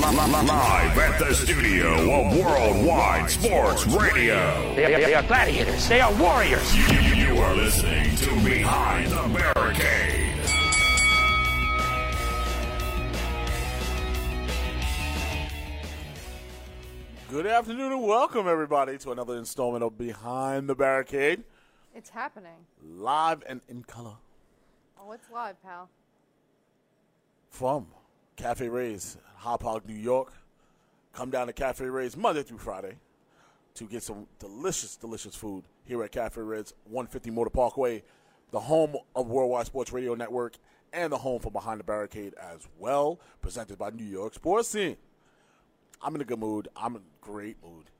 Live at the studio of Worldwide Sports Radio. They are, they are gladiators. They are warriors. You, you are listening to Behind the Barricade. Good afternoon and welcome everybody to another installment of Behind the Barricade, It's happening. live and in color Oh, it's live, pal. from Cafe Ray's, Hauppauge, New York. Come down to Cafe Ray's Monday through Friday to get some delicious, delicious food here at Cafe Ray's 150 Motor Parkway, the home of Worldwide Sports Radio Network and the home for Behind the Barricade as well, presented by New York Sports Scene. I'm in a good mood. I'm in a great mood.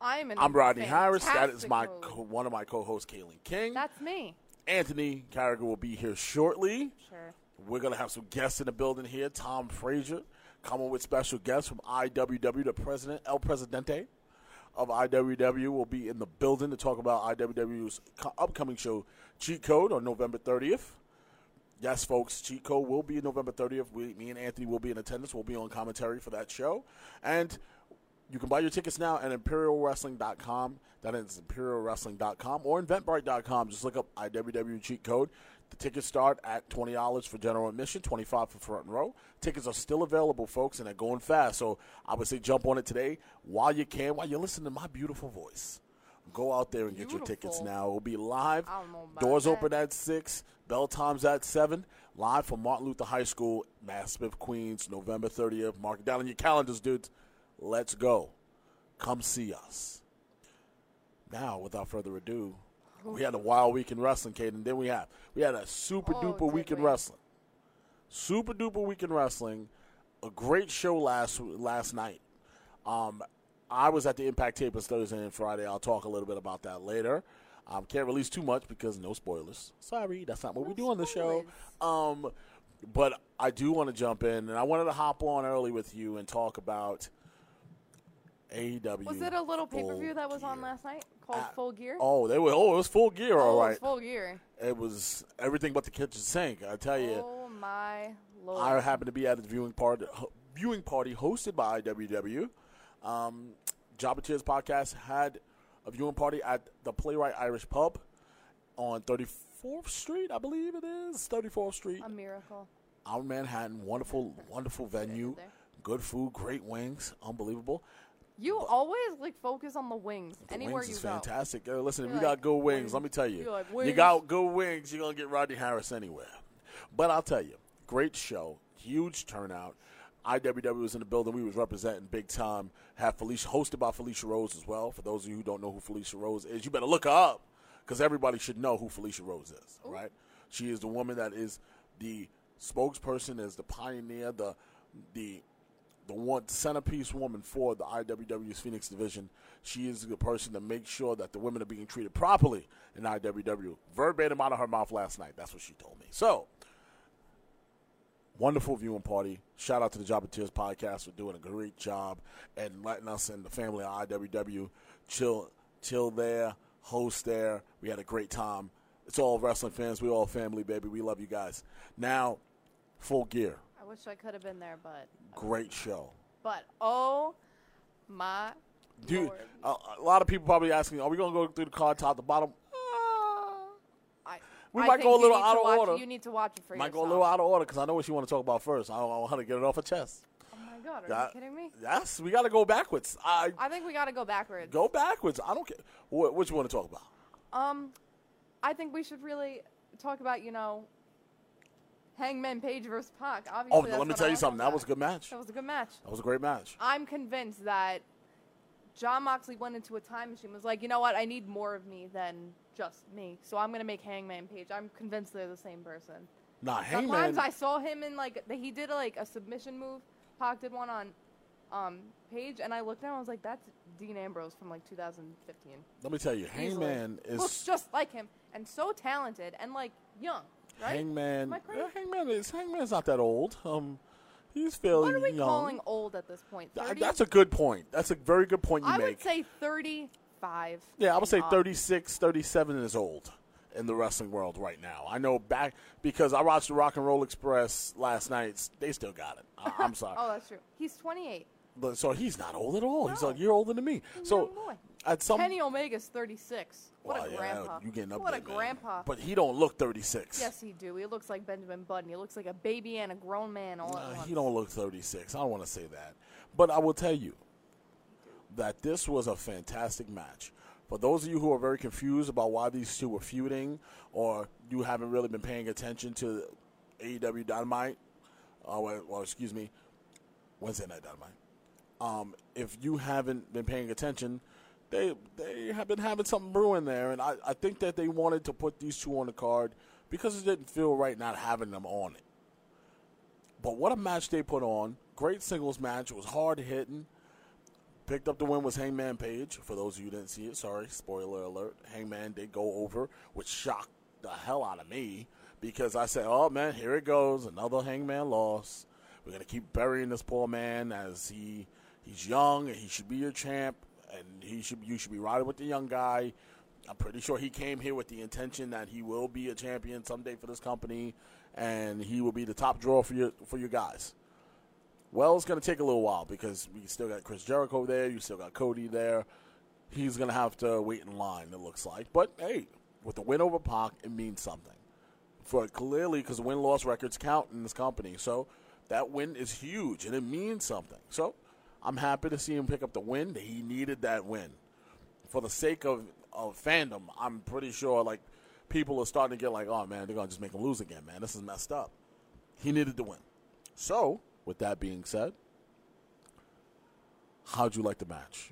I'm in. I'm Rodney Harris. That is my co- one of my co-hosts, Kaylin King. That's me. Anthony Carragher will be here shortly. Sure. We're gonna have some guests in the building here. Tom Frazier coming with special guests from IWW. The president, El Presidente of IWW, will be in the building to talk about IWW's co- upcoming show, Cheat Code, on November 30th. Yes, folks, Cheat Code will be November 30th. We, me and Anthony will be in attendance. We'll be on commentary for that show. And you can buy your tickets now at ImperialWrestling.com. That is ImperialWrestling.com or Eventbrite.com. Just look up IWW Cheat Code. The tickets start at $20 for general admission, 25 for front row. Tickets are still available, folks, and they're going fast. So I would say jump on it today while you can, while you're listening to my beautiful voice. Go out there and get your tickets now. It will be live. I don't know about Doors that. open at 6. Bell times at 7. Live from Martin Luther High School, Maspeth, Queens, November 30th. Mark it down on your calendars, dudes. Let's go. Come see us. Now, without further ado, we had a wild week in wrestling, Caden. Then we have we had a super Oh, duper week in wrestling. Super duper week in wrestling. A great show last last night. Um, I was at the Impact Tapers Thursday and Friday. I'll talk a little bit about that later. Um, can't release too much because no spoilers. Sorry, that's not what we do on the show. Um, but I do want to jump in, and I wanted to hop on early with you and talk about AEW. Was it a little pay per view that was on last night called Uh, Full Gear? Oh, they were. Oh, it was full gear. Oh, all it right. was Full Gear. It was everything but the kitchen sink. I tell you. Oh my lord. I happened to be at a viewing party, viewing party hosted by IWW. Um, Cheers podcast had a viewing party at the Playwright Irish Pub on 34th Street, I believe it is 34th Street, a miracle. out in Manhattan. Wonderful, wonderful venue. Good food, great wings, unbelievable. You always like focus on the wings The anywhere wings you is go. fantastic. Listen, if You're you got like, good wings, let me tell you, like, you got good wings, you're gonna get Rodney Harris anywhere. But I'll tell you, great show, huge turnout. IWW was in the building. We was representing big time. Had Felicia hosted by Felicia Rose as well. For those of you who don't know who Felicia Rose is, you better look her up because everybody should know who Felicia Rose is. Right? She is the woman that is the spokesperson, is the pioneer, the the the one centerpiece woman for the IWW's Phoenix division. She is the person to make sure that the women are being treated properly in IWW. Verbatim out of her mouth last night. That's what she told me. So, wonderful viewing party. Shout out to the Job of Tears podcast for doing a great job and letting us and the family of IWW chill, chill there, host there. We had a great time. It's all wrestling fans. We all family, baby. We love you guys. Now, full gear. I wish I could have been there, but Great show. but oh my Dude, a, a lot of people probably asking, are we going to go through the car top to bottom? Uh, I, We I might go a little out of watch- order. You need to watch it for might yourself. go a little out of order because I know what you want to talk about first. I, I want to get it off her chest. Oh my god, are That- you kidding me? Yes, we got to go backwards. I I think we got to go backwards. Go backwards. I don't care. What, what you want to talk about? Um, I think we should really talk about you know, Hangman Page versus Pac. Obviously, Oh, let me tell you something. That was a good match. That was a good match. That was a great match. I'm convinced that Jon Moxley went into a time machine. Was like, you know what? I need more of me than just me. So I'm gonna make Hangman Page. I'm convinced they're the same person. Nah, Hangman. Sometimes I saw him in like he did like a submission move. Pac did one on um, Page, and I looked down. I was like, that's Dean Ambrose from like 2015. let me tell you, Easily. Hangman looks is just like him and so talented and like young, right? Hangman. Am I crazy? yeah, Hangman is Hangman's not that old. Um, he's fairly What are we young. calling old at this point? Th- That's a good point. That's a very good point you I make. I would say 35. yeah, I would say and up. 36, 37 is old. in the wrestling world right now. I know back because I watched the Rock and Roll Express last night. They still got it. I, am sorry. Oh, that's true. He's 28. But, so he's not old at all. He's No. a year older than me. He's so young boy. At some Kenny Omega's 36. What Well, a yeah, grandpa. you getting up what there, a man. grandpa. But he don't look 36. yes, he do. He looks like Benjamin Button. He looks like a baby and a grown man all Uh, at once. he don't look 36. I don't want to say that. But I will tell you that this was a fantastic match. For those of you who are very confused about why these two were feuding, or you haven't really been paying attention to AEW Dynamite, uh, well, well, excuse me, Wednesday Night Dynamite. Um, if you haven't been paying attention, they they have been having something brewing there, and I, I think that they wanted to put these two on the card because it didn't feel right not having them on it. But what a match they put on. Great singles match. It was hard hitting. Picked up the win was Hangman Page. For those of you who didn't see it, sorry, spoiler alert. Hangman did go over, which shocked the hell out of me because I said, oh man, here it goes. Another Hangman loss. We're to keep burying this poor man as he he's young and he should be your champ and he should you should be riding with the young guy. I'm pretty sure he came here with the intention that he will be a champion someday for this company, and he will be the top draw for your for your guys. Well, it's going to take a little while because we still got Chris Jericho there. You still got Cody there. He's going to have to wait in line. It looks like, but hey, with the win over Pac, it means something. For clearly, because win loss records count in this company, so that win is huge and it means something. So I'm happy to see him pick up the win. He needed that win for the sake of, of fandom, I'm pretty sure like people are starting to get like, oh man, they're gonna just make him lose again, man. This is messed up. He needed to win. So, with that being said, how'd you like the match?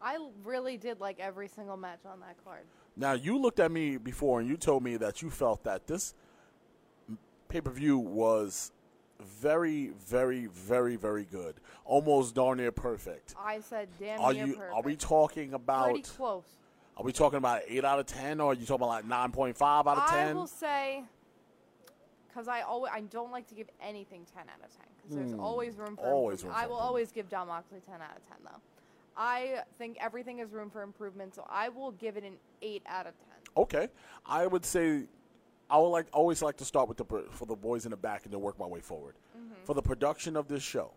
I really did like every single match on that card. Now you looked at me before and you told me that you felt that this pay per view was very, very, very, very good, almost darn near perfect. I said, damn Are near you? perfect. Are we talking about? Pretty close. Are we talking about eight out of ten, or are you talking about like nine point five out of ten? I will say, because I always I don't like to give anything ten out of ten because there's hmm. always room for. Always room for I will always give Jon Moxley ten out of ten though. I think everything is room for improvement, so I will give it an eight out of ten. Okay, I would say I would like always like to start with the for the boys in the back and then work my way forward. Mm-hmm. For the production of this show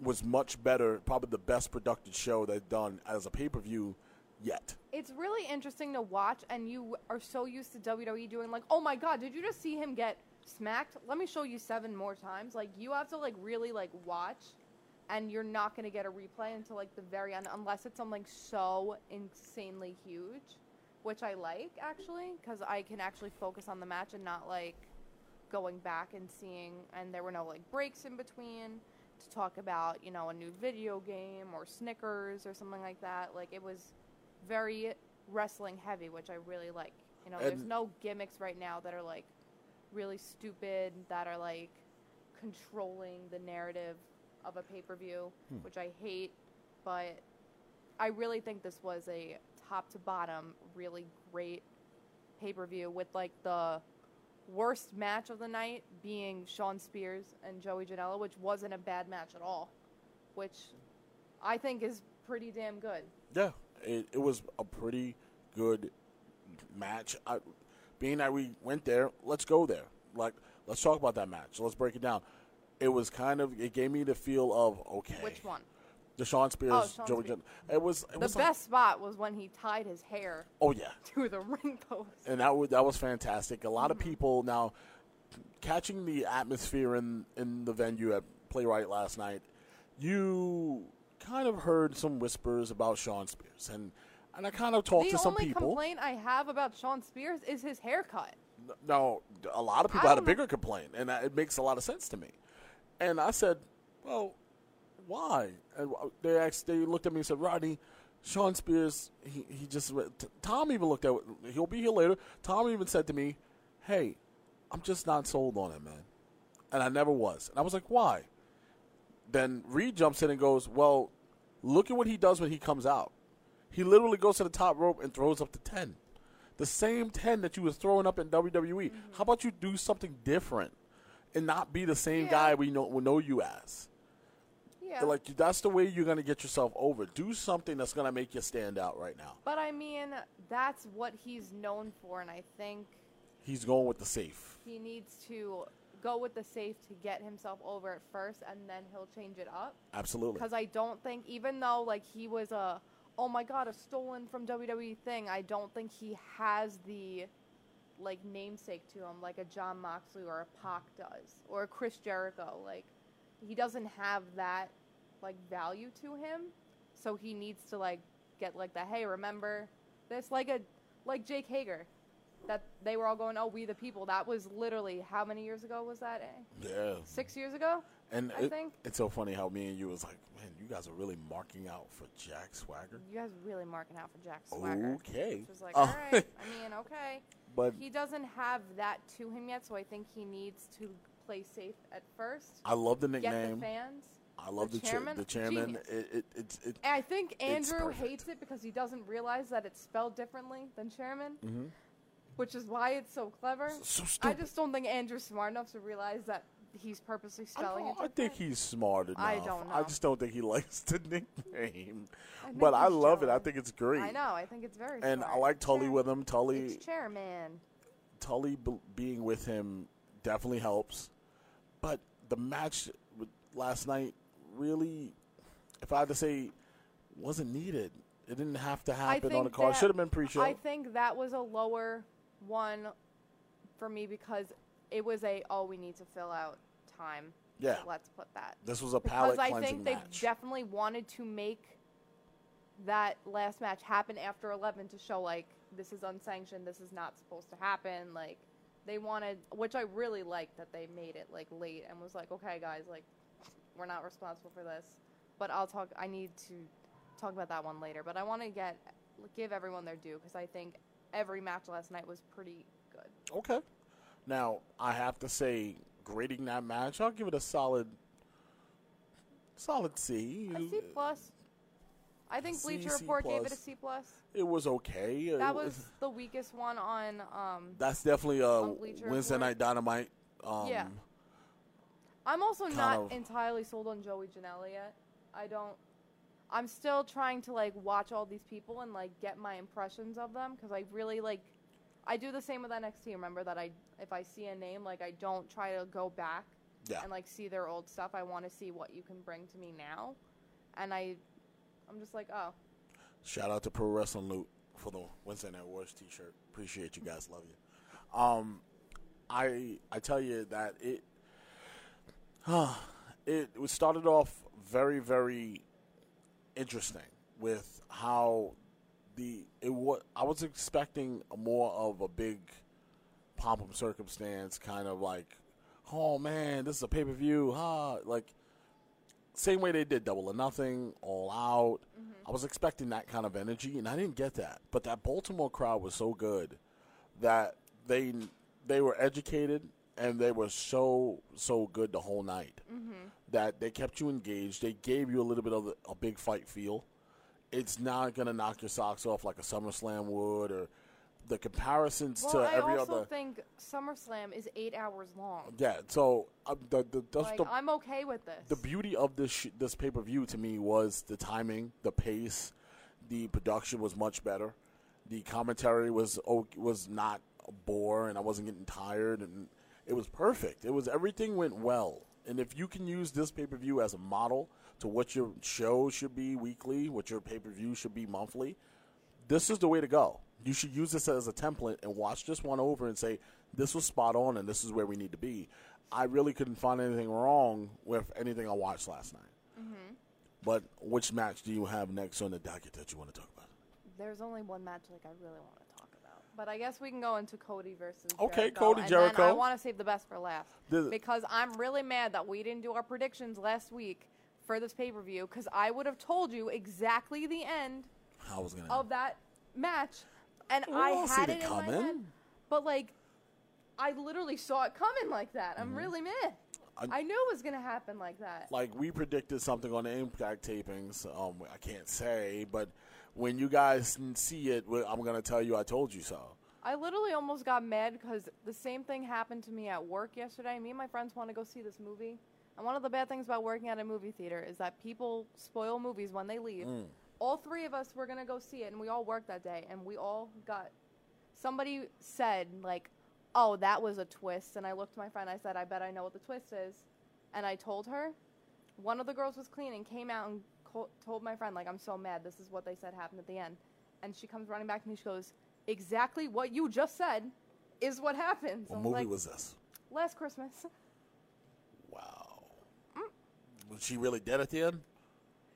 was much better, probably the best produced show they've done as a pay per view yet. It's really interesting to watch, and you are so used to WWE doing like, oh my god, did you just see him get smacked? Let me show you seven more times. Like you have to like really like watch, and you're not gonna get a replay until like the very end, unless it's something so insanely huge, which I like actually, because I can actually focus on the match and not like going back and seeing, and there were no like breaks in between to talk about, you know, a new video game or Snickers or something like that. Like it was very wrestling heavy, which I really like. You know, there's no gimmicks right now that are like really stupid, that are like controlling the narrative of a pay per view, hmm. which I hate. But I really think this was a top to bottom, really great pay per view with like the worst match of the night being Shawn Spears and Joey Janela, which wasn't a bad match at all, which I think is pretty damn good. Yeah, it, it was a pretty good match. I, being that we went there, let's go there. Like, let's talk about that match. Let's break it down. It was kind of it gave me the feel of okay. Which one? The Shawn Spears, Oh, Sean Joey. Spears. It was it The was like- best spot was when he tied his hair oh yeah, to the ring post. and that was that was fantastic. A lot Mm-hmm. of people now catching the atmosphere in in the venue at Playwright last night. You kind of heard some whispers about Shawn Spears, and and I kind of talked The to some only people. complaint I have about Shawn Spears is his haircut. No, a lot of people I had a bigger complaint, and it makes a lot of sense to me. And I said, "Well, why?" And they asked, they looked at me and said, "Rodney, Shawn Spears, he, he just Tom even looked at he'll be here later. Tom even said to me, "Hey, I'm just not sold on him, man," and I never was. And I was like, "Why?" Then Reed jumps in and goes, "Well, look at what he does when he comes out. He literally goes to the top rope and throws up the 10. the same 10 that you was throwing up in WWE. Mm-hmm. How about you do something different and not be the same Yeah. guy we know we know you as? Yeah. Like that's the way you're gonna get yourself over. Do something that's gonna make you stand out right now. But I mean, that's what he's known for, and I think He's going with the safe. he needs to go with the safe to get himself over at first, and then he'll change it up. Absolutely. Because I don't think, even though like he was a, oh my god, a stolen from WWE thing, I don't think he has the, like namesake to him like a Jon Moxley or a Pac does, or a Chris Jericho. Like, he doesn't have that, like value to him, so he needs to like get like the hey, remember this, like a, like Jake Hager. That they were all going, oh, we the people. That was literally how many years ago was that? Eh? yeah. Six years ago. And I it- think- it's so funny how me and you was like, man, you guys are really marking out for Jack Swagger. You guys are really marking out for Jack Swagger. Okay. Which was like, Oh. all right. I mean, okay. But He doesn't have that to him yet, so I think he needs to play safe at first. I love the Get nickname. the fans. I love the, the cha- chairman. the chairman. It, it, it's it, I think Andrew hates it because he doesn't realize that it's spelled differently than chairman, Mhm. which is why it's so clever. so I stupid. just don't think Andrew's smart enough to realize that he's purposely spelling know, it I think he's smart enough. I don't know. I just don't think he likes the nickname. I but I love it. I think it's great. I know. I think it's very And I like Tully Chair- with him. Tully, It's chairman. Tully b- being with him definitely helps. But the match last night really, if I had to say, wasn't needed. It didn't have to happen on the card. that- Should have been pre-show. I think that was a lower one for me because it was a oh we need to fill out time. Yeah. Let's put that. this was a Because I think they match. definitely wanted to make that last match happen after 11 to show like this is unsanctioned, this is not supposed to happen. Like they wanted, which I really liked that they made it like late and was like, okay guys, like we're not responsible for this. But I'll talk. I need to talk about that one later. But I want to get give everyone their due because I think every match last night was pretty good. Okay. Now I have to say, grading that match, I'll give it a solid, solid C. A C plus. I think C, Bleacher C Report gave it a C plus. It was okay. It That was the weakest one on. Um, That's definitely a Wednesday Report. Night Dynamite. Um, Yeah. I'm also kind not of- entirely sold on Joey Janela yet. I don't. I'm still trying to like watch all these people and like get my impressions of them because I really like. I do the same with NXT. Remember that I if I see a name like I don't try to go back Yeah. and like see their old stuff. I want to see what you can bring to me now, and I, I'm just like oh Shout out to Pro Wrestling Loot for the Wednesday Night Wars T-shirt. Appreciate you guys. Love you. Um, I I tell you that it, it was started off very very interesting with how the it was. I was expecting more of a big pomp and circumstance kind of like, oh man, this is a pay per view, huh? Like same way they did Double or Nothing, All Out. Mm-hmm. I was expecting that kind of energy, and I didn't get that. But that Baltimore crowd was so good that they they were educated and they were so so good the whole night that they kept you engaged. They gave you a little bit of a, a big fight feel. It's not gonna knock your socks off like a SummerSlam would, or the comparisons well to I every also think SummerSlam is eight hours long. yeah, so uh, the the, that's Like the I'm okay with this. the beauty of this sh- this pay per view to me was the timing, the pace, the production was much better. The commentary was was not a bore, and I wasn't getting tired, and it was perfect. It was everything went well. And if you can use this pay per view as a model to what your show should be weekly, what your pay per view should be monthly, this is the way to go. You should use this as a template and watch this one over and say, this was spot on and this is where we need to be. I really couldn't find anything wrong with anything I watched last night. Mm-hmm. But which match do you have next on the docket that you want to talk about? There's only one match like I really want to talk about, but I guess we can go into Cody versus. Okay, Jericho, Cody and Jericho. Then I want to save the best for last The- because I'm really mad that we didn't do our predictions last week for this pay per view because I would have told you exactly the end I was gonna. of that match, and I see had it it in my coming. head. But like, I literally saw it coming like that. I'm really mad. Mm-hmm. I- I, knew it was gonna happen like that. like we predicted something on the Impact tapings. Um, I can't say, but when you guys see it, I'm gonna tell you I told you so. I literally almost got mad because the same thing happened to me at work yesterday. Me and my friends want to go see this movie, And one of the bad things about working at a movie theater is that people spoil movies when they leave. Mm. All three of us were gonna go see it, and we all worked that day, and we all got. Somebody said like, "Oh, that was a twist," and I looked at my friend. I said, "I bet I know what the twist is," and I told her. One of the girls was cleaning, came out and co- told my friend like, "I'm so mad. This is what they said happened at the end," and she comes running back to me. She goes, "Exactly what you just said is what happens." What I was movie like, was this? Last Christmas. Wow. Mm. Was she really dead at the end?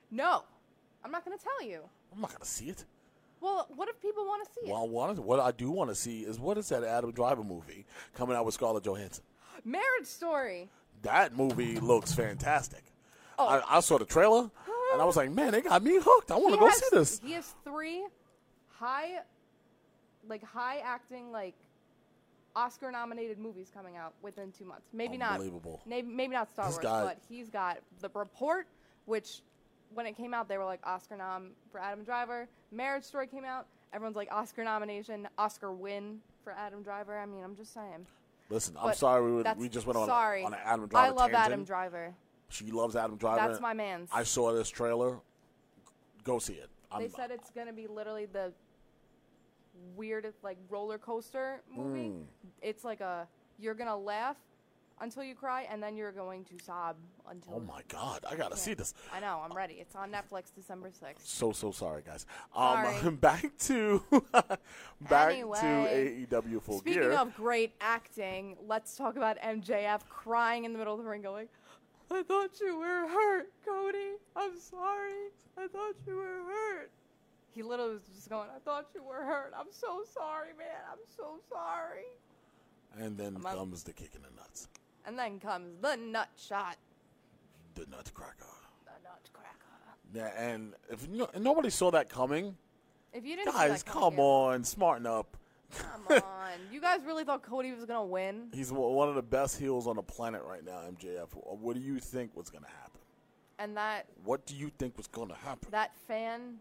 No, I'm not going to tell you. I'm not gonna see it. Well, what if people want to see it? Well, I want what I do want to see is what is that Adam Driver movie coming out with Scarlett Johansson? Marriage Story. That movie looks fantastic. Oh. I, I saw the trailer and I was like, man, they got me hooked. I want to go has- see this. He has three high, like high acting, like Oscar-nominated movies coming out within two months. Maybe not. Unbelievable. Maybe, maybe not Star This Wars, guy- but he's got the report, which when it came out, they were like Oscar nom for Adam Driver. Marriage Story came out. Everyone's like Oscar nomination, Oscar win for Adam Driver. I mean, I'm just saying. Listen, I'm sorry we, would, we just went on, sorry. on an Adam Driver I love tangent. Adam Driver. She loves Adam Driver. That's my man's. I saw this trailer. Go see it. I'm, They said it's gonna be literally the weirdest like roller coaster movie. Mm. It's like a you're gonna laugh until you cry, and then you're going to sob until. oh my god, I gotta see this. I know. I'm ready. It's on Netflix December sixth. So so sorry, guys. Um, Sorry. back to back Anyway, to AEW Full Speaking Gear. of great acting, let's talk about MJF crying in the middle of the ring, going, "I thought you were hurt, Cody. I'm sorry. I thought you were hurt." He literally was just going, "I thought you were hurt. I'm so sorry, man. I'm so sorry." and then not- comes the kick in the nuts, And then comes the nut shot. the nutcracker. The nutcracker. Yeah, and if no, nobody saw that coming, If you didn't see guys, come on, smarten up. Come on. You guys really thought Cody was gonna win? He's one of the best heels on the planet right now, MJF. What do you think was going to happen? And that What do you think was going to happen? that fan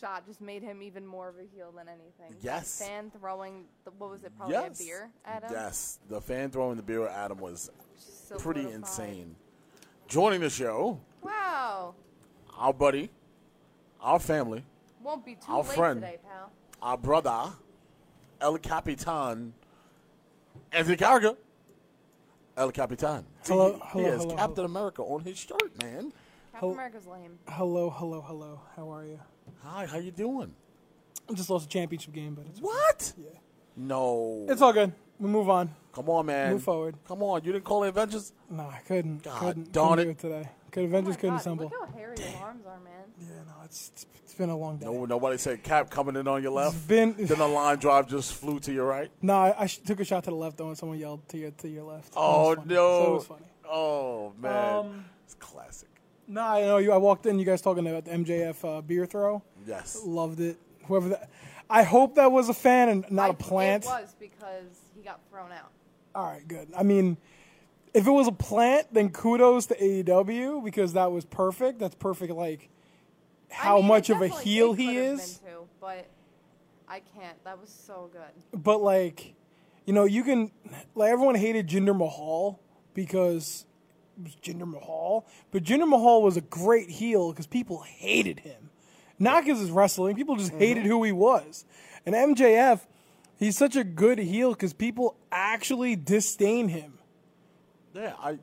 shot just made him even more of a heel than anything. That Yes. fan throwing the, what was it? Probably yes. a beer at him. Yes, the fan throwing the beer at Adam was pretty Solidified. insane. Joining the show, Wow. our buddy, our family, Won't be too Our late friend. today, pal. our brother, El Capitan, Anthony Carragher. El Capitan. See, Hello, he, hello, he has hello, Captain hello. America on his shirt, man. Captain Hel- America's lame. Hello, hello, hello. How are you? Hi, how you doing? I just lost a championship game, but it's okay. What? Yeah. No. It's all good. We move on. Come on, man. Move forward. Come on. You didn't call the Avengers? No, I couldn't. God couldn't, darn couldn't do it. it today. Could Avengers oh my couldn't God, assemble. Look how hairy your arms are, man. Yeah, no, it's, it's it's been a long day. No, nobody said Cap coming in on your left. It's been then the line drive just flew to your right. no. I, I took a shot to the left though, and someone yelled to your to your left. Oh was no! So it was funny. Oh man, Um, it's classic. No, I know you. I walked in. You guys talking about the MJF uh, beer throw. Yes. Loved it. Whoever that. I hope that was a fan and not I- a plant. It was because he got thrown out. All right, good. I mean, if it was a plant, then kudos to AEW because that was perfect. That's perfect. Like I how mean, much of a heel he is. been too, but I can't. That was so good. But like, you know, you can like everyone hated Jinder Mahal because it was Jinder Mahal, but Jinder Mahal was a great heel because people hated him, not because his wrestling. People just hated who he was. And MJF, he's such a good heel because people actually disdain him. Yeah, I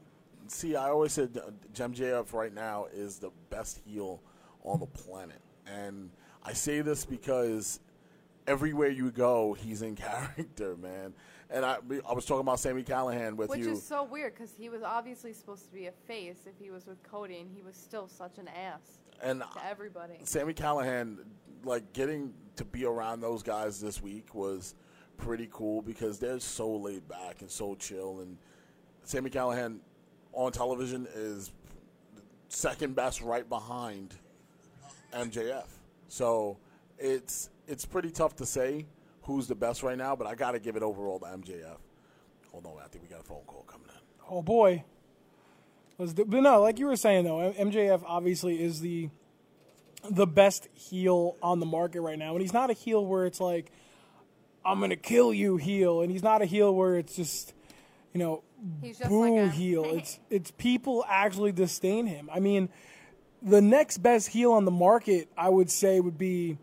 see. I always said uh, MJF right now is the best heel on the planet, and I say this because everywhere you go, he's in character, man. And I, I was talking about Sami Callihan with Which you. Which is so weird because he was obviously supposed to be a face if he was with Cody, and he was still such an ass and to everybody. Sami Callihan, like getting to be around those guys this week was pretty cool because they're so laid back and so chill. And Sami Callihan on television is second best, right behind MJF. So it's it's pretty tough to say who's the best right now, but I got to give it overall to MJF. Hold oh, on, I think we got a phone call coming in. Oh boy. Let's do, but no, like you were saying though, MJF obviously is the the best heel on the market right now, and he's not a heel where it's like I'm gonna kill you heel, and he's not a heel where it's just you know He's just boo like a heel. It's it's people actually disdain him. I mean, the next best heel on the market, I would say, would be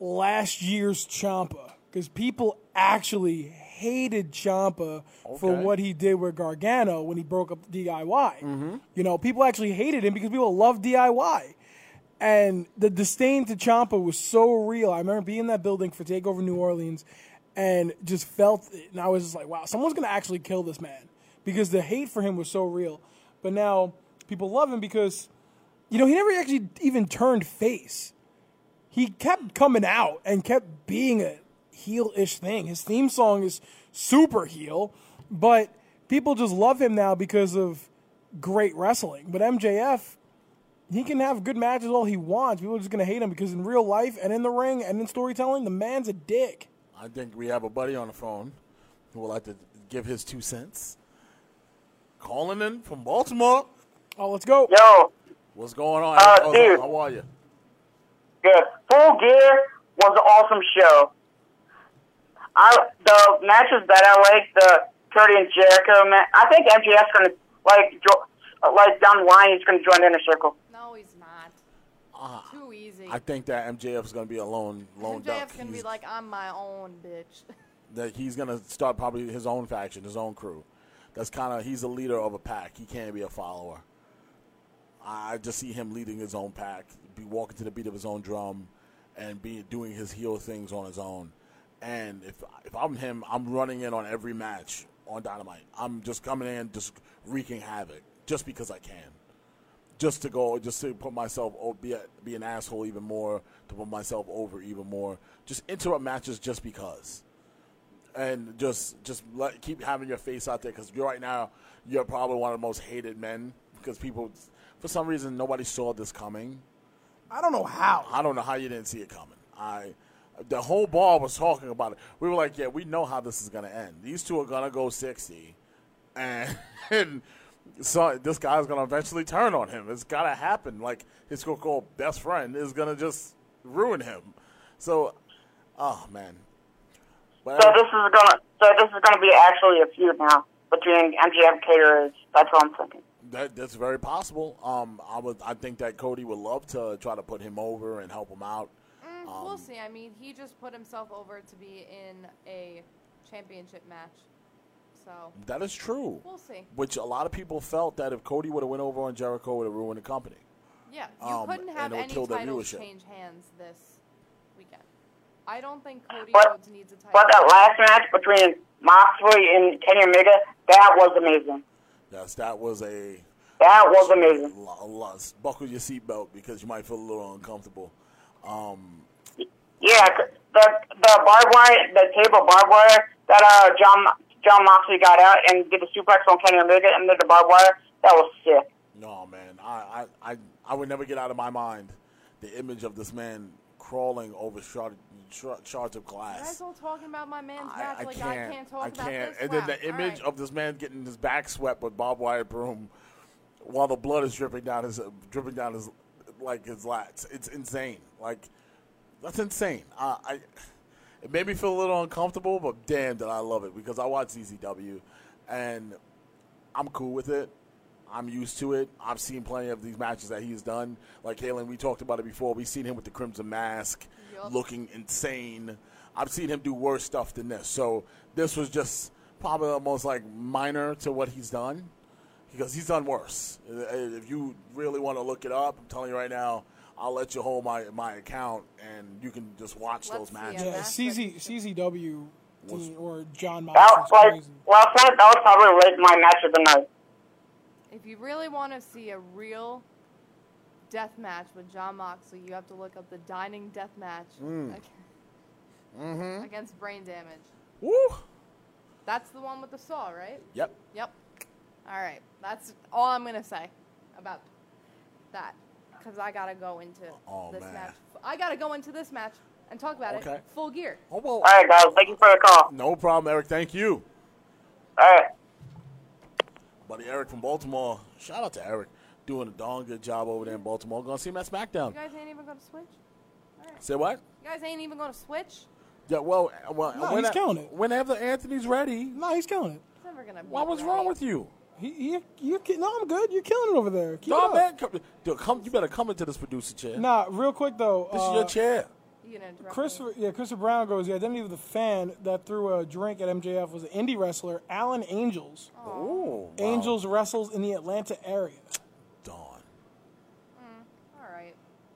last year's Ciampa because people actually hated Ciampa for what he did with Gargano when he broke up DIY. Mm-hmm. You know, people actually hated him because people love DIY. And the disdain to Ciampa was so real. I remember being in that building for Takeover New Orleans and just felt it. And I was just like, wow, someone's going to actually kill this man because the hate for him was so real. But now people love him because, you know, he never actually even turned face. He kept coming out and kept being a heel ish thing. His theme song is super heel, but people just love him now because of great wrestling. But MJF, he can have good matches all he wants. People are just going to hate him because in real life and in the ring and in storytelling, the man's a dick. I think we have a buddy on the phone who would like to give his two cents. Calling in from Baltimore. Oh, let's go. Yo, What's going on? Uh, How's- dude. How are you? good. Full Gear was an awesome show. I the matches that I like, the Cody and Jericho match. I think MJF's gonna like jo- uh, like down the line he's gonna join the Inner Circle. No, he's not. Too easy. I think that MJF is going to be a lone lone duck. MJF's gonna be like, I'm my own bitch. that he's going to start probably his own faction, his own crew. That's kind of he's a leader of a pack. He can't be a follower. I just see him leading his own pack, be walking to the beat of his own drum, and be doing his heel things on his own. And if if I'm him, I'm running in on every match on Dynamite. I'm just coming in, just wreaking havoc, just because I can. Just to go, just to put myself, oh, be a, be an asshole even more, to put myself over even more. Just interrupt matches just because and just just let, keep having your face out there because right now you're probably one of the most hated men because people for some reason nobody saw this coming. I don't know how. i don't know how you didn't see it coming. I the whole ball was talking about it. We were like yeah we know how this is going to end. These two are going to go 60 and, and so this guy's going to eventually turn on him. It's got to happen. Like his so-called best friend is going to just ruin him. So oh man. But So this is gonna so this is gonna be actually a feud now between MGM Caterers. That's what I'm thinking. That, that's very possible. Um, I would, I think that Cody would love to try to put him over and help him out. Mm, Um, we'll see. I mean, he just put himself over to be in a championship match. So That is true. we'll see. Which a lot of people felt that if Cody would have went over on Jericho, it would have ruined the company. Yeah, you Um, couldn't and have it would any kill their titles viewership. change hands this weekend. I don't think Cody But- Rhodes needs a title. But that last match between Moxley and Kenny Omega, that was amazing. Yes, that was a That was amazing. lo- lo- buckle your seatbelt because you might feel a little uncomfortable. Um, Yeah, the the barbed wire, the table barbed wire that uh John Jon Moxley got out and did the suplex on Kenny Omega and did the barbed wire. That was sick. no, man, I, I, I, I would never get out of my mind the image of this man crawling over shard, shard, shards of You glass. guys all talking about my man's I, I like can't. I can't talk I about can't. this. And then the image right. of this man getting his back swept with barbed wire broom, while the blood is dripping down his dripping down his like his lats. It's insane. Like that's insane. I, I it made me feel a little uncomfortable, but damn, did I love it because I watch CZW, and I'm cool with it. I'm used to it. I've seen plenty of these matches that he's done. Like Halen, we talked about it before. We've seen him with the Crimson Mask, Yup. looking insane. I've seen him do worse stuff than this. So this was just probably almost like minor to what he's done because he's done worse. If you really want to look it up, I'm telling you right now, I'll let you hold my my account and you can just watch Let's those matches. Yeah, CZ, CZW team, or John That was like crazy. last night. That was probably like my match of the night. If you really want to see a real death match with Jon Moxley, you have to look up the Dining Death Match Mm. ag- Mm-hmm. against Brain Damage. Woo! That's the one with the saw, right? Yep. Yep. All right. That's all I'm gonna say about that, because I gotta go into Oh, this man. match. I gotta go into this match and talk about Okay. it full gear. Oh well. All right, guys. Thank you for the call. No problem, Eric. Thank you. All right. Buddy Eric from Baltimore. Shout out to Eric. Doing a darn good job over there in Baltimore. Gonna see him at SmackDown. You guys ain't even gonna switch. All right. Say what? You guys ain't even gonna switch. Yeah, well, well No, he's when- killing it. whenever Anthony's ready. No, he's killing it. never gonna. Be What was wrong with you? He, he, you, ki- no, I'm good. You're killing it over there. Keep No, up. man. Come, dude, come, you better come into this producer chair. Nah, real quick though. This uh, is your chair. You gonna interrupt me? Christopher, yeah, Christopher Brown goes. The identity of the fan that threw a drink at MJF was an indie wrestler, Alan Angels. Ooh, wow. Angels wrestles in the Atlanta area. Dawn. Hmm, all right.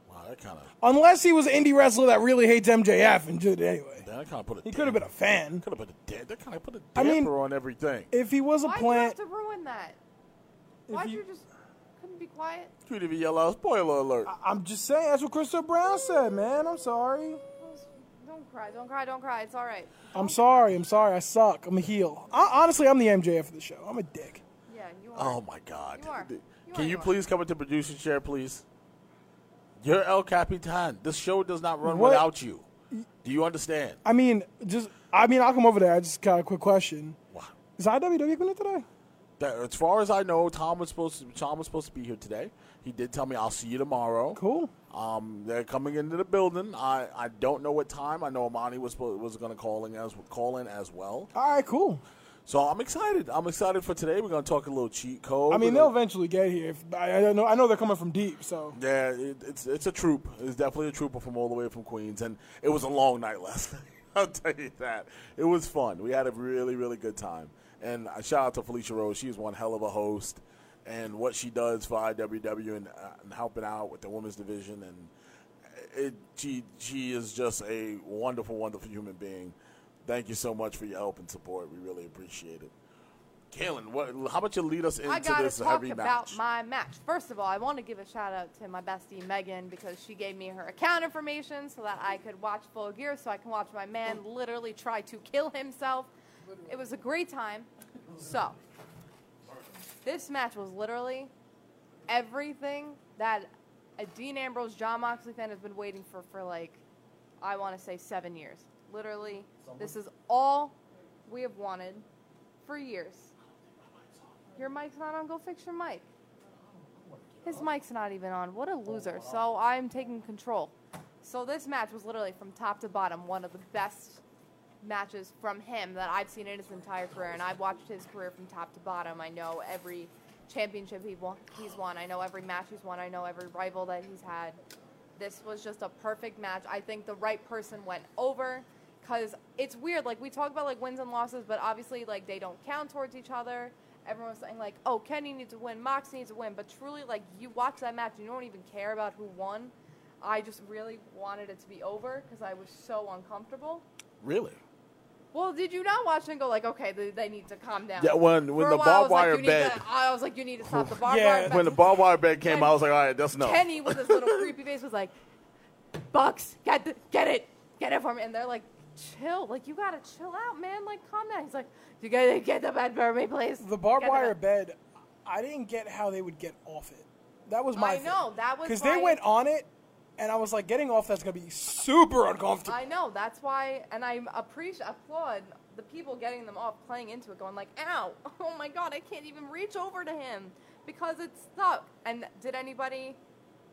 Wow, that kind of Unless he was an indie wrestler that really hates MJF and did it anyway. that kind of put a. He could have been a fan. Could have put a. da- That kind of put a I damper mean, on everything. If he was a Why'd you have plant, to ruin that? Why'd you- you just couldn't be quiet? You didn't even yell out spoiler alert. I'm just saying that's what Crystal Brown said, man. I'm sorry. Don't cry, don't cry, don't cry. It's all right. I'm sorry. I'm sorry. I suck. I'm a heel. I, honestly, I'm the MJF of the show. I'm a dick. Yeah, you are. Oh my God! You are. You Can are, you you are. please come into producer chair, please? You're El Capitan. This show does not run What- without you. Do you understand? I mean, just I mean, I'll come over there. I just got a quick question. Wow. Is IWW coming in today? That, as far as I know, Tom was supposed to. Tom was supposed to be here today. He did tell me I'll see you tomorrow. Cool. Um, they're coming into the building. I, I don't know what time. I know Amani was was going to call in as call in as well. All right, cool. So I'm excited. I'm excited for today. We're going to talk a little cheat code. I mean, they'll eventually get here. If, I, I know. I know they're coming from deep. So Yeah, it, it's it's a troop. It's definitely a trooper from all the way from Queens, and it was a long night last night. I'll tell you that. It was fun. We had a really really good time, and shout out to Felicia Rose. She is one hell of a host, and what she does for IWW and, uh, and helping out with the women's division, and it she she is just a wonderful wonderful human being. Thank you so much for your help and support. We really appreciate it. Kaylin, what, how about you lead us into I gotta this talk heavy about match? my match. First of all, I want to give a shout out to my bestie Megan because she gave me her account information so that I could watch Full Gear, so I can watch my man literally try to kill himself. It was a great time. So, this match was literally everything that a Dean Ambrose, Jon Moxley fan has been waiting for for like, I want to say seven years. Literally, this is all we have wanted for years. Your mic's not on. Go fix your mic. His mic's not even on. What a loser. So I'm taking control. So this match was literally from top to bottom one of the best matches from him that I've seen in his entire career, and I've watched his career from top to bottom. I know every championship he won, he's won. I know every match he's won. I know every rival that he's had. This was just a perfect match. I think the right person went over because it's weird. Like we talk about like wins and losses, but obviously like they don't count towards each other. Everyone's saying like, "Oh, Kenny needs to win, Mox needs to win," but truly, like you watch that match, you don't even care about who won. I just really wanted it to be over because I was so uncomfortable. really? Well, did you not watch and go like, okay, they, they need to calm down? Yeah, when- when For the barbed was like, wire bed- to- I was like, you need to stop the barbed Yeah, wire. bed. When the barbed wire bed came, And I was like, all right, that's no. Kenny with his little creepy face was like, Bucks, get the, get it, get it for me. And they're like, chill, like you gotta chill out, man. Like calm down. He's like, you gotta get the bed for me, please. the barbed Get the wire bed." bed, I didn't get how they would get off it. That was my. I know, that was because they went on it, and I was like, getting off that's gonna be super uncomfortable. I know. That's why, and I appreciate, applaud the people getting them off, playing into it, going like, "Ow! Oh my God! I can't even reach over to him because it's stuck." And did anybody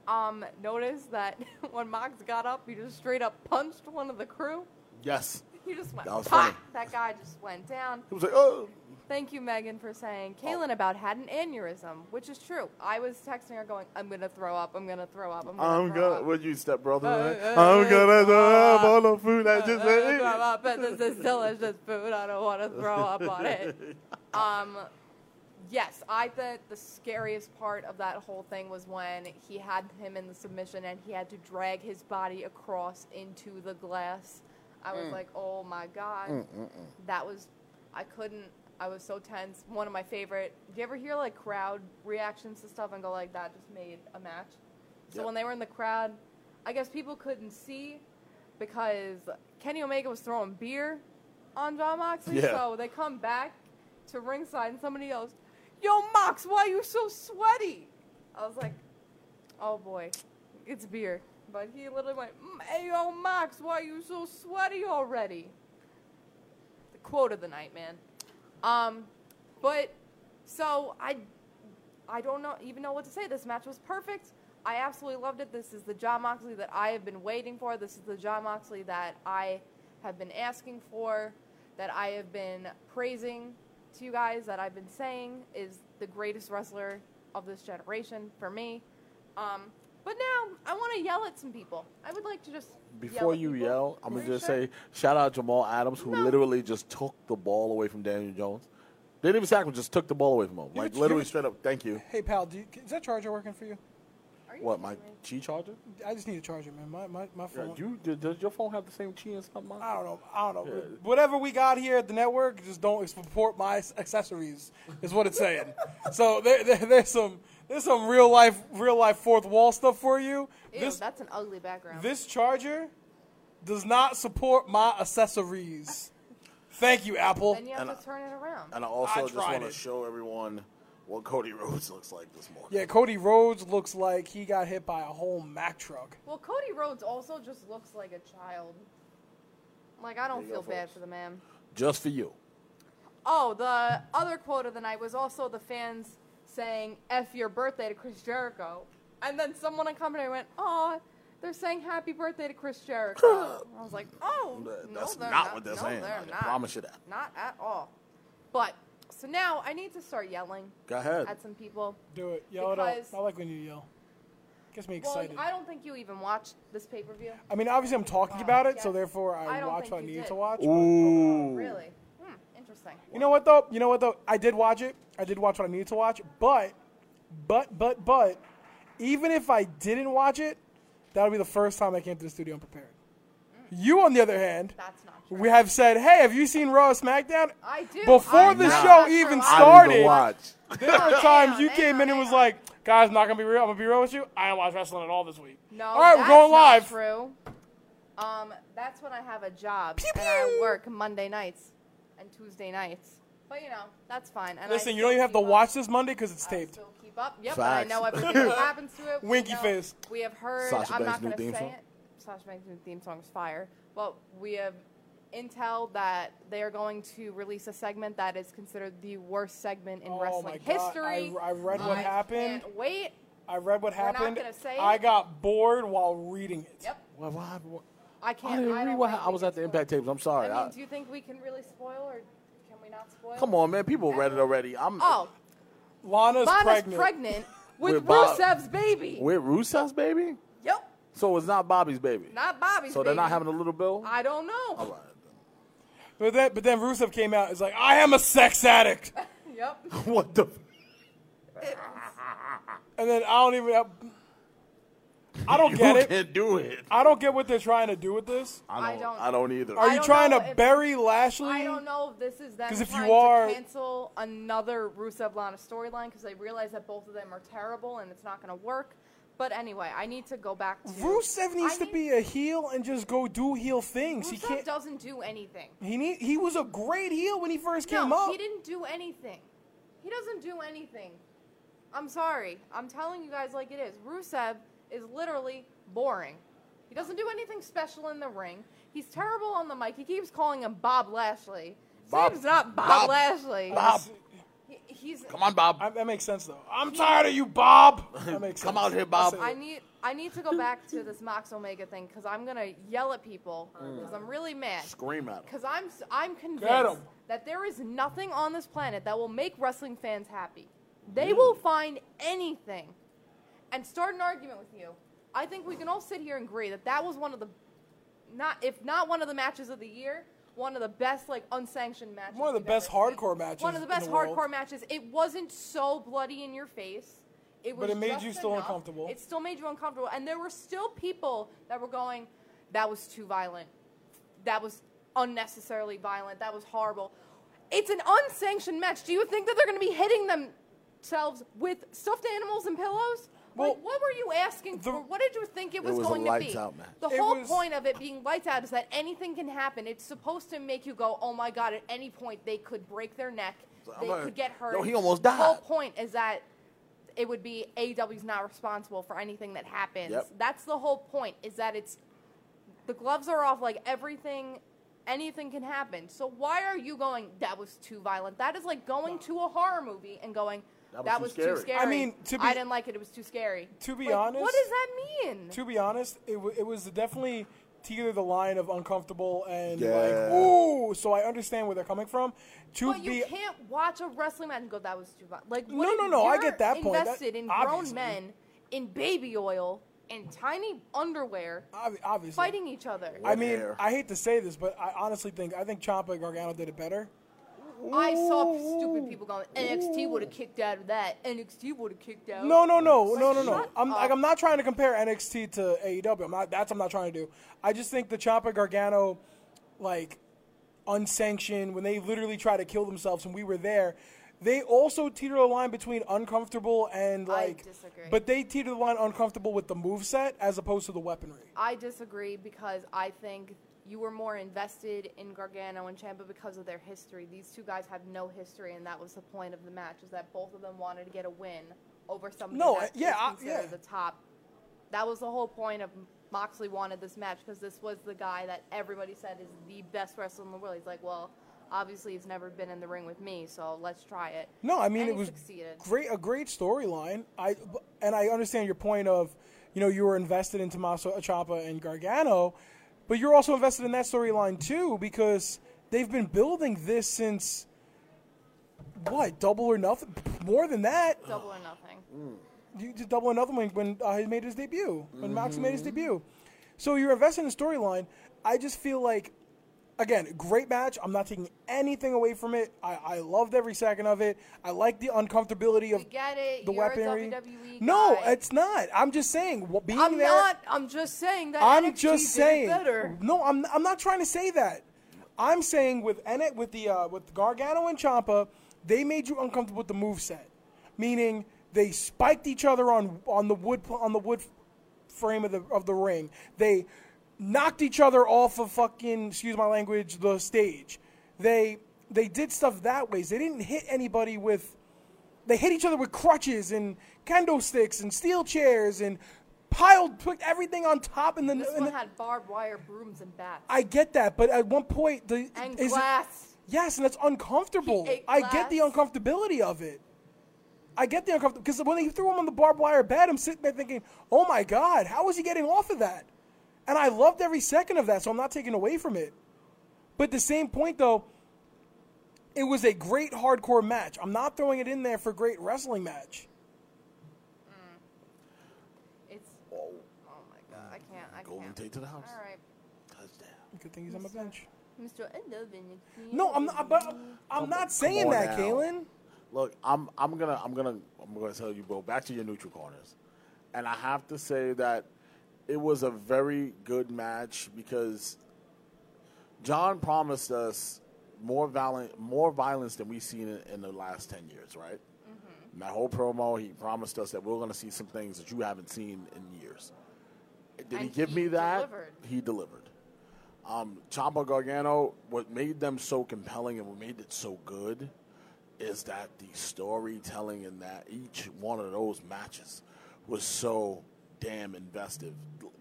um, notice that when Mox got up, he just straight up punched one of the crew? Yes. He just went. That was "Pah!" funny. That guy just went down. He was like, oh. Thank you, Megan, for saying Kaylin about had an aneurysm, which is true. I was texting her going, "I'm gonna throw up. I'm gonna throw up. I'm gonna I'm throw gonna, up." what you step brother? Uh, man? uh, I'm gonna throw up uh, all the food I just Uh, throw ate. up, and this is delicious food. I don't want to throw up on it. Um, yes, I thought the scariest part of that whole thing was when he had him in the submission and he had to drag his body across into the glass. I was mm. like, oh my god, mm, mm, that was. I couldn't. I was so tense. One of my favorite. Do you ever hear like crowd reactions to stuff and go like that? Just made a match. So Yep. when they were in the crowd, I guess people couldn't see because Kenny Omega was throwing beer on Jon Moxley. Yeah. So they come back to ringside and somebody yells, Yo, Mox, why are you so sweaty? I was like, oh boy, it's beer. But he literally went, "Mm, hey, yo, Max, why are you so sweaty already? The quote of the night, man. Um, but so I I don't know even know what to say. This match was perfect. I absolutely loved it. This is the Jon Moxley that I have been waiting for. This is the Jon Moxley that I have been asking for, that I have been praising to you guys that I've been saying is the greatest wrestler of this generation for me. Um, but now I want to yell at some people. I would like to just Before at you people. yell, I'm gonna just sure? say shout out Jamal Adams, who No. literally just took the ball away from Daniel Jones. They didn't even sack him, just took the ball away from him. Like you- literally you- straight up. Thank you. Hey pal, do you, is that charger working for you? You What my kidding me? chi charger? I just need a charger, man. My my, my Yeah, phone. you does- does your phone have the same chi and stuff? Mine? I don't know. I don't know. Yeah. Whatever we got here at the network, just don't support my accessories. Is what it's saying. so there, there, there's some there's some real life real life fourth wall stuff for you. Ew, this that's an ugly background. this charger does not support my accessories. Thank you, Apple. then you have And to turn it around. And I also I just want to show everyone what Cody Rhodes looks like this morning. Yeah, Cody Rhodes looks like he got hit by a whole Mack truck. Well, Cody Rhodes also just looks like a child. Like I don't There you go, feel bad folks. for the man. Just for you. Oh, the other quote of the night was also the fans saying "F your birthday" to Chris Jericho, and then someone in commentary went, "Oh, they're saying happy birthday to Chris Jericho." I was like, "Oh, That- no, That's they're not what they're no, saying. They're I not. promise you that. Not at all." But so now I need to start yelling Go ahead. at some people. Do it. Yell it out. Because- I like when you yell. Gets me excited. Well, excited. I don't think you even watched this pay per view. I mean, obviously, I'm talking about it, so therefore I, I watch what I need did. to watch. but- Ooh. Really? Interesting. You know what though? You know what though? I did watch it. I did watch what I needed to watch, but, but, but, but, even if I didn't watch it, that would be the first time I came to the studio unprepared. You, on the other hand, That's not true. we have said, "Hey, have you seen Raw or SmackDown?" I do. Before I the show even true. I started, watch. There were times you came in and damn, was damn. like, "Guys, not gonna be real. I'm gonna be real with you. I don't watch wrestling at all this week." No, all right, we're going live. True. Um, that's when I have a job Pew, and I work Monday nights and Tuesday nights. But you know, that's fine. And I Listen, you don't even have to keep up- watch this Monday because it's I taped. still keep up. Yep, Facts. I know everything that happens to it. We Winky know- face. We have heard. Sasha I'm Banks' not new going to theme say song? it. Sasha Banks' new theme song is fire. But we have intel that they are going to release a segment that is considered the worst segment in Oh wrestling my God, history. I- I read what I happened. Can't wait. I read what We're not happened. gonna say I it. got bored while reading it. Yep. What, what? What- I I can't. didn't I, read don't what I was at the spoil. Impact tapes. I'm sorry. I mean, I- do you think we can really spoil, or can we not spoil? come on, man. People read it already. I'm Oh, Lana's, Lana's pregnant. pregnant, with, With Bob- Rusev's baby. with Rusev's baby. yep, So it's not Bobby's baby. not Bobby's. so they're not having a little bill. I don't know. All right. But then, but then Rusev came out. Is like, I am a sex addict, Yep. What the? and then I don't even. I don't you get it. can't do it. I don't get what they're trying to do with this. I I don't. don't- I don't either. Are I you don't trying know to if- bury Lashley? I don't know if this is them 'Cause if you trying are- to cancel another Rusev Lana storyline because they realize that both of them are terrible and it's not going to work. But anyway, I need to go back to Rusev needs I to need- be a heel and just go do heel things. he Rusev can't. doesn't do anything. He need, He was a great heel when he first came no, up. he didn't do anything. He doesn't do anything. I'm sorry. I'm telling you guys like it is. Rusev is literally boring. He doesn't do anything special in the ring. He's terrible on the mic. He keeps calling him Bob Lashley. His Bob- name's not Bob, Bob- Lashley. Bob, He- he's. come on, Bob. I, that makes sense though. I'm tired of you, Bob. That makes Come sense. out here, Bob. I need. I need to go back to this Mox Omega thing because I'm gonna yell at people mm. because I'm really mad. Scream at him. Because I'm s- I'm Get convinced 'em. that there is nothing on this planet that will make wrestling fans happy. They will find anything and start an argument with you. I think we can all sit here and agree that that was one of the not if not one of the matches of the year, one of the best like unsanctioned matches. One of the best ever seen. hardcore matches One of the best the world. hardcore matches. It wasn't so bloody in your face. It was But it made you still enough. uncomfortable. It still made you uncomfortable, and there were still people that were going, "That was too violent. That was unnecessarily violent. That was horrible." It's an unsanctioned match. Do you think that they're going to be hitting themselves with stuffed animals and pillows? Well, like, what were you asking the- for? What did you think it was, was a going to be? out. The It whole was- point of it being lights out is that anything can happen. It's supposed to make you go, "Oh my god!" At any point, they could break their neck. They could get hurt. yo, he almost died. The whole point is that it would be AEW's not responsible for anything that happens. Yep. That's the whole point. Is that it's the gloves are off. Like everything, anything can happen. So why are you going? That was too violent. That is like going to a horror movie and going. That was too scary." scary. I mean, to be- I didn't like it. It was too scary. to be Like, honest- what does that mean? To be honest, it, w- it was definitely teeter the line of uncomfortable and Yeah. like ooh. So I understand where they're coming from. To But you can't watch a wrestling match and go, "That was too much." Like, No, what if no, no, I you're get that point. That- Invested in grown men in baby oil in tiny underwear ob- obviously fighting each other. I mean, hair. I hate to say this, but I honestly think I think Ciampa and Gargano did it better. I saw stupid people going, "NXT would have kicked out of that. NXT would have kicked out." No, no, no, Like, no, no, no. I'm up. like I'm not trying to compare NXT to AEW. I'm not. That's what I'm not trying to do. I just think the Ciampa Gargano, like, unsanctioned when they literally try to kill themselves and we were there. They also teeter the line between uncomfortable and I like, disagree. but they teeter the line uncomfortable with the move set as opposed to the weaponry. I disagree because I think you were more invested in Gargano and Ciampa because of their history. These two guys have no history, and that was the point of the match: is that both of them wanted to get a win over somebody No, that yeah, I- yeah. the top. That was the whole point of Moxley wanted this match because this was the guy that everybody said is the best wrestler in the world. He's like, well, obviously he's never been in the ring with me, so let's try it. No, I mean And it was succeeded. great, a great storyline. I and I understand your point of, you know, you were invested in Tommaso Ciampa and Gargano, but you're also invested in that storyline too because they've been building this since what double or nothing, more than that. Double or nothing. You did double or nothing when when uh, he made his debut, when Mox made his debut. So you're invested in the storyline. I just feel like again, great match. I'm not taking anything away from it. I, I loved every second of it. I like the uncomfortability of the You're weaponry. No, guy. it's not. I'm just saying. wh- Being I'm there, not. I'm just saying that. I'm NXT just saying. better. No, I'm. I'm not trying to say that. I'm saying with Ennett, with the uh, with Gargano and Ciampa, they made you uncomfortable with the move set, meaning they spiked each other on on the wood on the wood frame of the of the ring. They knocked each other off of fucking excuse my language the stage. They they did stuff that ways. They didn't hit anybody with they hit each other with crutches and kendo sticks and steel chairs and piled put everything on top in the, This one the had barbed wire brooms and bats I get that, but at one point the and is glass. yes, and that's uncomfortable. I get the uncomfortability of it. I get the uncomfortable because when he threw him on the barbed wire bed, I'm sitting there thinking, "Oh my god, how is he getting off of that?" And I loved every second of that, so I'm not taking away from it. But at the same point, though, it was a great hardcore match. I'm not throwing it in there for great wrestling match. Mm. It's. Oh, oh my god, I can't. I Golden can't. Tate to the house. All right, Touchdown. Good thing he's on the bench. Mr. Endovin. No, I'm not. But I'm not saying that, now. Kalen. Look, I'm I'm gonna I'm gonna I'm gonna tell you, bro. Back to your neutral corners, and I have to say that it was a very good match because Jon promised us more violent more violence than we've seen in, in the last ten years, right? In that whole promo, he promised us that we're gonna see some things that you haven't seen in years. Did he give he me that? delivered. He delivered. Um, Ciampa Gargano, what made them so compelling and what made it so good is that the storytelling in that each one of those matches was so damn invested.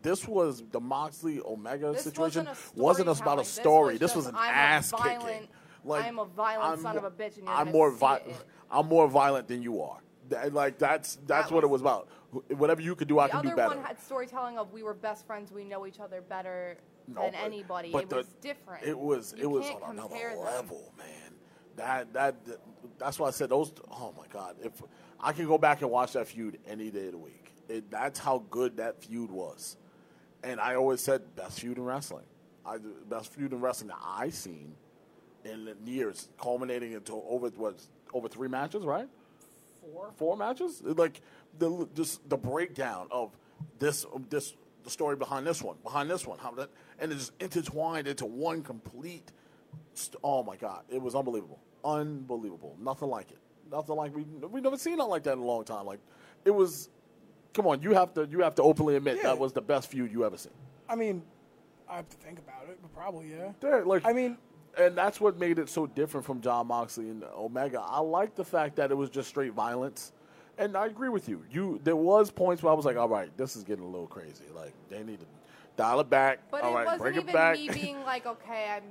This was the Moxley Omega This situation. wasn't a wasn't about a storytelling. This story. was This was, an I'm ass violent- kicking. I'm a violent son of a bitch and you're I'm more see vi- it. I'm more violent than you are. That- like that's that's That what it was- was about. Whatever you could do, I The can do better. other better. one had storytelling of we were best friends, we know each other better No, than but- anybody. but it the- was different. It was You it was on another them. level, man. That that that's why I said those. Oh my god! If I can go back and watch that feud any day of the week, it, that's how good that feud was. And I always said best feud in wrestling. I best feud in wrestling that I seen in years, culminating into over what over three matches, right? Four four matches. Like the just the breakdown of this this the story behind this one, behind this one, how that and it just intertwined into one complete. St- oh my god, it was unbelievable, unbelievable. Nothing like it. Nothing like we we never seen nothing like that in a long time. Like it was. Come on, you have to you have to openly admit Yeah. that was the best feud you ever seen. I mean, I have to think about it, but probably yeah. Yeah, like I mean, and that's what made it so different from Jon Moxley and Omega. I like the fact that it was just straight violence, and I agree with you. You there was points where I was like, all right, this is getting a little crazy. Like they need to dial it back. But all it right, wasn't bring even it back. me being like, okay, I'm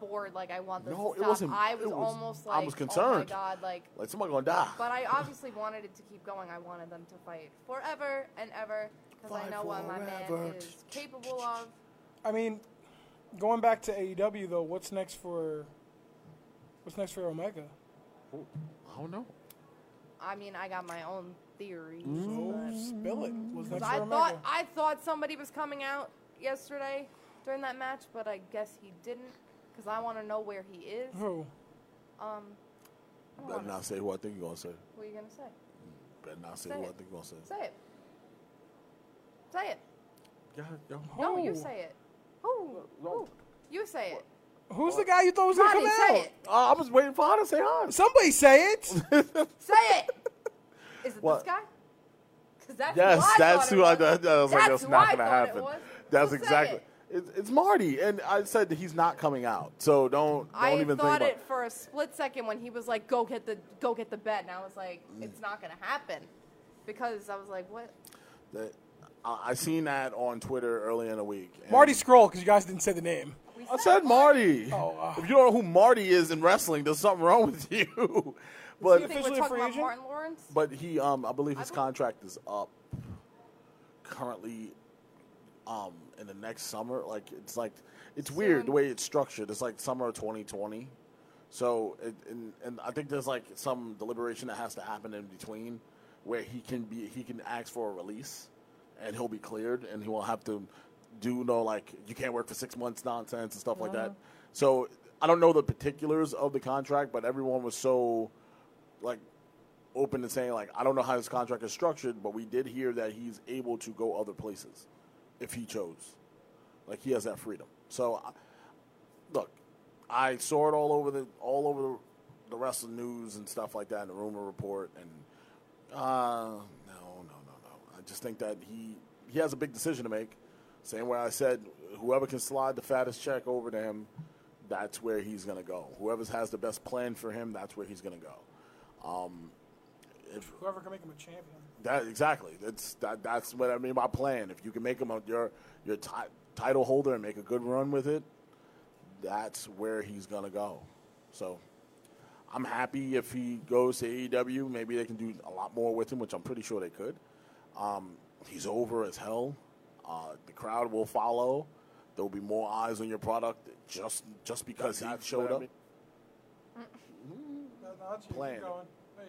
bored, like I want this No, to it stop. wasn't- I was, it was- almost I like, was oh my concerned. god, like. like somebody gonna die. But I obviously wanted it to keep going. I wanted them to fight forever and ever because I Fight know what my man is capable of. I mean, going back to AEW though, what's next for? What's next for Omega? Oh, I don't know. I mean, I got my own theories. Mm. So spill it. What's next I for thought Omega? I thought somebody was coming out yesterday during that match, but I guess he didn't because I want to know where he is. Who? Um, I Better not say who I think you're gonna say. what are you gonna say? Better not say, Say who I it. think you're gonna say. Say it. Say it. Yeah, yo. No, you Who? say it. Who? Who? You say it. Who's the guy you thought was gonna Ronnie, come say out? it. Oh, I was waiting for her to say hi. Somebody say it. Say it. Is it What? this guy? 'Cause that's Yes, who I that's thought it who I, was. that, that was like, That's that's not going to happen. That's So say exactly. It. It's, it's Marty, and I said that he's not coming out, so don't don't I even thought think it about. for a split second when he was like, "Go get the go get the bed," and I was like. "It's not gonna happen," because I was like, "What?" That, I, I seen that on Twitter early in the week. and Marty Scurll, because you guys didn't say the name. We I said Marty. Oh, uh. if you don't know who Marty is in wrestling, there's something wrong with you. You but think officially we're a talking free about agent? Martin Lawrence? but he, um, I believe his I contract is up currently. Um, in the next summer, like it's like it's weird the way it's structured. It's like summer of 2020. So, it, and, and I think there's like some deliberation that has to happen in between, where he can be he can ask for a release, and he'll be cleared, and he won't have to do no like you can't work for six months nonsense and stuff like that. So I don't know the particulars of the contract, but everyone was so like open to saying like I don't know how his contract is structured, but we did hear that he's able to go other places if he chose. Like he has that freedom. So look, I saw it all over the all over the, rest of the news and stuff like that in the rumor report and uh no no no no. I just think that he he has a big decision to make. Same way I said whoever can slide the fattest check over to him, that's where he's gonna go. Whoever has the best plan for him, that's where he's gonna go. Um, if Whoever can make him a champion. that exactly. That's that. That's what I mean by plan. If you can make him a, your your ti- title holder and make a good run with it, that's where he's gonna go. So, I'm happy if he goes to AEW. Maybe they can do a lot more with him, which I'm pretty sure they could. Um, he's over as hell. Uh, the crowd will follow. There will be more eyes on your product just just because he showed what I up. mean. Plan.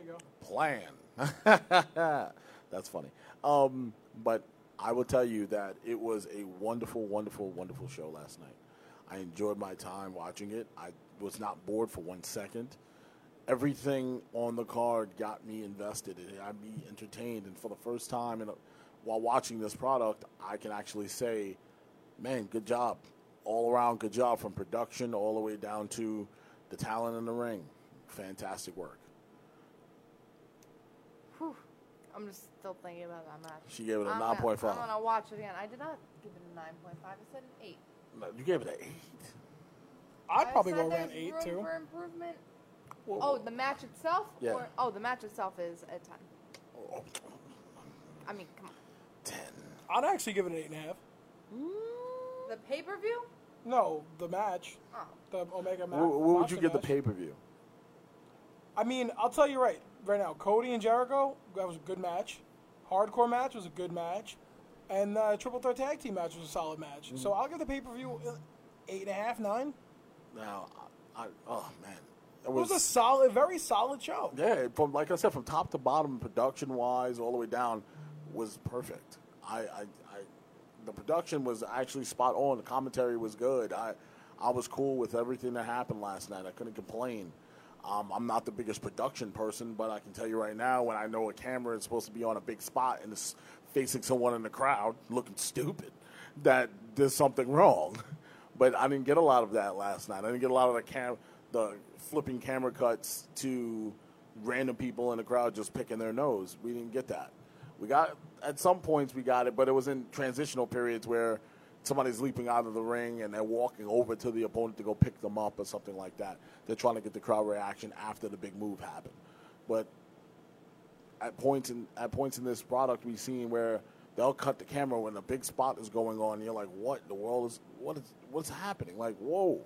Go. plan. That's funny. Um, but I will tell you that it was a wonderful, wonderful, wonderful show last night. I enjoyed my time watching it. I was not bored for one second. Everything on the card got me invested. It got me entertained, and for the first time, while watching this product, I can actually say, "Man, good job! All around, good job from production all the way down to the talent in the ring. Fantastic work." I'm just still thinking about that match. She gave it a I'm nine I'm gonna watch it again. I did not give it a nine point five. I said an eight. No, You gave it an eight. I'd I probably said go around there's eight room too. For improvement. Oh, the match itself? Yeah. Or, oh, the match itself is a ten. Oh, I mean, come on. ten. I'd actually give it an eight and a half. The pay per view? No, the match, Oh. the Omega match. What, what would you give the pay per view? I mean, I'll tell you right right now. Cody and Jericho, that was a good match. Hardcore match was a good match, and uh, Triple Threat Tag Team match was a solid match. So I'll give the pay per view eight and a half, nine. Now, I, I oh man, it It was was, a solid, very solid show. yeah. From like I said, from top to bottom, production wise, all the way down, was perfect. I, I, I, the production was actually spot on. The commentary was good. I, I was cool with everything that happened last night. I couldn't complain. Um, I'm not the biggest production person, but I can tell you right now, when I know a camera is supposed to be on a big spot and it's facing someone in the crowd looking stupid, that there's something wrong. But I didn't get a lot of that last night. I didn't get a lot of the cam, the flipping camera cuts to random people in the crowd just picking their nose. We didn't get that. We got at some points we got it, but it was in transitional periods where somebody's leaping out of the ring and they're walking over to the opponent to go pick them up or something like that. They're trying to get the crowd reaction after the big move happened. But at points in at points in this product we've seen where they'll cut the camera when a big spot is going on and you're like, What in the world is what is what's happening? Like, whoa.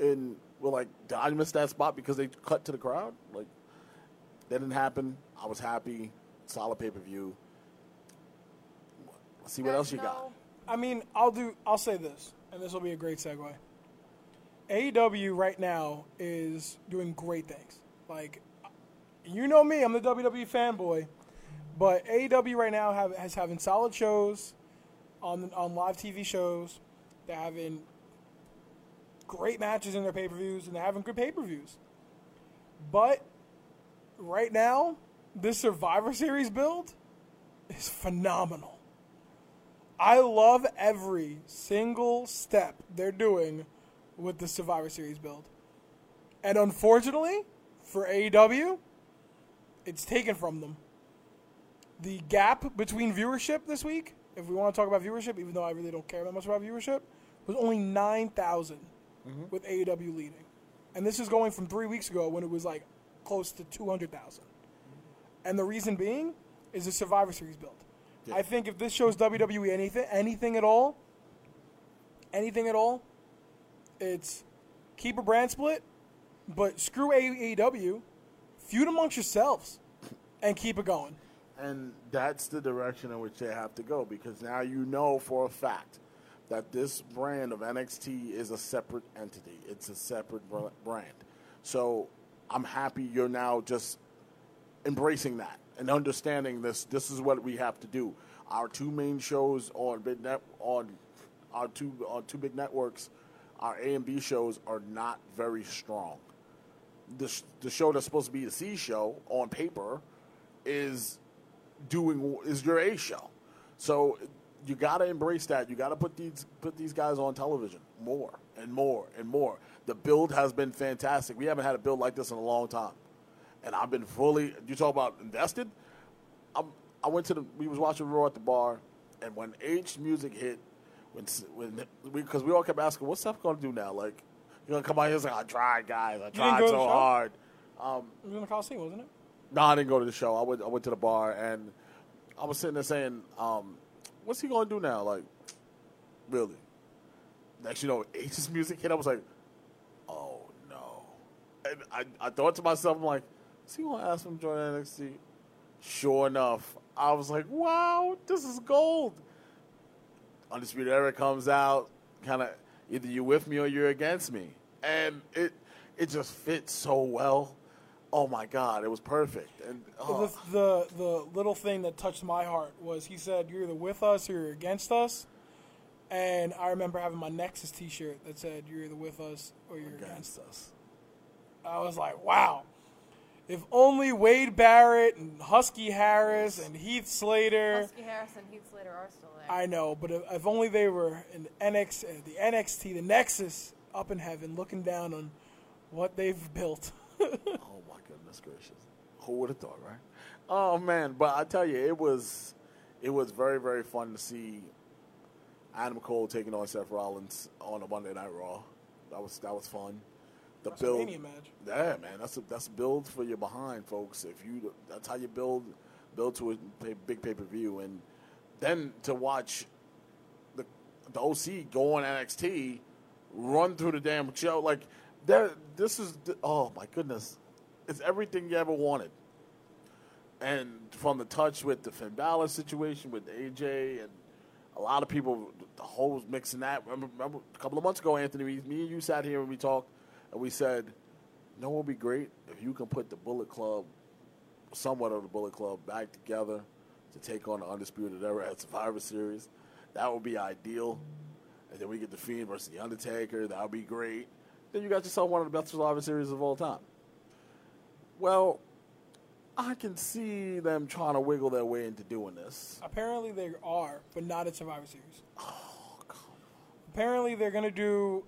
And we're like, Did I miss that spot because they cut to the crowd? Like that didn't happen. I was happy. Solid pay per view. See what Guys else you got. I mean, I'll do. I'll say this, and this will be a great segue. AEW right now is doing great things. Like, you know me, I'm the WWE fanboy, but AEW right now have, has having solid shows on on live TV shows. They're having great matches in their pay per views, and they're having good pay per views. But right now, this Survivor Series build is phenomenal. I love every single step they're doing with the Survivor Series build. And unfortunately, for AEW, it's taken from them. The gap between viewership this week, if we want to talk about viewership, even though I really don't care that much about viewership, was only 9,000 mm-hmm. with AEW leading. And this is going from three weeks ago when it was like close to 200,000. And the reason being is the Survivor Series build. I think if this shows WWE anything, anything at all, anything at all, it's keep a brand split, but screw AEW, feud amongst yourselves, and keep it going. And that's the direction in which they have to go because now you know for a fact that this brand of NXT is a separate entity. It's a separate brand. So I'm happy you're now just embracing that and understanding this. This is what we have to do. Our two main shows on big net on our two two big networks, our A and B shows are not very strong. The the show that's supposed to be the C show on paper is doing is your A show. So you got to embrace that. You got to put these put these guys on television more and more and more. The build has been fantastic. We haven't had a build like this in a long time, and I've been fully. You talk about invested. I'm, I went to the. We was watching Raw at the bar, and when H music hit, when when because we, all kept asking, "What's Seth going to do now?" Like, you gonna come out here and say, "I tried, guys. I tried so hard." It was in the Coliseum, wasn't it? No, I didn't go to the show. I went. I went to the bar, and I was sitting there saying, um, "What's he going to do now?" Like, really? Next, you know, H's music hit. I was like, "Oh no!" And I, I thought to myself, "I'm like, is he going to ask him to join NXT?" Sure enough, I was like, "Wow, this is gold." Undisputed Era comes out, kind of either you're with me or you're against me, and it it just fits so well. Oh my God, it was perfect. And oh, The, the the little thing that touched my heart was he said, "You're either with us or you're against us." And I remember having my Nexus T-shirt that said, "You're either with us or you're against against us. I was like, wow. If only Wade Barrett and Husky Harris and Heath Slater. Husky Harris and Heath Slater are still there. I know, but if, if only they were in NX, uh, the NXT, the Nexus, up in heaven, looking down on what they've built. Oh my goodness gracious! Who would have thought, right? Oh man, but I tell you, it was it was very very fun to see Adam Cole taking on Seth Rollins on a Monday Night Raw. That was that was fun. The build, match. yeah, man, that's a, that's build for your behind, folks. If you that's how you build build to a pay, big pay per view, and then to watch the the OC go on NXT, run through the damn show like that. This is oh my goodness, it's everything you ever wanted. And from the touch with the Finn Balor situation with AJ and a lot of people, the whole mixing that. Remember, remember a couple of months ago, Anthony, me and you sat here and we talked, and we said, "No, know what would be great if you can put the Bullet Club, somewhat of the Bullet Club, back together to take on the Undisputed Era at Survivor Series. That would be ideal. And then we get the Fiend versus the Undertaker. That would be great. Then you got yourself one of the best Survivor Series of all time. Well, I can see them trying to wiggle their way into doing this. Apparently they are, but not at Survivor Series. Oh, Apparently they're gonna do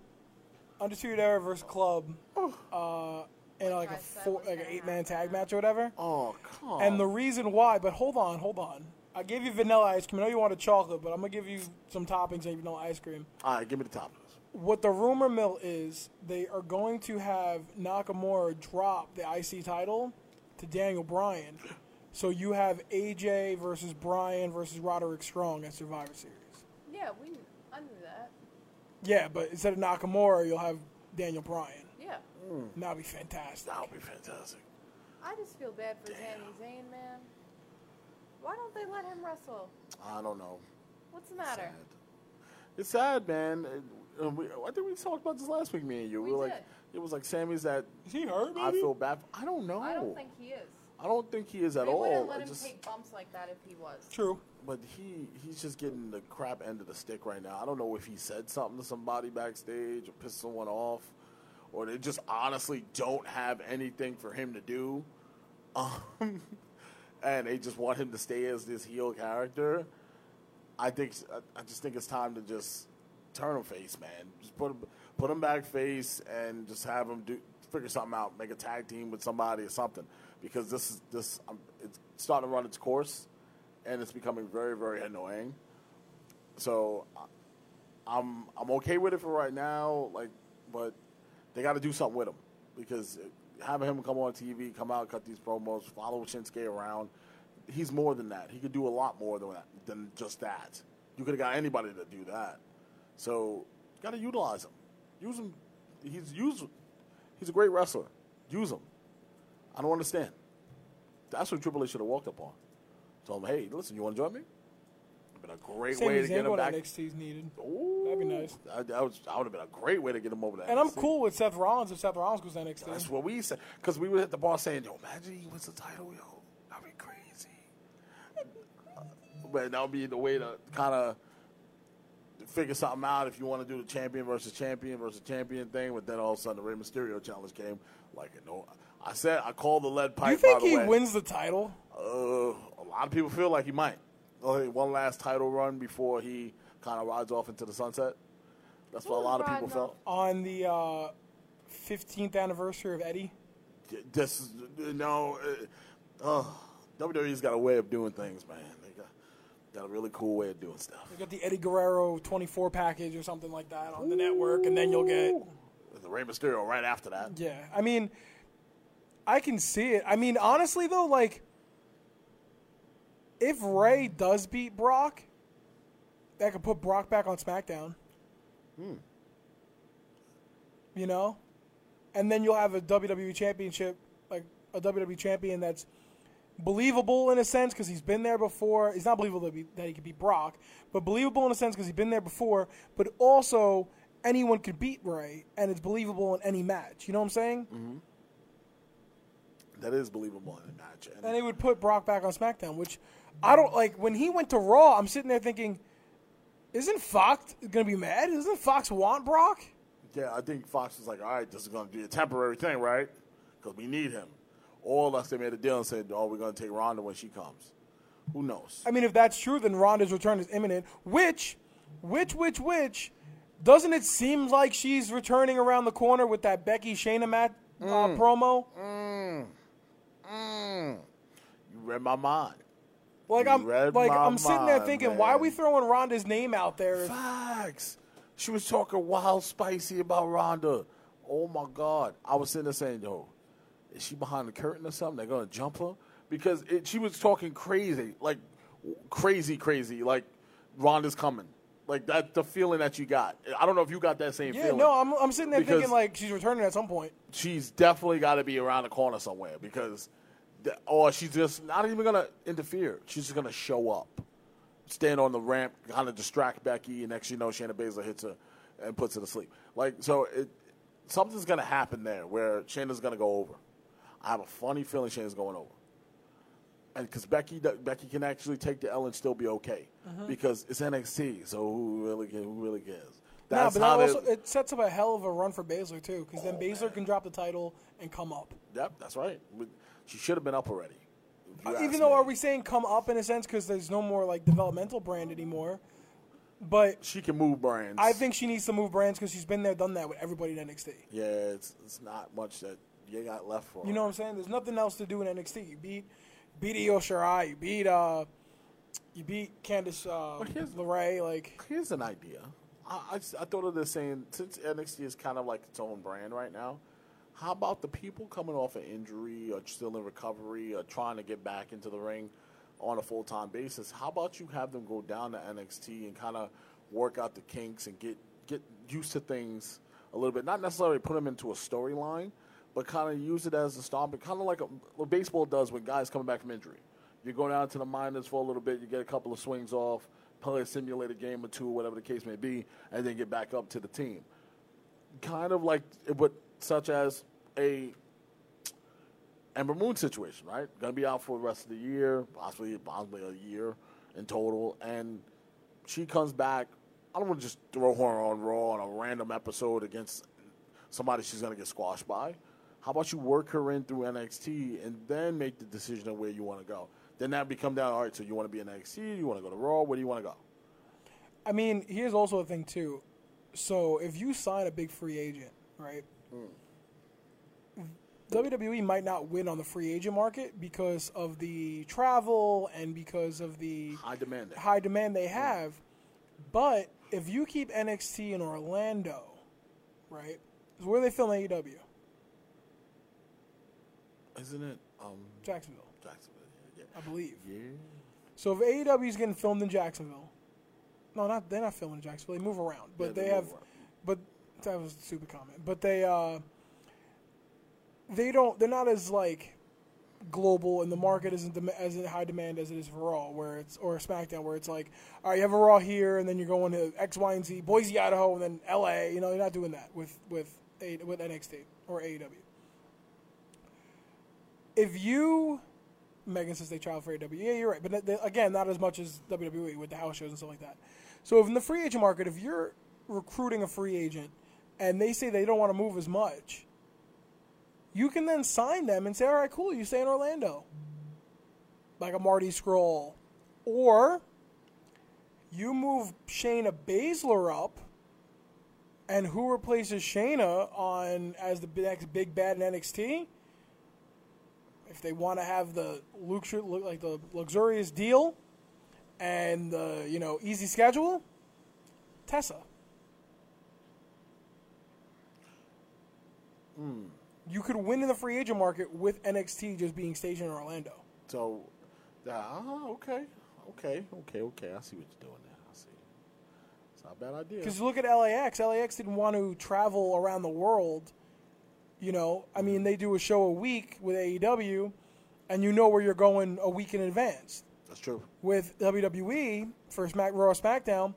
Undisputed Era versus Club uh, in like a four, like an eight man tag match or whatever. Oh, come on. And the reason why, but hold on, hold on. I gave you vanilla ice cream. I know you wanted chocolate, but I'm gonna give you some toppings and vanilla ice cream. All right, give me the toppings. What the rumor mill is, they are going to have Nakamura drop the IC title to Daniel Bryan. So you have AJ versus Bryan versus Roderick Strong at Survivor Series. yeah, we. I knew that. Yeah, but instead of Nakamura, you'll have Daniel Bryan. Yeah. And that'd be fantastic. That'll be fantastic. I just feel bad for Sami Zayn, man. Why don't they let him wrestle? I don't know. What's the matter? Sad. It's sad, man. Uh, we, I think we talked about this last week, me and you. We were like, it was like Sami's that Is he hurt? Me. I feel bad. I don't know. I don't think he is. I don't think he is at they all. wouldn't let I him just, take bumps like that if he was. True. But he he's just getting the crap end of the stick right now. I don't know if he said something to somebody backstage or pissed someone off, or they just honestly don't have anything for him to do, um, and they just want him to stay as this heel character. I think I- just think it's time to just turn him face, man. Just put him put him back face and just have him do figure something out. Make a tag team with somebody or something because this is this um, it's starting to run its course and it's becoming very very annoying. So I'm I'm okay with it for right now, like, but they got to do something with him because having him come on TV, come out, cut these promos, follow Shinsuke around, he's more than that. He could do a lot more than that, than just that. You could have got anybody to do that. So got to utilize him. Use him. He's use. He's a great wrestler. Use him. I don't understand. That's what Triple H should have walked up Told him, hey, listen, you want to join me? It'd been a great Same way to get him back. NXT's needed. Ooh, That'd be nice. I, that, was, that would have been a great way to get him over there. And I'm cool with Seth Rollins if Seth Rollins goes to NXT. That's what we said. Because we were at the bar saying, yo, imagine he wins the title, yo. That'd be crazy. But that would be the way to kind of figure something out if you want to do the champion versus champion versus champion thing. But then all of a sudden the Rey Mysterio challenge came. Like, you know, I said, I called the lead Do pipe. you think he way. wins the title? Uh, a lot of people feel like he might. Okay, one last title run before he kind of rides off into the sunset. That's what a lot of people riding felt. On the uh, 15th anniversary of Eddie? This is no. Uh, uh, WWE's got a way of doing things, man. They got got a really cool way of doing stuff. You got the Eddie Guerrero 24 package or something like that on the network, and then you'll get. The Rey Mysterio right after that. Yeah, I mean, I can see it. I mean, honestly, though, like, if Rey does beat Brock, that could put Brock back on SmackDown. Hmm. You know? And then you'll have a WWE Championship, like a WWE Champion that's believable in a sense because he's been there before. It's not believable that, be, that he could beat Brock, but believable in a sense because he's been there before. But also, anyone could beat Rey, and it's believable in any match. You know what I'm saying? Mm-hmm. That is believable in a match. And And it would put Brock back on SmackDown, which I don't like. When he went to Raw, I'm sitting there thinking, isn't Fox gonna be mad? Doesn't Fox want Brock? yeah, I think Fox was like, all right, this is going to be a temporary thing, right? Because we need him. Or unless they made a deal and said, oh, we're going to take Ronda when she comes. Who knows? I mean, if that's true, then Ronda's return is imminent. Which, which, which, which, doesn't it seem like she's returning around the corner with that Becky Shayna mat uh, mm. promo? Mm. Mm. You read my mind. Like You I'm, like I'm sitting there mind, thinking, why are we throwing Ronda's name out there? Facts. She was talking wild spicy about Ronda. Oh my God. I was sitting there saying, yo, is she behind the curtain or something? They're going to jump her? Because it, she was talking crazy, like crazy, crazy, like Ronda's coming. Like that, the feeling that you got. I don't know if you got that same Yeah, feeling. no, I'm, I'm sitting there Because- thinking like she's returning at some point. she's definitely got to be around the corner somewhere because, or she's just not even going to interfere. She's just going to show up, stand on the ramp, kind of distract Becky, and next you know, Shayna Baszler hits her and puts her to sleep. Like so, it something's going to happen there where Shayna's going to go over. I have a funny feeling Shayna's going over, and because Becky Becky can actually take the L and still be okay mm-hmm. because it's NXT. So who really ca- who really cares? That's but how that also it sets up a hell of a run for Baszler too, because then Baszler can drop the title and come up. Yep, that's right. She should have been up already. if you ask Uh, Even though, me. are we saying come up in a sense because there's no more like developmental brand anymore? But she can move brands. I think she needs to move brands because she's been there, done that with everybody in NXT. yeah, it's it's not much that you got left for. You her. know what I'm saying? There's nothing else to do in NXT. You beat beat Io Shirai, you beat uh, you beat Candice uh, LeRae. Like Here's an idea. I, I, I thought of this saying since NXT is kind of like its own brand right now. How about the people coming off an injury or still in recovery or trying to get back into the ring on a full time basis? How about you have them go down to NXT and kind of work out the kinks and get get used to things a little bit? Not necessarily put them into a storyline, but kind of use it as a stop. Kind of like a, what baseball does when guys coming back from injury. You go down to the minors for a little bit, you get a couple of swings off, play a simulated game or two, whatever the case may be, and then get back up to the team. Kind of like, but such as a Ember Moon situation, right? Going to be out for the rest of the year, possibly possibly a year in total, and she comes back. I don't want to just throw her on Raw on a random episode against somebody she's going to get squashed by. How about you work her in through NXT and then make the decision of where you want to go? Then that become down. All right, so you want to be in NXT? You want to go to Raw? Where do you want to go? I mean, here's also a thing too. So if you sign a big free agent, right? WWE might not win on the free agent market because of the travel and because of the High demand. high demand they have. But if you keep NXT in Orlando, right? Is where they film AEW, Isn't it? Um, Jacksonville, Jacksonville. Yeah. I believe. Yeah. So if AEW is getting filmed in Jacksonville, no, not they're not filming in Jacksonville. They move around, but Yeah, they they, have, around. but that was a stupid comment. But they, uh, they don't. They're not as like global, and the market isn't dem- as in high demand as it is for Raw, where it's or SmackDown, where it's like, all right, you have a Raw here, and then you're going to X, Y, and Z, Boise, Idaho, and then L.A. You know, you're not doing that with with A- with NXT or AEW. If you Megan says they travel for AW. Yeah, you're right. But th- th- again, not as much as WWE with the house shows and stuff like that. So if in the free agent market, if you're recruiting a free agent and they say they don't want to move as much, you can then sign them and say, all right, cool, you stay in Orlando. Like a Marty Scurll. Or you move Shayna Baszler up and who replaces Shayna on as the next big bad in NXT? if they want to have the luxur- like the luxurious deal and the you know easy schedule, Tessa. You could win in the free agent market with NXT just being stationed in Orlando. So, ah, okay, okay, okay, okay. I see what you're doing there. I see. It's not a bad idea. Because look at LAX. LAX didn't want to travel around the world. You know, I mean, they do a show a week with AEW, and you know where you're going a week in advance. That's true. with WWE for Smack Raw SmackDown,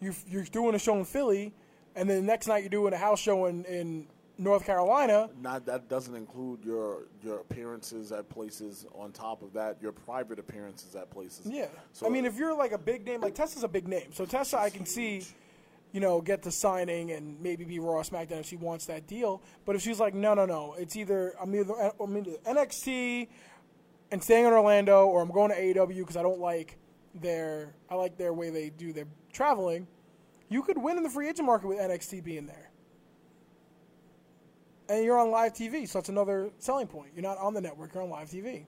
you you're doing a show in Philly, and then the next night you're doing a house show in, in North Carolina. Not that doesn't include your your appearances at places. On top of that, your private appearances at places. Yeah, So I mean, if you're like a big name, like Tessa's a big name, so Tessa I can see, you know, get the signing and maybe be Raw SmackDown if she wants that deal. But if she's like, no, no, no, it's either I'm either I'm either NXT and staying in Orlando, or I'm going to AEW because I don't like their I like their way they do their traveling. You could win in the free agent market with NXT being there. And you're on live TV, so that's another selling point. You're not on the network; you're on live TV.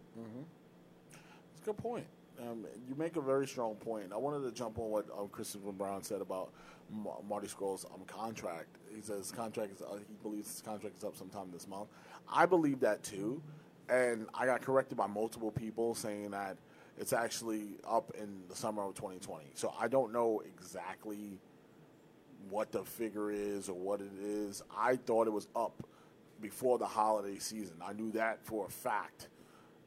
It's a good point. Um, you make a very strong point. I wanted to jump on what um, Christopher Brown said about Ma- Marty Scurll's um, contract. He says his contract is uh, he believes his contract is up sometime this month. I believe that too, and I got corrected by multiple people saying that it's actually up in the summer of 2020. So I don't know exactly what the figure is or what it is. I thought it was up before the holiday season. I knew that for a fact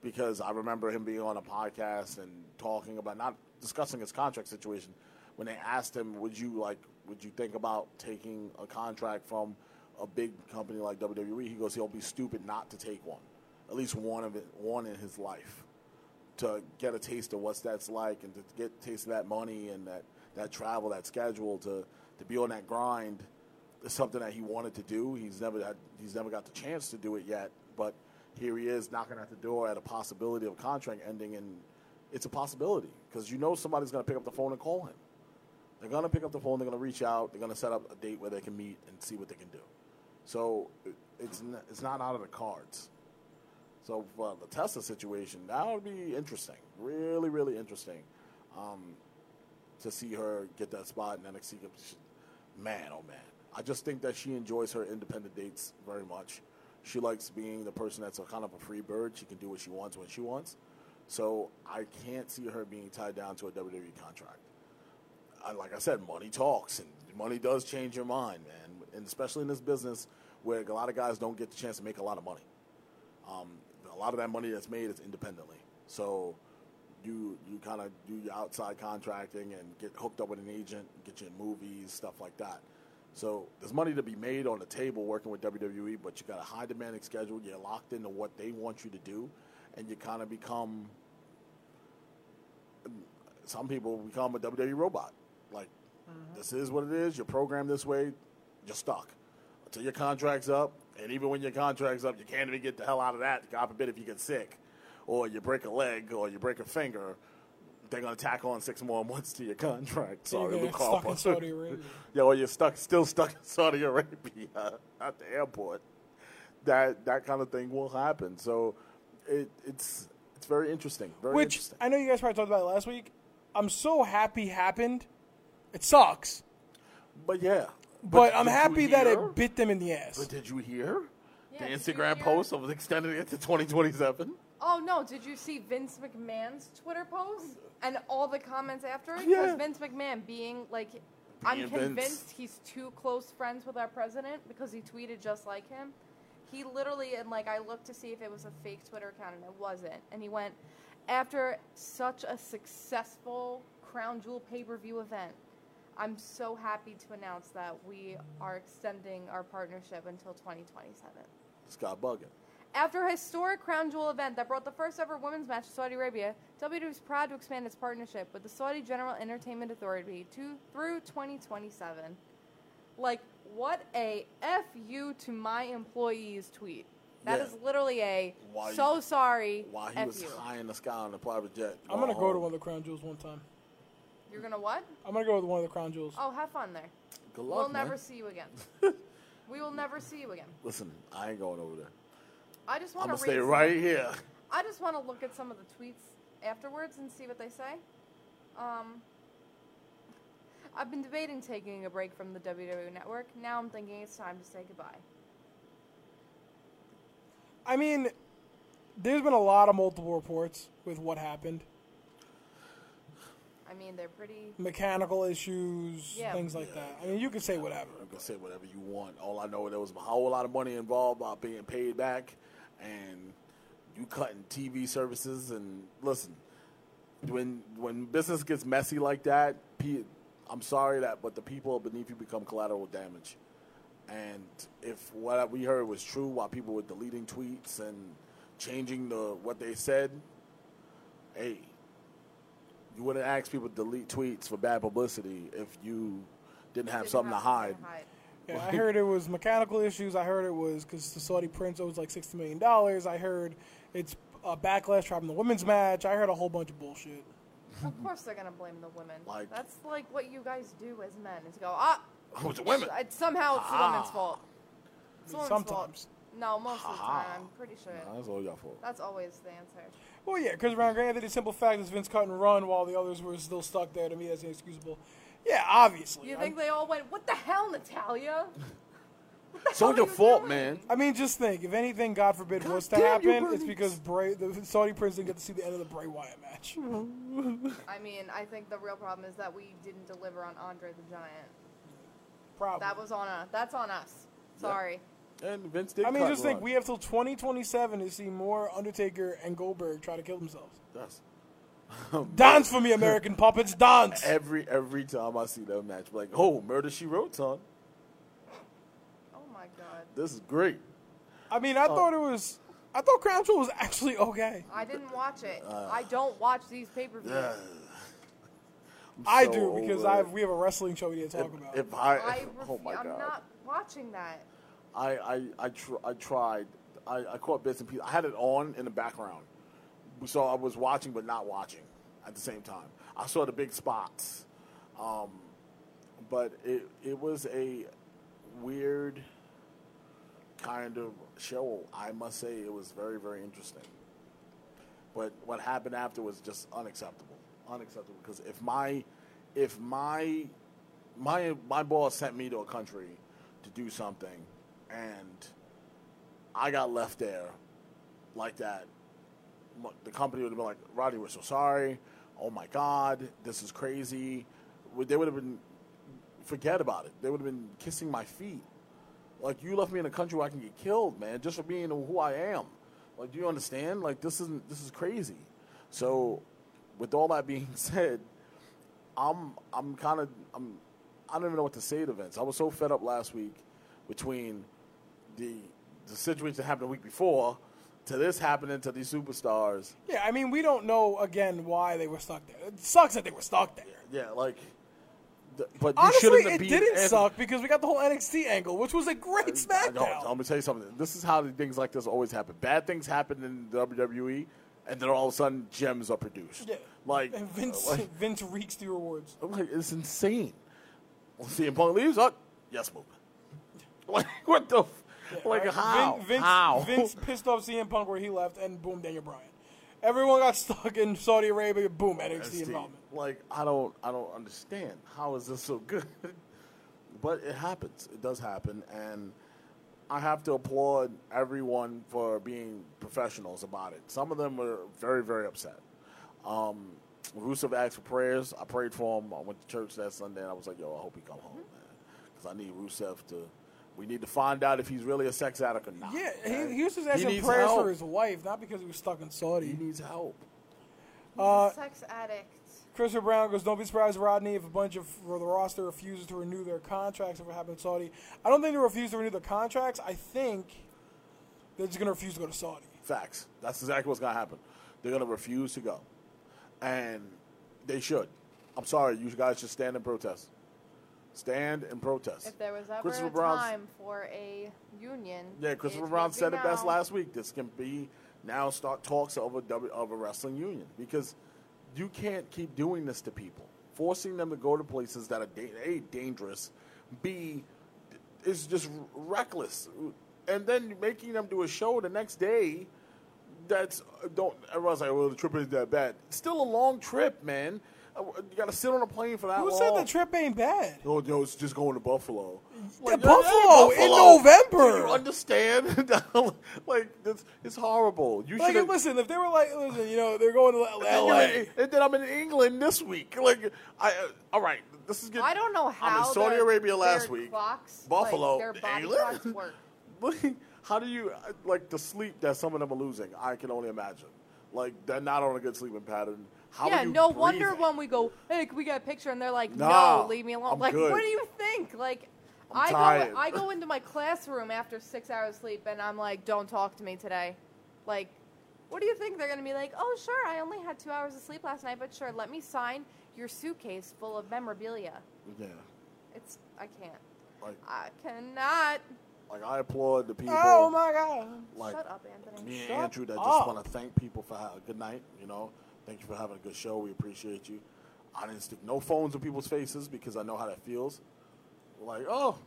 because I remember him being on a podcast and talking about not discussing his contract situation. When they asked him, "Would you like? Would you think about taking a contract from a big company like WWE?" He goes, "He'll be stupid not to take one, at least one of it, one in his life, to get a taste of what that's like and to get a taste of that money and that that travel, that schedule, to to be on that grind." Something that he wanted to do. He's never had, he's never got the chance to do it yet, but here he is knocking at the door at a possibility of a contract ending, and it's a possibility because you know somebody's going to pick up the phone and call him. They're going to pick up the phone. They're going to reach out. They're going to set up a date where they can meet and see what they can do. So it's n- it's not out of the cards. So for the Tessa situation, that would be interesting. Really, really interesting um, to see her get that spot in NXT. Man, oh man. I just think that she enjoys her independent dates very much. She likes being the person that's a kind of a free bird. She can do what she wants when she wants. So I can't see her being tied down to a WWE contract. I, like I said, money talks, and money does change your mind, man. And especially in this business where a lot of guys don't get the chance to make a lot of money. Um, a lot of that money that's made is independently. So you you kind of do your outside contracting and get hooked up with an agent, get you in movies, stuff like that. So there's money to be made on the table working with WWE, but you got a high demanding schedule. You're locked into what they want you to do, and you kind of become. Some people become a WWE robot. Like mm-hmm. this is what it is. You're programmed this way. You're stuck until your contract's up. And even when your contract's up, you can't even get the hell out of that. God forbid if you get sick, or you break a leg, or you break a finger. They're gonna tack on six more months to your contract. You're Sorry, gonna Luke get stuck in Saudi Arabia. Yeah, or you're stuck, still stuck in Saudi Arabia at the airport. That that kind of thing will happen. So it, it's it's very interesting. Very Which interesting. I know you guys probably talked about it last week. I'm so happy happened. It sucks, But yeah. but, I'm happy that it bit them in the ass. But did you hear Yeah, the Instagram hear- post of extending it to 2027? Oh no! Did you see Vince McMahon's Twitter post and all the comments after it? Yeah. Vince McMahon being like, I'm Being Vince. convinced he's too close friends with our president because he tweeted just like him. He literally and like I looked to see if it was a fake Twitter account and it wasn't. And he went after such a successful Crown Jewel pay per view event. I'm so happy to announce that we are extending our partnership until 2027. Scott bugging. After a historic Crown Jewel event that brought the first ever women's match to Saudi Arabia, WWE is proud to expand its partnership with the Saudi General Entertainment Authority to, through 2027. Like, what a F you to my employees tweet. That Yeah. is literally a While so you- sorry While he F was you. high in the sky on a private jet. I'm gonna go to one of the crown jewels one time. You're gonna what? I'm gonna go with one of the crown jewels. Oh, have fun there. Good luck, we'll man. never see you again. we will never see you again. Listen, I ain't going over there. I just I'm want to gonna stay some- right here. I just want to look at some of the tweets afterwards and see what they say. Um, I've been debating taking a break from the WWE network. Now I'm thinking it's time to say goodbye. I mean, there's been a lot of multiple reports with what happened. I mean, they're pretty. Mechanical issues, Yeah. things like that. I mean, you can say whatever. You can say whatever you want. All I know is there was a whole lot of money involved about being paid back, and you cutting TV services. And listen, when when business gets messy like that, I'm sorry that, but the people beneath you become collateral damage. And if what we heard was true, while people were deleting tweets and changing the what they said, hey, you wouldn't ask people to delete tweets for bad publicity if you didn't have didn't something have to hide. Yeah, I heard it was mechanical issues. I heard it was because the Saudi prince owes like sixty million dollars. I heard it's a backlash from the women's match. I heard a whole bunch of bullshit. Of course, they're gonna blame the women. Like- That's like what you guys do as men is go ah. Oh, it's women. It's, somehow it's the women's fault. It's the women's fault. Sometimes. No, most of the time. I'm pretty sure. Nah, that's all y'all for. That's always the answer. Well, yeah, because around granted, the simple fact is Vince cut and run while the others were still stuck there. To me, that's inexcusable. Yeah, obviously. You I'm- think they all went, "What the hell, Natalya"? What It's all your fault, doing?" man. I mean, just think. If anything, God forbid, God was to happen, it's because Bray, the Saudi prince didn't get to see the end of the Bray Wyatt match. I mean, I think the real problem is that we didn't deliver on Andre the Giant. Probably. That was on us. That's on us. Sorry. And Vince did. I mean, just think run. we have till 2027 to see more Undertaker and Goldberg try to kill themselves. That's Um, dance for me, American puppets, dance. every every time I see that match, like, oh, Murder She Wrote, son. Oh my god. This is great. I mean, I uh, thought it was. I thought Crown Jewel was actually okay. I didn't watch it. Uh, I don't watch these pay per views. Yeah. I do because I have, we have a wrestling show we need to talk If, about. if I, I oh my refu- I'm god, not watching that. I I I, tr- I tried. I, I caught bits and pieces. I had it on in the background, so I was watching but not watching at the same time. I saw the big spots, um, but it it was a weird kind of show. I must say it was very very interesting. But what happened after was just unacceptable. Unacceptable because if my if my my my boss sent me to a country to do something and I got left there like that, the company would have been like, Roddy, we're so sorry. Oh my God, this is crazy. They would have been, forget about it. They would have been kissing my feet. Like, you left me in a country where I can get killed, man, just for being who I am. Like, do you understand? Like, this isn't, this is crazy. So, with all that being said, I'm I'm kind of I'm I don't even know what to say to Vince. I was so fed up last week between the the situation that happened the week before to this happening to these superstars. Yeah, I mean, we don't know again why they were stuck there. It sucks that they were stuck there. Yeah, like. the- But you Honestly, shouldn't have it didn't Anthony- suck because we got the whole NXT angle, which was a great uh, No, SmackDown. I'm gonna tell you something. This is how things like this always happen. Bad things happen in WWE, and then all of a sudden gems are produced. Yeah. Like and Vince, like, Vince reeks the rewards. I'm like, it's insane. Well, CM Punk leaves. Oh, yes, movement. Like what the? F- like Right? how? Vin- Vince, how? Vince pissed off CM Punk where he left, and boom, Daniel Bryan. Everyone got stuck in Saudi Arabia. Boom, NXT NXT. involvement. Like I don't, I don't understand. How is this so good? but it happens. It does happen, and I have to applaud everyone for being professionals about it. Some of them were very, very upset. Um, Rusev asked for prayers. I prayed for him. I went to church that Sunday, and I was like, "Yo, I hope he come home, man, because I need Rusev to." We need to find out if he's really a sex addict or not. Yeah, okay? he, he was just asking needs prayers help. for his wife, not because he was stuck in Saudi. He needs help. Uh, Sex addict. Christopher Brown goes, "Don't be surprised, Rodney, if a bunch of the roster refuses to renew their contracts if it happened in Saudi. I don't think they refuse to renew their contracts. I think they're just going to refuse to go to Saudi. Facts. That's exactly what's going to happen. They're going to refuse to go. And they should. I'm sorry. You guys should stand and protest. Stand and protest. If there was ever Christopher a Brown's- time for a union, Yeah, Christopher Brown said it best last week. This can be now start talks of a, w, of a wrestling union because you can't keep doing this to people. Forcing them to go to places that are A, dangerous, B, is just reckless. And then making them do a show the next day that's don't everyone's like, well, the trip isn't that bad. It's still a long trip, man. You got to sit on a plane for that Who long. said the trip ain't bad? Oh, no, it's just going to Buffalo. Yeah, yeah, Buffalo in Buffalo. November. Do you understand? like, it's, it's horrible. You Like, should listen, if they were like, listen, you know, they're going to And, LA. you're- and then I'm in England this week. Like, I uh, all right. This is good. I don't know how I'm in Saudi their- Arabia last their week. Clocks, Buffalo, like, their England? work. How do you uh, like the sleep that some of them are losing? I can only imagine. Like they're not on a good sleeping pattern. How yeah, are you no wonder when we go, hey, can we get a picture? And they're like, Nah, no, leave me alone. I'm like, good. what do you think? Like, I'm tired. go, I go into my classroom after six hours of sleep, and I'm like, don't talk to me today. Like, what do you think? They're gonna be like, oh, sure, I only had two hours of sleep last night, but sure, let me sign your suitcase full of memorabilia. Yeah, It's, I can't. like I cannot. like I applaud the people. Oh my god! Like Shut up, Anthony. me and Shut Andrew that just want to thank people for ha- a good night. You know, thank you for having a good show. We appreciate you. I didn't stick no phones in people's faces because I know how that feels. Like, oh,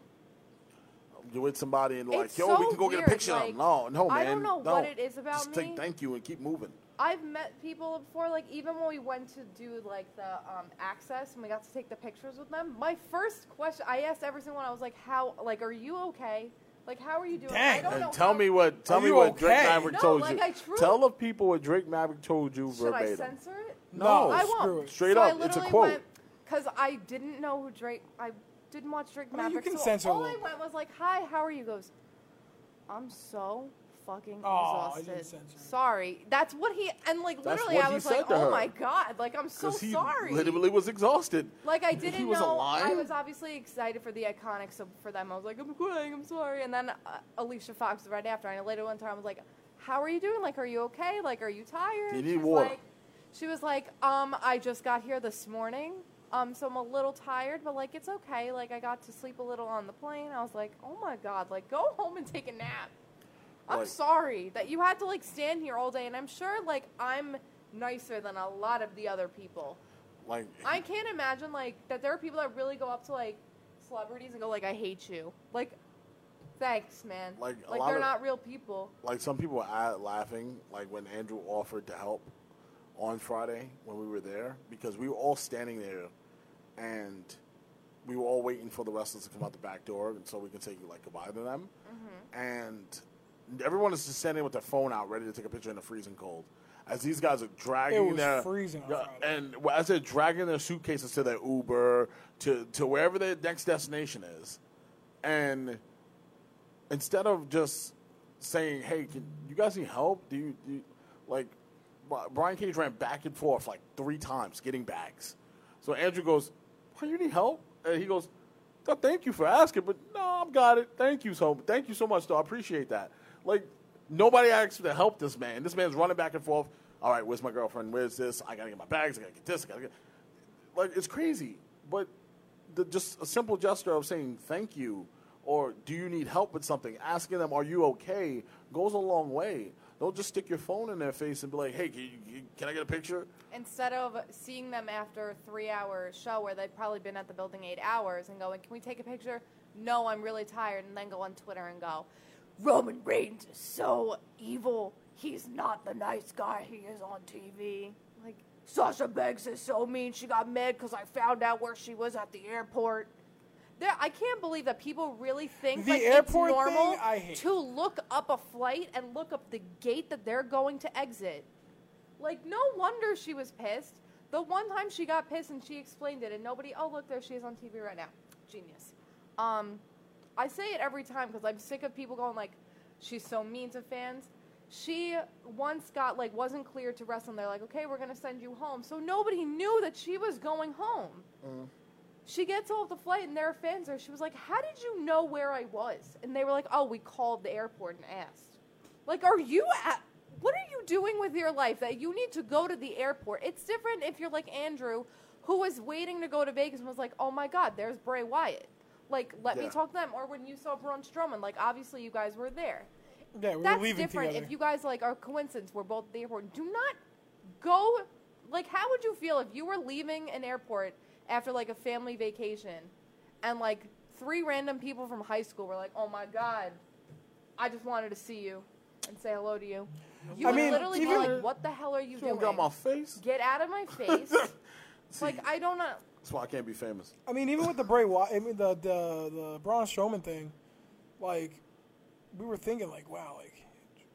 you're with somebody and like, It's yo, so we can go get a weird, picture. of like, them. No, no, man. I don't know no. what it is about Just take me. thank you and keep moving. I've met people before, like even when we went to do like the um, access and we got to take the pictures with them. My first question, I asked every single one. I was like, "How? Like, are you okay? Like, how are you doing?" Dang. I don't And know. tell how- me what tell Are me you what Drake okay? Maverick No, told like, you. I truly- Tell the people what Drake Maverick told you Should I verbatim. censor it? No, I screw won't. it. Straight so up, it's a literally quote. Went, Cause I didn't know who Drake. I didn't watch Drake I mean, you Maverick. can so censor a all I little went was like, "Hi, how are you?" He Goes, "I'm so fucking Oh, I exhausted. didn't censor. Sorry." That's what he and like That's literally, I was like, "Oh her. my god!" Like I'm so Because he sorry. literally was exhausted. Like I didn't wasn't know. lying. I was obviously excited for the iconics so for them. I was like, I'm crying. I'm sorry. And then uh, Alicia Fox right after. And I later one time I was like, How are you doing? Like, are you okay? Like, are you tired? You need She's water. Like, she was like, Um, I just got here this morning. Um, so I'm a little tired, but like it's okay. Like I got to sleep a little on the plane. I was like, Oh my god! Like go home and take a nap. I'm sorry that you had to like stand here all day. And I'm sure like I'm nicer than a lot of the other people. Like I can't imagine like that there are people that really go up to like celebrities and go like I hate you. Like thanks, man. Like, like they're of- not real people. like some people were laughing like when Andrew offered to help on Friday when we were there because we were all standing there and we were all waiting for the wrestlers to come out the back door and so we can say like goodbye to them mm-hmm. and everyone is just standing with their phone out ready to take a picture in the freezing cold as these guys are dragging It was their freezing on Yeah, Friday. and as they're dragging their suitcases to their Uber to to wherever their next destination is and instead of just saying, "Hey, can you guys need help?" Do you, do you like Brian Cage ran back and forth like three times getting bags. So Andrew goes, "Why you need help?" And he goes, "Oh, "Thank you for asking, but no, I've got it. Thank you so, thank you so much, though. I appreciate that." Like nobody asked to help this man. This man's running back and forth. All right, where's my girlfriend? Where's this? I gotta get my bags. I gotta get this. I gotta get. Like it's crazy, but the, just a simple gesture of saying thank you or do you need help with something, asking them, "Are you okay?" goes a long way. Don't just stick your phone in their face and be like, "Hey, can, you, can I get a picture?" Instead of seeing them after a three-hour show where they've probably been at the building eight hours and going, "Can we take a picture?" No, I'm really tired, and then go on Twitter and go, "Roman Reigns is so evil. He's not the nice guy he is on TV." Like Sasha Banks is so mean. She got mad because I found out where she was at the airport. There, I can't believe that people really think The like it's normal thing, to look up a flight and look up the gate that they're going to exit. Like, no wonder she was pissed. The one time she got pissed and she explained it, and nobody, oh, look, there she is on TV right now. Genius. Um, I say it every time because I'm sick of people going, like, she's so mean to fans. She once got, like, wasn't cleared to wrestle, and they're like, okay, we're going to send you home. So nobody knew that she was going home. Mm. She gets off the flight, and there are fans there. She was like, how did you know where I was? And they were like, oh, we called the airport and asked. Like, are you at? What are you doing with your life that you need to go to the airport? It's different if you're like Andrew, who was waiting to go to Vegas and was like, "Oh my God, there's Bray Wyatt." Like, let me talk to them. Or when you saw Braun Strowman, like obviously you guys were there. Yeah, we were That's different. together. If you guys like are coincidence, we're both at the airport. Do not go. Like, how would you feel if you were leaving an airport after like a family vacation, and like three random people from high school were like, "Oh my God, I just wanted to see you and say hello to you." You I would mean, literally be like, "What the hell are you doing? got my face. Get out of my face!" like, I don't know. That's why I can't be famous. I mean, even with the Bray Wyatt, I mean, the the the Braun Strowman thing, like we were thinking, like, wow, like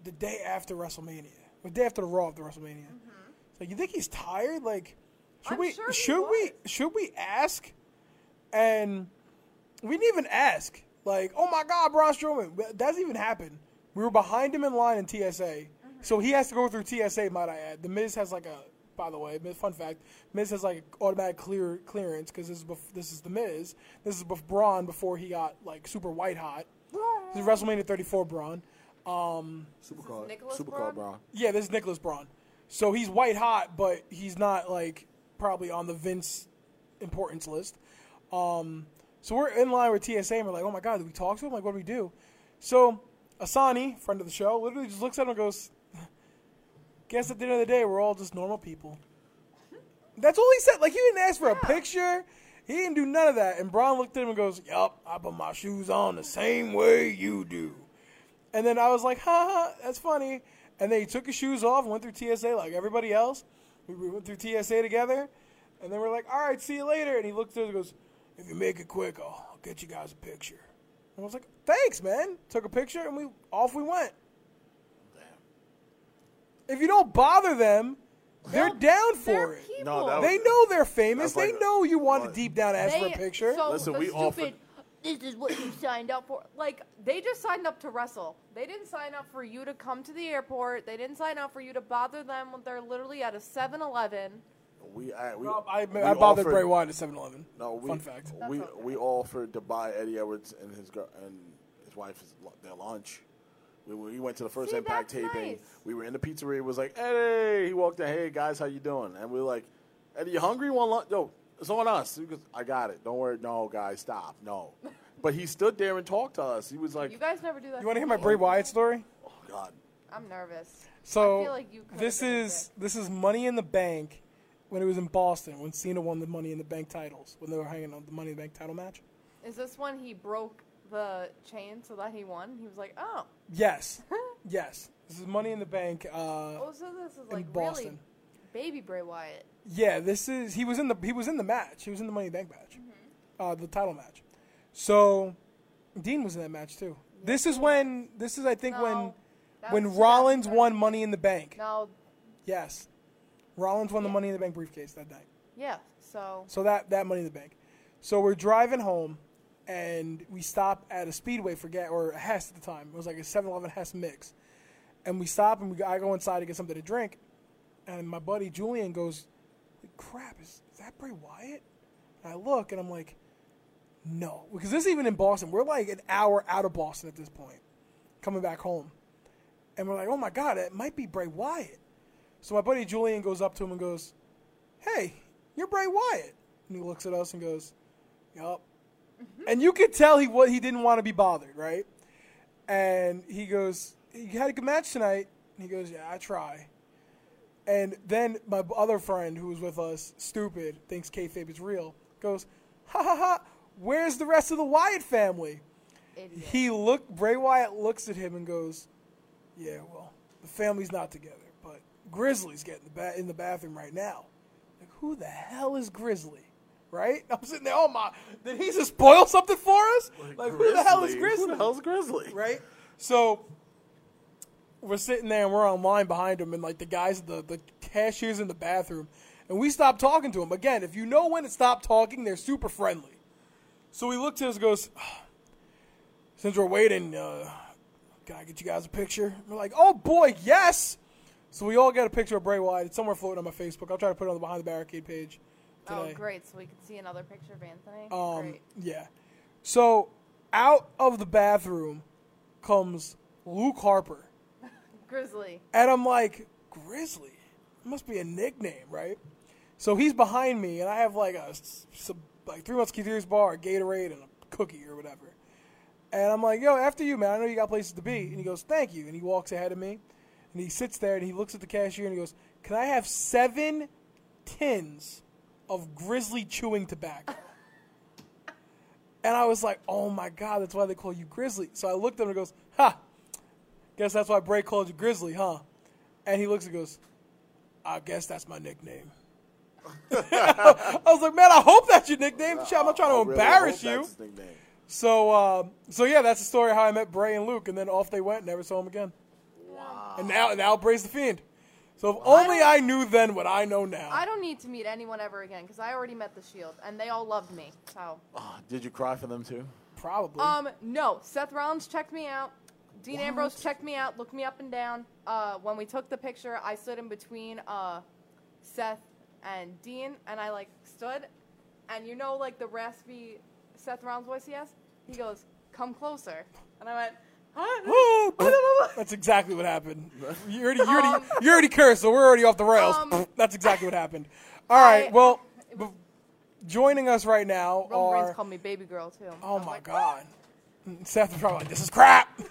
the day after WrestleMania, the day after the Raw after WrestleMania, it's like you think he's tired? Like, should Mm-hmm. I'm we sure he should we should we ask? And we didn't even ask. Like, oh my God, Braun Strowman, that doesn't even happen. We were behind him in line in TSA, Mm-hmm. so he has to go through TSA. Might I add? The Miz has like a. By the way, fun fact: Miz has like automatic clear clearance because this is bef- this is the Miz. This is bef- Braun before he got like super white hot. This is WrestleMania 34 Braun. Supercar, Nicholas Supercar Braun? Brown. Yeah, this is Nicholas Braun. So he's white hot, but he's not like probably on the Vince importance list. Um, so we're in line with TSA and we're like, oh my god, did we talk to him? Like, what do we do? So Asani, friend of the show, literally just looks at him and goes, "Guess at the end of the day, we're all just normal people." That's all he said. Like he didn't ask for a picture. He didn't do none of that. And Braun looked at him and goes, "Yup, I put my shoes on the same way you do." And then I was like, ha ha, that's funny. And then he took his shoes off and went through TSA like everybody else. We we went through TSA together. And then we're like, all right, see you later. And he looked at us and goes, if you make it quick, I'll, I'll get you guys a picture. And I was like, thanks, man. Took a picture and we off we went. If you don't bother them, they're down for They're it. people. No, that was- They know they're famous. That's they like- know you want to deep down ask for a They- picture. So Listen, the we stupid, offered- This is what you signed up for. Like they just signed up to wrestle. They didn't sign up for you to come to the airport. They didn't sign up for you to bother them when they're literally at a 7-Eleven. We, I, we, Well, I, we I bothered offered- Bray Wyatt at 7-Eleven. No, we, Fun fact. We That's okay. we offered to buy Eddie Edwards and his girl and his wife their lunch. We, we went to the first See, Impact that's taping. nice. We were in the pizzeria. It was like Eddie. He walked in. Hey guys, how you doing? And we were like, Eddie, you hungry? Want lunch? Yo, it's on us. He goes, I got it. Don't worry. No, guys, stop. No. but he stood there and talked to us. He was like, You guys never do that. You want to hear my me. Bray Wyatt story? Oh God. I'm nervous. So I feel like you this been a is this is Money in the Bank when it was in Boston when Cena won the Money in the Bank titles when they were hanging on the Money in the Bank title match. Is this when he broke the chain so that he won? He was like, oh. Yes, yes. This is Money in the Bank. Uh, Oh, so this is in like Boston. really baby Bray Wyatt. Yeah, this is he was in the he was in the match. He was in the Money in the Bank match, Mm-hmm. uh, the title match. So Dean was in that match too. This is when this is I think when No, that when Rollins 2013. won Money in the Bank. No, Yes, Rollins won the Money in the Bank briefcase that night. yeah. So So that that money in the bank. So we're driving home, and we stop at a Speedway for gas or a Hess at the time. It was like a 7-Eleven Hess mix, and we stop and we I go inside to get something to drink, and my buddy Julian goes, "Crap, is, is that Bray Wyatt?" And I look, and I'm like, "No," because this is even in Boston. We're like an hour out of Boston at this point, coming back home, and we're like, "Oh my god, it might be Bray Wyatt." So my buddy Julian goes up to him and goes, "Hey, you're Bray Wyatt," and he looks at us and goes, "Yup." And you could tell he what he didn't want to be bothered, right? And he goes, "You had a good match tonight." And he goes, "Yeah, I try." And then my other friend who was with us, stupid, thinks kayfabe is real, goes, "Ha ha ha! Where's the rest of the Wyatt family?" Idiot. He look Bray Wyatt looks at him and goes, "Yeah, well, the family's not together, but Grizzly's getting the ba- in the bathroom right now." Like, who the hell is Grizzly? Right? I'm sitting there. Oh my! Did he just spoil something for us? Like, who the hell is Grizzly? Who the hell's Grizzly? right? So we're sitting there and we're on line behind him, and like the guys, the the cashiers in the bathroom, and we stopped talking to him. Again, if you know when to stop talking, they're super friendly. So he looked at us, and goes, "Since we're waiting, uh, can I get you guys a picture?" We're like, "Oh boy, yes!" So we all got a picture of Bray Wyatt. It's somewhere floating on my Facebook. I'll try to put it on the behind the barricade page. Oh, great! So we can see another picture of Anthony. Um, great. yeah. So out of the bathroom comes Luke Harper. Grizzly. And I'm like, Grizzly? It must be a nickname, right? So he's behind me, and I have like a some, like three musketeers bar, a Gatorade, and a cookie or whatever. And I'm like, yo, after you, man. I know you got places to be. And he goes, thank you. And he walks ahead of me, and he sits there, and he looks at the cashier, and he goes, can I have seven tins of Grizzly chewing tobacco? And I was like, oh my God, that's why they call you Grizzly. So I looked at him and goes, ha, guess that's why Bray called you Grizzly, huh? And he looks and goes, I guess that's my nickname. I was like, man, I hope that's your nickname. Shit, I'm not trying to I really embarrass hope you. that's his. So, uh, so yeah, that's the story of how I met Bray and Luke, and then off they went, never saw him again. Wow. And now, now Bray's the fiend. So if only I knew then what I know now. I don't need to meet anyone ever again because I already met the Shield and they all loved me. So, Ah, did you cry for them too? Probably. um, no, Seth Rollins checked me out. Dean Ambrose checked me out, looked me up and down. Uh, when we took the picture, I stood in between uh, Seth and Dean, and I like stood, and you know, like the raspy Seth Rollins voice he has. He goes, "Come closer," and I went, "Huh?" That's exactly what happened. You already, you already, you already cursed, so we're already off the rails. Um, That's exactly what happened. All right, I- well, joining us right now Roman are. Reigns called me baby girl too. Oh my like, God. Seth was probably like, this is crap.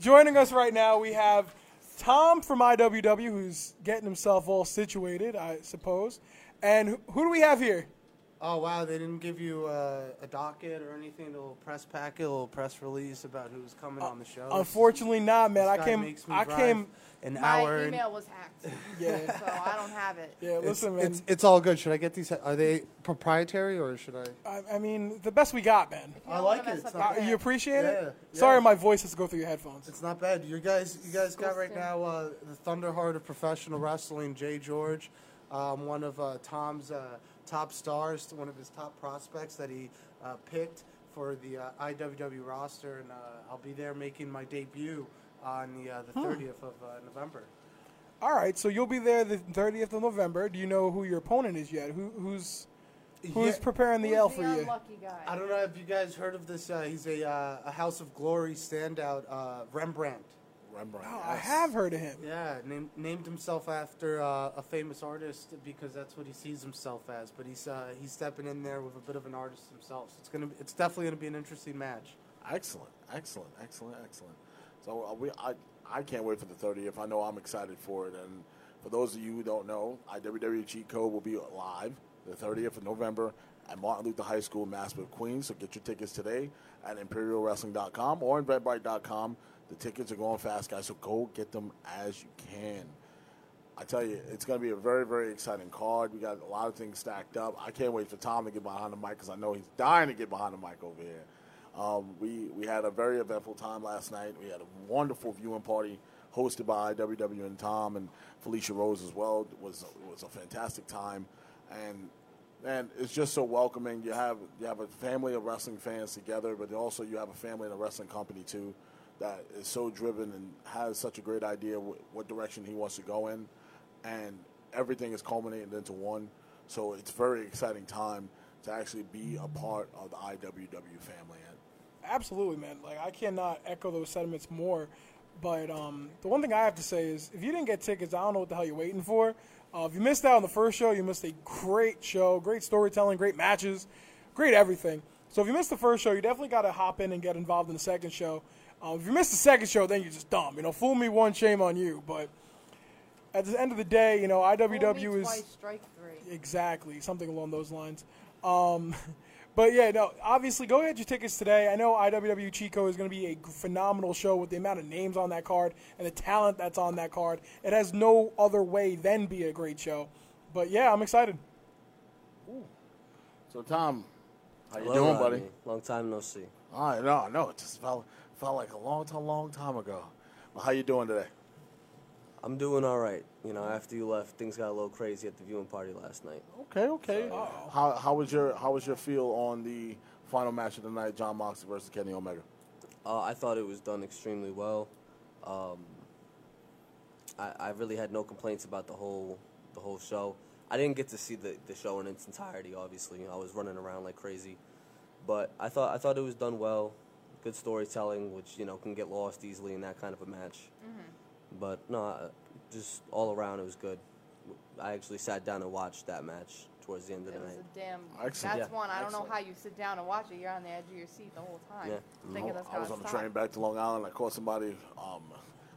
Joining us right now, we have Tom from IWW, who's getting himself all situated, I suppose. And who- who do we have here? Oh wow, they didn't give you uh, a docket or anything, a little press packet, a little press release about who's coming on the show. Unfortunately, not, man. This I guy came. makes me I drive came. an My hour. and- email was hacked, Yeah. so I don't have it. Yeah, it's, listen, man. it's it's all good. Should I get these? Are they proprietary or should I? I, I mean, the best we got, man. I like it. It's not, Uh, you appreciate it? Yeah, yeah. Sorry, my voice has to go through your headphones. it's not bad. You guys, you guys got right now uh, the Thunderheart of professional wrestling, Jay George, um, one of uh, Tom's uh, top stars, one of his top prospects that he uh, picked for the uh, IWW roster, and uh, I'll be there making my debut on the uh, the 30th of uh, November. All right, so you'll be there the 30th of November. Do you know who your opponent is yet? Who, who's who's Yeah. preparing the Who's L the for you? guy? I don't know if you guys heard of this. Uh, he's a, uh, a House of Glory standout, uh, Rembrandt. Rembrandt. Oh, I yes. have heard of him. Yeah, named, named himself after uh, a famous artist because that's what he sees himself as. But he's uh, he's stepping in there with a bit of an artist himself. So it's gonna be, it's definitely gonna be an interesting match. Excellent, excellent, excellent, excellent. So uh, we, I, I can't wait for the 30th. I know I'm excited for it. And for those of you who don't know, IWW Cheat Code will be live the 30th of November at Martin Luther High School in Maspeth, Queens. So get your tickets today at ImperialWrestling.com or in Eventbrite.com. The tickets are going fast, guys. So go get them as you can. I tell you, it's going to be a very, very exciting card. We got a lot of things stacked up. I can't wait for Tom to get behind the mic because I know he's dying to get behind the mic over here. Um, we we had a very eventful time last night. We had a wonderful viewing party hosted by IWW and Tom and Felicia Rose as well. It was it was a fantastic time, and and it's just so welcoming. You have you have a family of wrestling fans together, but also you have a family in a wrestling company too that is so driven and has such a great idea wh- what direction he wants to go in, and everything is culminating into one. So it's very exciting time to actually be a part of the IWW family. Absolutely, man. Like I cannot echo those sentiments more. But um, the one thing I have to say is, if you didn't get tickets, I don't know what the hell you're waiting for. Uh, if you missed out on the first show, you missed a great show, great storytelling, great matches, great everything. So if you missed the first show, you definitely got to hop in and get involved in the second show. Uh, if you missed the second show, then you're just dumb. You know, fool me one, shame on you. But at the end of the day, you know, Fool me IWW is twice, strike three. Exactly, something along those lines. Um, but yeah, no, obviously, go get your tickets today. I know IWW Cheat Code is going to be a phenomenal show with the amount of names on that card and the talent that's on that card. It has no other way than be a great show. But yeah, I'm excited. Ooh. so, Tom, how you Hello, doing, Rodney. buddy? Long time no see. All right, no, no, it just felt felt like a long, time, long time ago. Well, how you doing today? I'm doing all right. You know, after you left, things got a little crazy at the viewing party last night. Okay, okay. How how was your how was your feel on the final match of the night, Jon Moxley versus Kenny Omega? Uh, I thought it was done extremely well. Um, I, I really had no complaints about the whole the whole show. I didn't get to see the, the show in its entirety. Obviously, I was running around like crazy, but I thought I thought it was done well. Good storytelling, which you know can get lost easily in that kind of a match. But no, uh, just all around it was good. I actually sat down and watched that match towards the end of It the was night. a damn. Excellent. That's Yeah, one. I don't know how you sit down and watch it. You're on the edge of your seat the whole time, Yeah. thinking I that's I was on the train back to Long Island. I caught somebody um,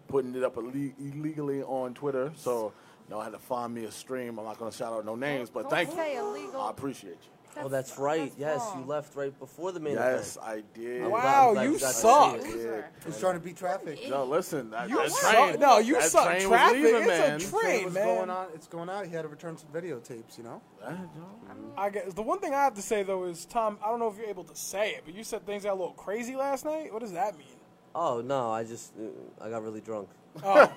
putting it up ille- illegally on Twitter, so you know I had to find me a stream. I'm not going to shout out no names, but Don't thank say you. illegal. I appreciate you. Oh, that's right. yes, wrong. you left right before the main Yes, event. I did. I'm Wow, glad- you got suck. it. Loser. He's trying to beat traffic. No, listen, that, You that suck. train. No, you that suck. Train was Traffic, leaving, it's a man. train. Train was man. going on. It's going out. He had to return some videotapes. You know. I guess the one thing I have to say though is Tom. I don't know if you're able to say it, but you said things got a little crazy last night. What does that mean? Oh no, I just uh, I got really drunk. All right,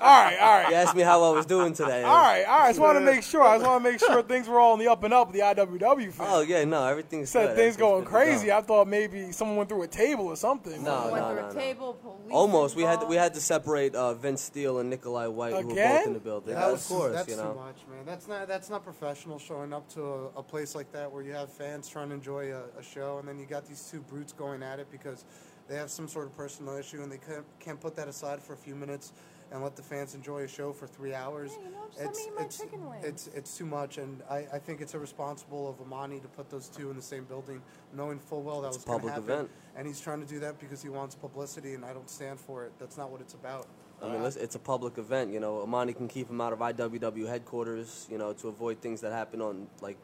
all right. You asked me how I was doing today. All right, all right. I just want to make sure. I just want to make sure things were all in the up and up the IWW fan. Oh yeah, no, everything's Said good. things going good to crazy. I thought maybe someone went through a table or something. No, Went no, through no, a no. table, police. Almost. We had to, we had to separate uh, Vince Steele and Nikolai White, who were both in the building. That of was- course, that's you too much, man. That's not that's not professional. Showing up to a, a place like that where you have fans trying to enjoy a, a show, and then you got these two brutes going at it because they have some sort of personal issue, and they can't, can't put that aside for a few minutes and let the fans enjoy a show for three hours. Yeah, you know, just let me eat my it's, chicken wings. it's it's too much, and I, I think it's irresponsible of Amani to put those two in the same building, knowing full well that It's was a going to public happen. event. And he's trying to do that because he wants publicity, and I don't stand for it. That's not what it's about. I mean, listen, it's a public event. You know, Amani can keep him out of IWW headquarters. You know, to avoid things that happen on like,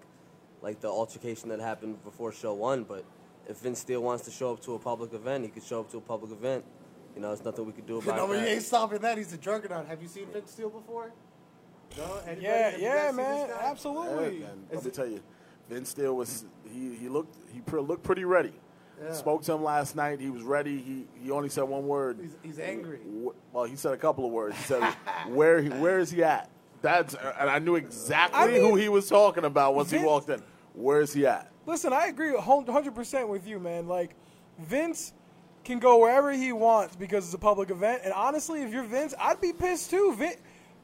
like the altercation that happened before show one. But if Vince Steele wants to show up to a public event, he could show up to a public event. You know, there's nothing we could do about no, but he ain't stopping that. He's a juggernaut. Have you seen Vince Steele before? No. Anybody? Yeah, yeah, man, this guy? Yeah, absolutely. man. Let me tell you, Vince Steele was he, he looked he pre- looked pretty ready. Yeah. Spoke to him last night. He was ready. He he only said one word. He's, he's angry. Well, he said a couple of words. He said, "Where he, where is he at?" That's and I knew exactly I mean, who he was talking about once he walked in. Where is he at? Listen, I agree 100% with you, man. Like, Vince can go wherever he wants because it's a public event. And honestly, if you're Vince, I'd be pissed too. Vin-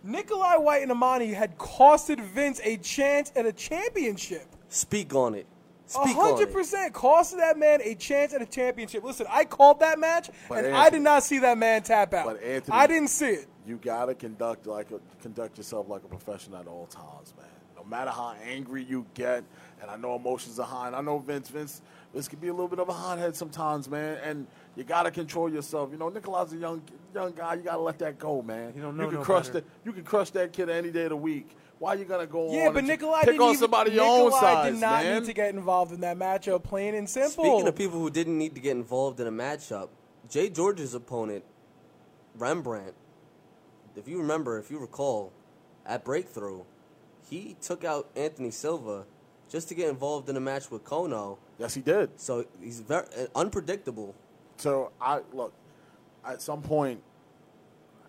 Nikolai White and Amani had costed Vince a chance at a championship. Speak on it. A Speak 100% costed that man a chance at a championship. Listen, I called that match, But and I did not see that man tap out. But Anthony- I didn't see it. You gotta conduct like a, conduct yourself like a professional at all times, man. No matter how angry you get, and I know emotions are high, and I know Vince, Vince, Vince can be a little bit of a hothead sometimes, man. And you gotta control yourself. You know, Nikolai's a young young guy. You gotta let that go, man. You don't know You can no crush better. that. You can crush that kid any day of the week. Why are you gonna go Yeah, on but Nikolai pick didn't on even, your Nikolai own size, did not man? need to get involved in that matchup, plain and simple. Speaking of people who didn't need to get involved in a matchup, Jay George's opponent, Rembrandt, if you remember, if you recall, at Breakthrough, he took out Anthony Silva just to get involved in a match with Kono. yes, he did. So he's very uh, unpredictable. So I look at some point.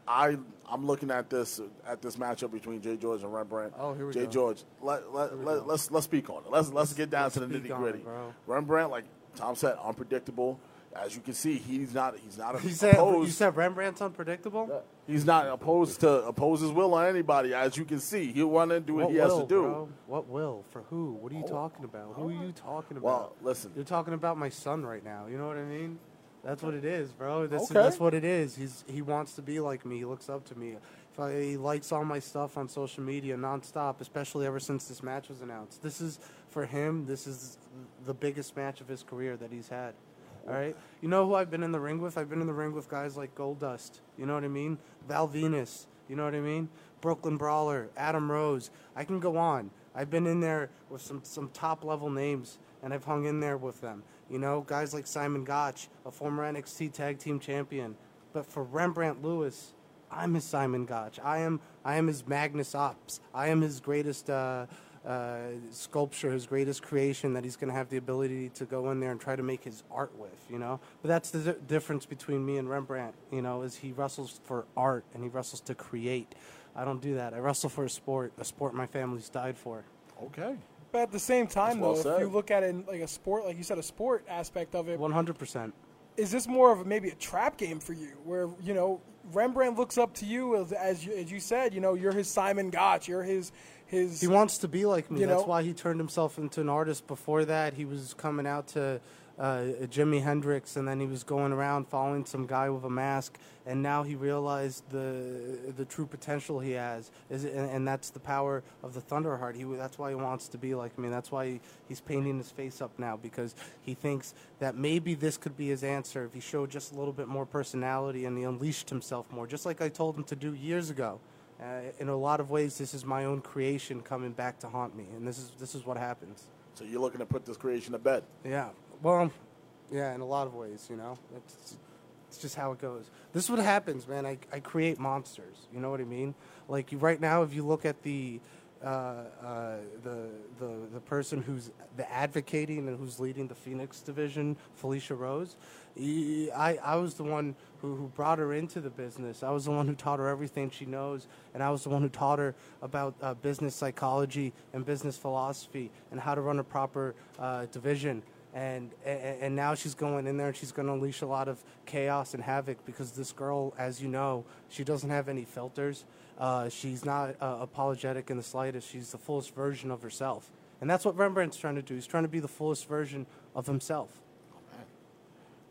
I I'm looking at this at this matchup between Jay George and Rembrandt. Oh, here we Jay go. Jay George. Let, let, we let, go. let's let's speak on it. Let's let's get down to the nitty gritty. it. Rembrandt, like Tom said, unpredictable. As you can see, he's not he's not You said opposed. you said Rembrandt's unpredictable. he's not opposed to oppose his will on anybody. As you can see, he'll run and do what, What he has to do. bro? What will for who? What are you oh, talking about? Who are oh. you talking about? Well, listen. You're talking about my son right now. You know what I mean? That's what it is, bro. That's, Okay. that's what it is. He's he wants to be like me. He looks up to me. If I, he likes all my stuff on social media nonstop, especially ever since this match was announced. This is for him. This is the biggest match of his career that he's had. All right. You know who I've been in the ring with? I've been in the ring with guys like Goldust. You know what I mean? Val Venis. You know what I mean? Brooklyn Brawler, Adam Rose. I can go on. I've been in there with some some top level names, and I've hung in there with them. You know, guys like Simon Gotch, a former NXT Tag Team Champion. But for Rembrandt Lewis, I'm his Simon Gotch. I am I am his magnum opus. I am his greatest uh, uh, sculpture, his greatest creation that he's going to have the ability to go in there and try to make his art with. You know, but that's the difference between me and Rembrandt. You know, is he wrestles for art and he wrestles to create. I don't do that. I wrestle for a sport, a sport my family's died for. Okay. But at the same time, well though, if you look at it in like a sport, like you said, a sport aspect of it, One hundred percent. is this more of maybe a trap game for you, where you know Rembrandt looks up to you as as you, as you said, you know, you're his Simon Gotch, you're his his. He wants to be like me. You That's know? why he turned himself into an artist. Before that, he was coming out to uh, Jimi Hendrix, and then he was going around following some guy with a mask. And now he realized the the true potential he has, is, and, and that's the power of the Thunderheart. He that's why he wants to be like me. That's why he, he's painting his face up now because he thinks that maybe this could be his answer if he showed just a little bit more personality and he unleashed himself more, just like I told him to do years ago. Uh, in a lot of ways, this is my own creation coming back to haunt me, and this is this is what happens. So you're looking to put this creation to bed. Yeah, well, yeah, in a lot of ways, you know, it's, it's just how it goes. This is what happens, man. I, I create monsters. You know what I mean? Like you, right now, if you look at the uh, uh, the the the person who's the advocating and who's leading the Phoenix division, Felicia Rose. I, I was the one who, who brought her into the business. I was the one who taught her everything she knows, and I was the one who taught her about uh, business psychology and business philosophy and how to run a proper uh, division. And, and and now she's going in there and she's going to unleash a lot of chaos and havoc because this girl, as you know, she doesn't have any filters. Uh, she's not uh, apologetic in the slightest. She's the fullest version of herself, and that's what Rembrandt's trying to do. He's trying to be the fullest version of himself.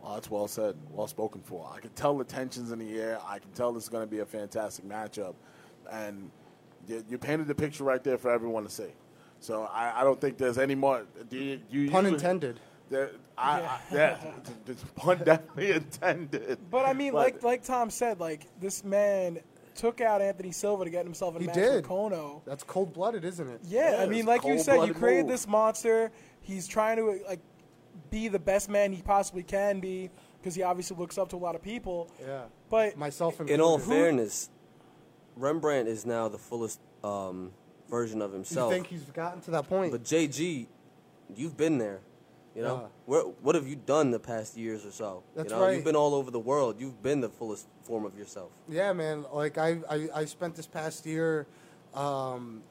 Well, that's well said, well spoken for. I can tell the tensions in the air. I can tell this is going to be a fantastic matchup, and you, you painted the picture right there for everyone to see. So I, I don't think there's any more. Do you, you Pun usually- intended. There, I, I, yeah, the pun definitely intended. But I mean, But- like like Tom said, like this man took out Anthony Silva to get himself in a He match did. with Kono. That's cold blooded, isn't it? Yeah, I mean, like you said, you created move. this monster. He's trying to like be the best man he possibly can be because he obviously looks up to a lot of people. Yeah. But Myself In all included. fairness, Rembrandt is now the fullest um, version of you himself. think he's gotten to that point? But JG, you've been there. You know, Yeah. Where, what have you done the past years or so? That's you know, right. You've been all over the world. You've been the fullest form of yourself. Yeah, man. Like I, I, I spent this past year. Um,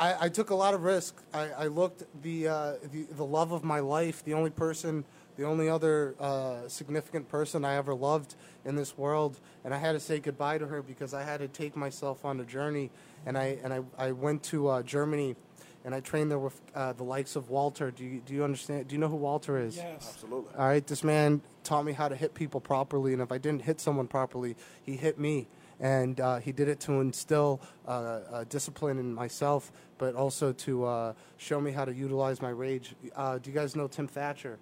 I, I took a lot of risk. I, I looked the, uh, the the love of my life, the only person, the only other uh, significant person I ever loved in this world, and I had to say goodbye to her because I had to take myself on a journey. And I and I, I went to uh, Germany, and I trained there with uh, the likes of Walter. Do you do you understand? Do you know who Walter is? yes, Absolutely. All right, this man taught me how to hit people properly, and if I didn't hit someone properly, he hit me. And uh, he did it to instill uh, uh, discipline in myself, but also to uh, show me how to utilize my rage. Uh, do you guys know Tim Thatcher?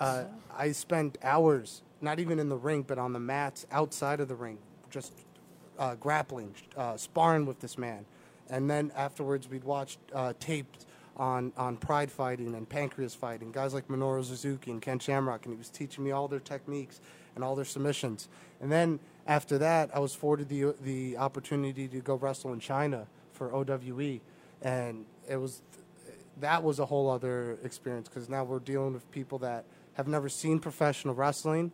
Uh, I spent hours, not even in the ring, but on the mats outside of the ring, just uh, grappling, uh, sparring with this man. And then afterwards, we'd watch uh, tapes on, on pride fighting and Pancrase fighting, guys like Minoru Suzuki and Ken Shamrock, and he was teaching me all their techniques and all their submissions. And then after that, I was afforded the, the opportunity to go wrestle in China for OWE. And it was that was a whole other experience because now we're dealing with people that have never seen professional wrestling,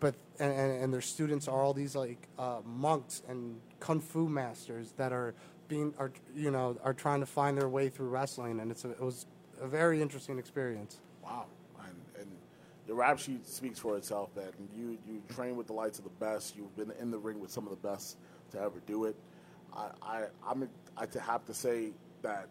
but and, and, their students are all these like uh, monks and kung fu masters that are being are you know are trying to find their way through wrestling, and it's a, it was a very interesting experience. Wow. And, and rap sheet speaks for itself, man. You you train with the lights of the best. You've been in the ring with some of the best to ever do it. I, I I'm I to have to say that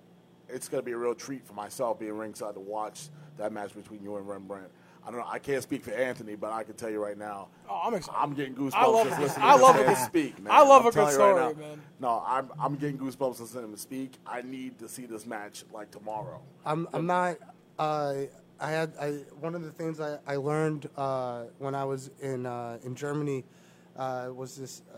it's going to be a real treat for myself being ringside to watch that match between you and Rembrandt. I don't know. I can't speak for Anthony, but I can tell you right now. Oh, I'm excited. I'm getting goosebumps I love just it. listening I to love this a man good- speak, man. I love I'm a good telling you right story, now. man. No, I'm I'm getting goosebumps listening to him speak. I need to see this match like tomorrow. I'm I'm not. Uh, I had I one of the things I I learned uh, when I was in uh, in Germany uh, was this uh,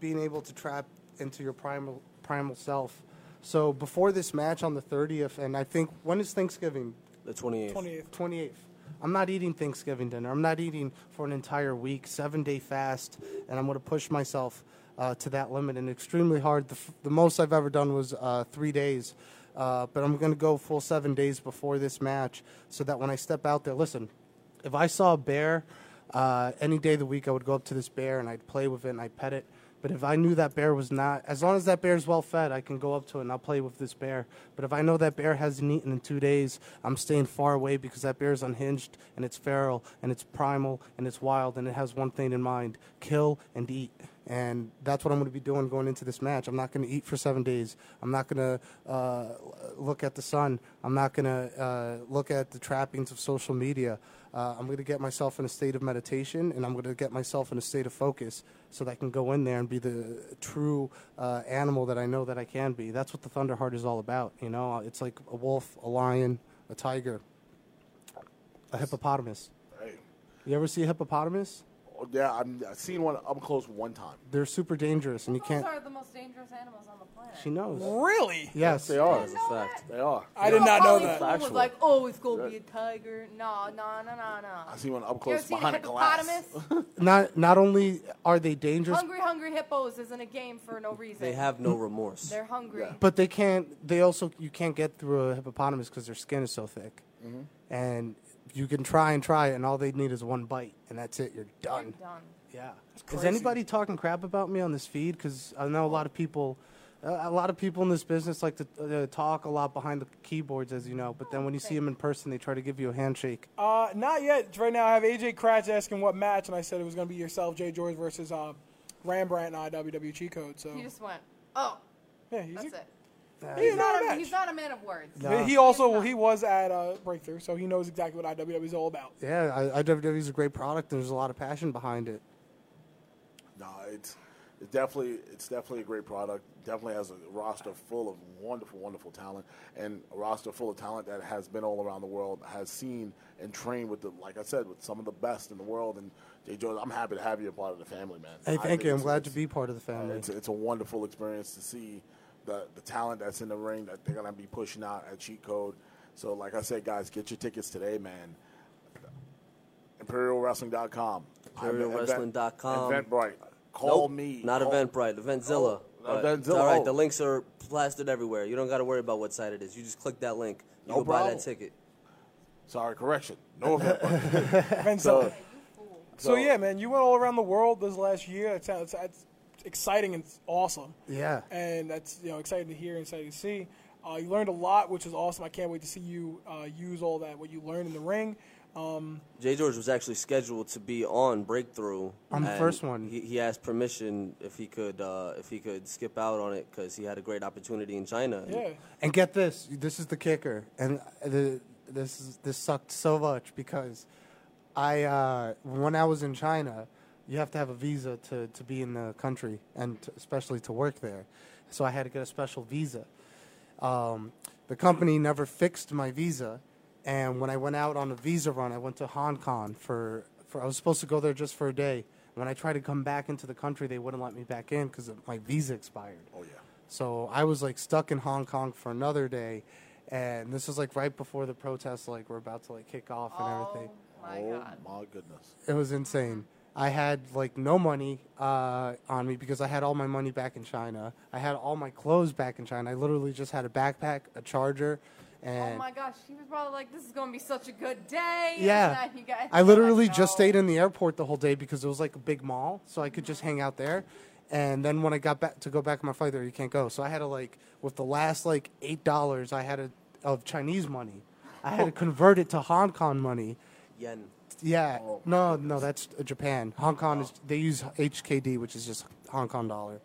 being able to trap into your primal primal self. So before this match on the 30th, and I think when is Thanksgiving? The 28th. 28th. 28th. I'm not eating Thanksgiving dinner. I'm not eating for an entire week, seven day fast, and I'm going to push myself uh, to that limit and extremely hard. The, f- the most I've ever done was uh, three days, uh, but I'm going to go full seven days before this match so that when I step out there, listen, if I saw a bear uh, any day of the week, I would go up to this bear and I'd play with it and I'd pet it. But if I knew that bear was not, as long as that bear's well fed, I can go up to it and I'll play with this bear. But if I know that bear hasn't eaten in two days, I'm staying far away because that bear's unhinged and it's feral and it's primal and it's wild and it has one thing in mind kill and eat. And that's what I'm going to be doing going into this match. I'm not going to eat for seven days. I'm not going to uh, look at the sun. I'm not going to uh, look at the trappings of social media. Uh, I'm going to get myself in a state of meditation and I'm going to get myself in a state of focus so that I can go in there and be the true uh, animal that I know that I can be. That's what the Thunderheart is all about. You know, it's like a wolf, a lion, a tiger, a hippopotamus. Hey, You ever see a hippopotamus? Yeah, I'm, I've seen one up close one time. They're super dangerous and you Those can't. are the most dangerous animals on the planet. She knows. Really? Yes, They are. That's a fact. They are. I did not know Holly that. Fool was Factual. like, oh, it's gonna be a tiger. No, no, no, no, no. I see one up You ever close seen a behind a glass. hippopotamus? Not not only are they dangerous, hungry, hungry hippos isn't a game for no reason. They have no remorse. They're hungry. but they can't. They also you can't get through a hippopotamus because their skin is so thick, mm-hmm. and you can try and try it, and all they need is one bite, and that's it. You're They're done. done. Yeah. Is anybody talking crap about me on this feed? Because I know a lot of people, uh, a lot of people in this business like to uh, talk a lot behind the keyboards, as you know. But then when you see them in person, they try to give you a handshake. Uh, not yet. Right now, I have AJ Kratz asking what match, and I said it was going to be yourself, Jay George versus uh, Rembrandt and IWW cheat code. So He just went, oh, yeah, he's, that's it. He's He's not not, a a, he's not a man of words. No. He also well, he was at uh, Breakthrough, so he knows exactly what IWW is all about. Yeah, I, IWW is a great product, there's a lot of passion behind it. No, it's it's definitely it's definitely a great product. Definitely has a roster full of wonderful, wonderful talent, and a roster full of talent that has been all around the world, has seen and trained with the, like I said, with some of the best in the world. And Jay George, I'm happy to have you a part of the family, man. Hey, thank think you. I'm glad to be part of the uh, family. it's, it's a wonderful experience to see the the talent that's in the ring that they're gonna be pushing out at Cheat Code. So, like I said, guys, get your tickets today, man. ImperialWrestling.com. ImperialWrestling.com. Eventbrite. Call Nope, me. Not Call- Eventbrite, Eventzilla. Oh, But Eventzilla, all right. oh. The links are plastered everywhere. You don't got to worry about what site it is. You just click that link. You No go buy that ticket. Sorry, correction. No Eventbrite. And so, so, so yeah, man, you went all around the world this last year. It's, it's, it's exciting and awesome. Yeah. and that's you know exciting to hear and exciting to see. Uh, you learned a lot, which is awesome. I can't wait to see you uh, use all that what you learned in the ring. Um, Jay George was actually scheduled to be on Breakthrough. On the first one. He, he asked permission if he could uh, if he could skip out on it because he had a great opportunity in China. yeah, And get this, this is the kicker, and the, this is, this sucked so much because I uh, when I was in China, you have to have a visa to, to be in the country and to, especially to work there. So I had to get a special visa. Um, the company never fixed my visa, and when I went out on a visa run, I went to Hong Kong for, for I was supposed to go there just for a day. When I tried to come back into the country, they wouldn't let me back in because my visa expired. oh yeah. So I was like stuck in Hong Kong for another day, and this was like right before the protests like were about to like kick off and everything. Oh my oh god. my goodness. It was insane. I had like no money uh, on me because I had all my money back in China. I had all my clothes back in China. I literally just had a backpack, a charger, and Oh my gosh, he was probably like, "This is gonna be such a good day." and yeah. then you guys I literally like, just stayed in the airport the whole day because it was like a big mall, so I could just hang out there. And then when I got back to go back on my flight there, you can't go. So I had to like with the last like eight dollars I had to, of Chinese money, I had to convert it to Hong Kong money Yen. Yeah. No, no, that's uh, Japan. Hong Kong is they use HKD, which is just Hong Kong dollar.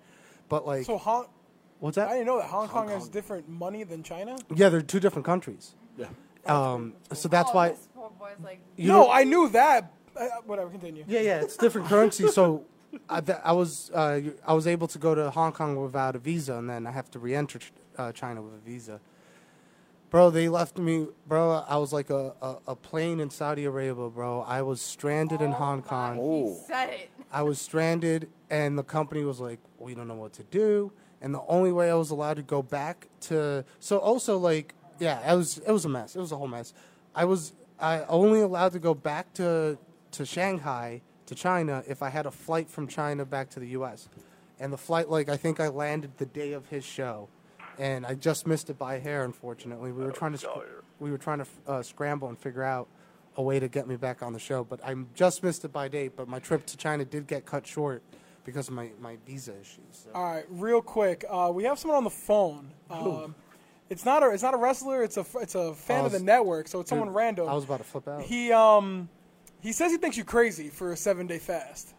But like, So Hong, what's that? I didn't know that Hong, Kong, has different money than China. Yeah, they're two different countries. Yeah. Um, so that's Oh, why. poor boy's like, You no, know- I knew that. Uh, whatever, continue. Yeah, yeah, it's different currency. So I, th- I was uh, I was able to go to Hong Kong without a visa, and then I have to re-enter ch- uh, China with a visa. Bro, they left me. Bro, I was like a, a, a plane in Saudi Arabia, bro. I was stranded in Hong oh, Kong. he said it. I was stranded, and the company was like, "We don't know what to do." And the only way I was allowed to go back to so also like yeah, it was it was a mess. It was a whole mess. I was I only allowed to go back to to Shanghai to China if I had a flight from China back to the U.S. And the flight, like I think I landed the day of his show, and I just missed it by hair. Unfortunately, we were trying to sc- we were trying to uh, scramble and figure out a way to get me back on the show, but I just missed it by date. But my trip to China did get cut short because of my, my visa issues. So. All right, real quick. Uh, we have someone on the phone. Um, it's not a it's not a wrestler. It's a it's a fan I of the network. So it's someone random. I was about to flip out. He um he says he thinks you crazy for a seven day fast.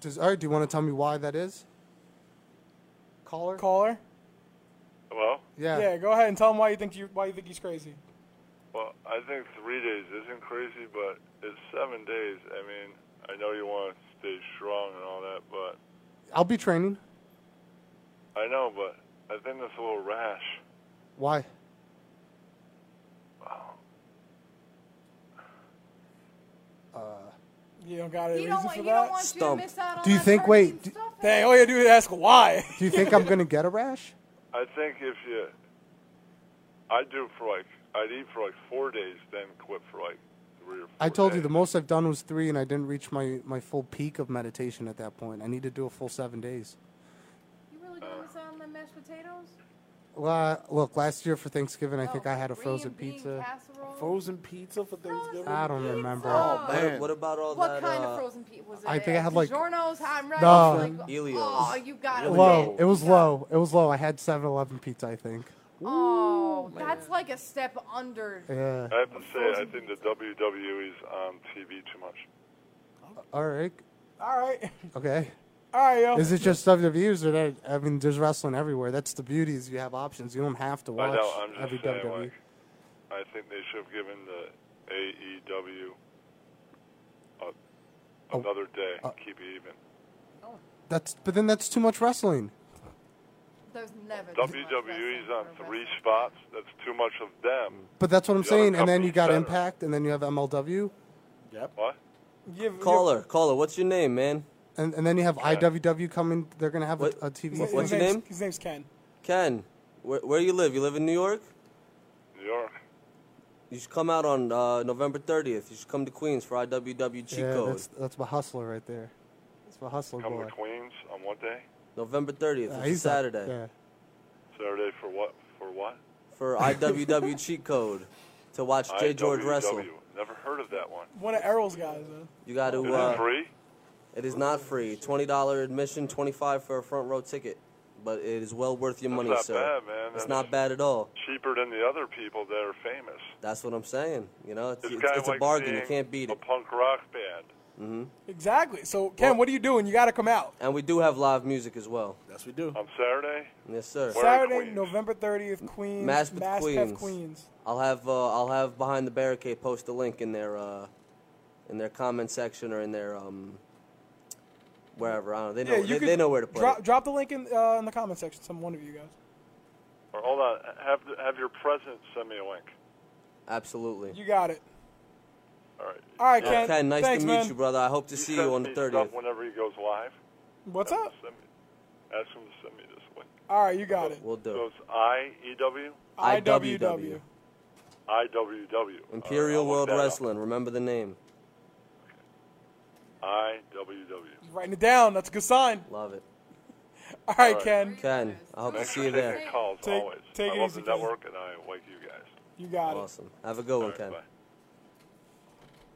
Does, all right, do you want to tell me why that is? Caller? Caller. Hello? Yeah. Yeah, go ahead and tell him why you think you why you think he's crazy. Well, I think three days isn't crazy, but it's seven days. I mean, I know you want to stay strong and all that, but I'll be training. I know, but I think that's a little rash. Why? Wow. Uh, you don't got a He reason don't for that. don't you to Stumped. miss out on Do you think- wait, and do- stuff. Dang, all you gotta do is ask why. Do you think I'm going to get a rash? I think if you, I'd do for like, I'd eat for like four days, then quit for like three or four I told you the most I've done was three, and I didn't reach my, my full peak of meditation at that point. I need to do a full seven days. You really gonna uh. miss out on the mashed potatoes? Well, uh, look, last year for Thanksgiving, I think Oh, I had a frozen pizza. Casserole? Frozen pizza for Thanksgiving? I don't remember. Oh, What, man. what about all What that? kind uh, of frozen pizza was it? I think I had, like- DiGiorno's hot and ready. No. Like, Elio's. Oh, you got it. Low. It was low. It was low. I had 7-Eleven pizza, I think. Oh, that's like a step under. Yeah. I have to say, I think the WWE is on TV too much. All right. All right, Okay. All right, yo. Is it just WWE or is there, I mean, there's wrestling everywhere. That's the beauty is you have options. You don't have to I watch know, I'm just every saying, WWE. like, I think they should have given the AEW a, Oh, another day, uh, keep it even. That's but then that's too much wrestling. There's never. too much WWE's on three wrestler. spots. That's too much of them. But that's what I'm The saying. And then you got better. Impact, and then you have MLW, Yep. What? Give, Caller, caller, what's your name, man? And, and then you have IWW coming. They're gonna have a, What- a TV. His, What's his your name's- name? His name's Ken. Ken, where, where you live? You live in New York? New York. You should come out on uh, November 30th. You should come to Queens for IWW cheat yeah, code. that's that's my hustler right there. That's my hustler Come boy. to Queens on what day? November 30th. Yeah, it's a he's not- Saturday. Yeah. Saturday for what? For what? For IWW cheat code to watch J. George wrestle. IWW. Never heard of that one. One of Errol's guys, man. You got to. Is Uh, it free? It is not free. Twenty dollar admission, twenty five for a front row ticket, but it is well worth your That's money, not sir. bad, man. It's That's not bad at all. Cheaper than the other people that are famous. That's what I'm saying. You know, it's, It's, it's, it's of a bargain. You can't beat a it. punk rock band Mm-hmm. Exactly. So Ken, Well- what are you doing? You got to come out. And we do have live music as well. Yes, we do. on Saturday. Yes, sir. Where Saturday, November 30th, Queens. Maspeth, Maspeth, Queens. Queens. I'll have uh, I'll have behind the barricade post a link in their uh, in their comment section or in their um wherever. I don't know. They know Yeah, they, you could they know where to put drop, it. drop the link in uh, in the comment section. Some one of you guys. Or hold on, have have your president send me a link. Absolutely. You got it. All right. All right, Yeah. Ken. Ken, nice Thanks, to meet man. you, brother. I hope to He see you on the 30th. stuff whenever he goes live. What's Have up? Send me, ask him to send me this link. All right, you got it. We'll So do. it's I E W IWW. I W W. Imperial All right, I'll World look that up. Wrestling. Remember the name. I W W. Writing it down. That's a good sign. Love it. All right, All right. Ken. Ken, I hope to see for you there. calls Take- always. take I it love easy, the Ken. network and I like you guys. You got it. Awesome. Have a good All one, right, Ken. bye.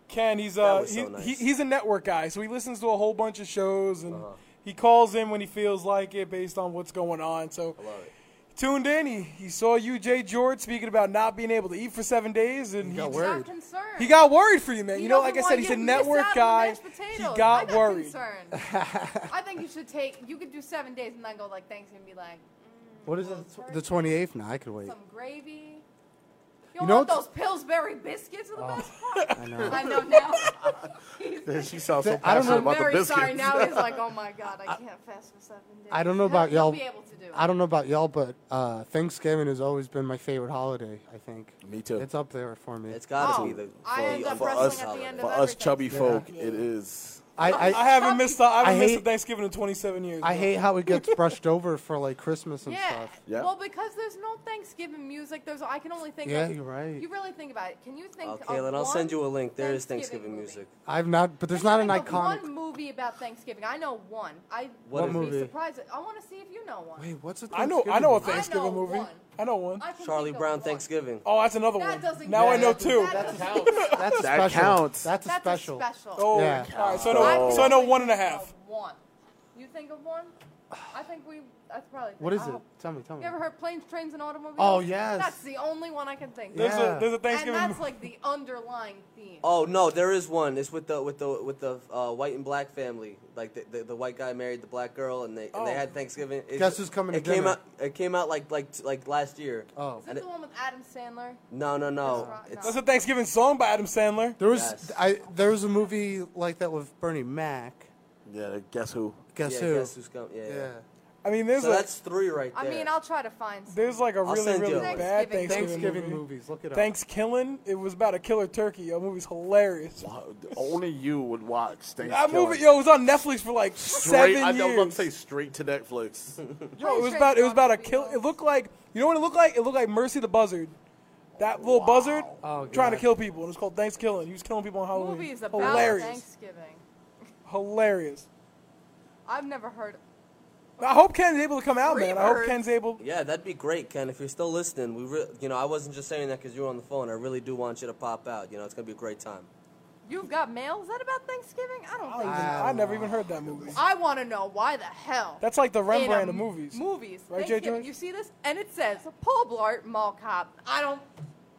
Ken, he's That uh was so he, nice. he, he's a network guy, so he listens to a whole bunch of shows and Uh-huh. he calls in when he feels like it based on what's going on. So I love it. Tuned in. He, he saw you, Jay George, speaking about not being able to eat for seven days, and he, got He's worried. not concerned. he got worried for you, man. He You know, like I said, he's a network out on the guy. He got I got worried. Concerned. I think you should take. You could do seven days and then go like Thanksgiving, and be like mm, What is it? The 28th? now. I could wait. some gravy. You You don't know want those Pillsbury biscuits are the oh. best part. I know. I know now. she sounds so I don't know passionate I'm about the very biscuits. sorry. Now he's like, oh my god, I can't fast for seven days. I don't know He'll- about he'll y'all. Be able to do. it. I don't know about y'all, but uh, Thanksgiving has always been my favorite holiday. I think. Me too. It's up there for me. It's got to Oh, be the I for, end up for wrestling us. at the end of For us everything. chubby folk, it is. I, I I, haven't missed. A, I haven't I missed a hate- Thanksgiving in 27 years. I bro. hate how it gets brushed over for like Christmas and Yeah. stuff. Yeah. Well, because there's no Thanksgiving music. There's. I can only think. Yeah, of, you're right. You really think about it. Can you think? Oh, of Kaylin, I'll one send you a link. There is Thanksgiving Thanksgiving movie? music. I've not, but there's Can not you an think of iconic. One movie about Thanksgiving. I know one. I What would movie? be surprised. I want to see if you know one. Wait, what's a I know. I know a Thanksgiving Thanksgiving know movie. one. I know one. I can Charlie think of Brown one. Thanksgiving. Oh, that's another That one. doesn't Now I count. know That two. doesn't movie? count. That's a That special. counts. That's a That's special. a special. Oh, Yeah. all right. So I I know. can So I know only one and a think half. of One. You think of one? I think we. That's probably. What is I it? hope- Tell me, tell me. You ever heard planes, trains, and automobiles? Oh, yes. That's the only one I can think. There's of. Yeah. a there's a Thanksgiving. And that's like the underlying theme. Oh no, there is one. It's with the with the with the uh, white and black family. Like the, the, the white guy married the black girl, and they and they Oh. had Thanksgiving. It, Guess who's coming to It came dinner? out. It came out like like like last year. Oh, Is and it it- the one with Adam Sandler? No, no, no. That's right, It's, That's a Thanksgiving song by Adam Sandler. there was Yes. I there was a movie like that with Bernie Mac. Yeah, guess who? Guess yeah, who? Guess who's coming? Yeah. yeah. yeah. I mean, there's So a that's three right there. I mean, I'll try to find. Some. there's like a I'll really really bad Thanksgiving. Thanksgiving, Thanksgiving movie. movies. Look at it up. Thanksgiving. It was about a killer turkey. That movie's hilarious. Wow, Only you would watch Thanksgiving. That movie, yo, it was on Netflix for like Straight, seven I was about years. to say straight to Netflix. Yo, it was about it was about a kill. It looked like you know what it looked like. It looked like Mercy the Buzzard. That little buzzard Oh, trying to kill people. And it was called Thanksgiving. He was killing people on Halloween. movies about Hilarious. Thanksgiving. Hilarious. I've never heard. I hope Ken's able to come out, man. I hope Ken's able. Yeah, that'd be great, Ken. If you're still listening, we, re- you know, I wasn't just saying that because you were on the phone. I really do want you to pop out. You know, it's gonna be a great time. You've got mail. Is that about Thanksgiving? I don't I, think. don't so. even- I never even heard that movie. I want to know why the hell. That's like the Rembrandt of movies. Movies. Right, Jay Thanksgiving. George? You see this, and it says Paul Blart Mall Cop. I don't.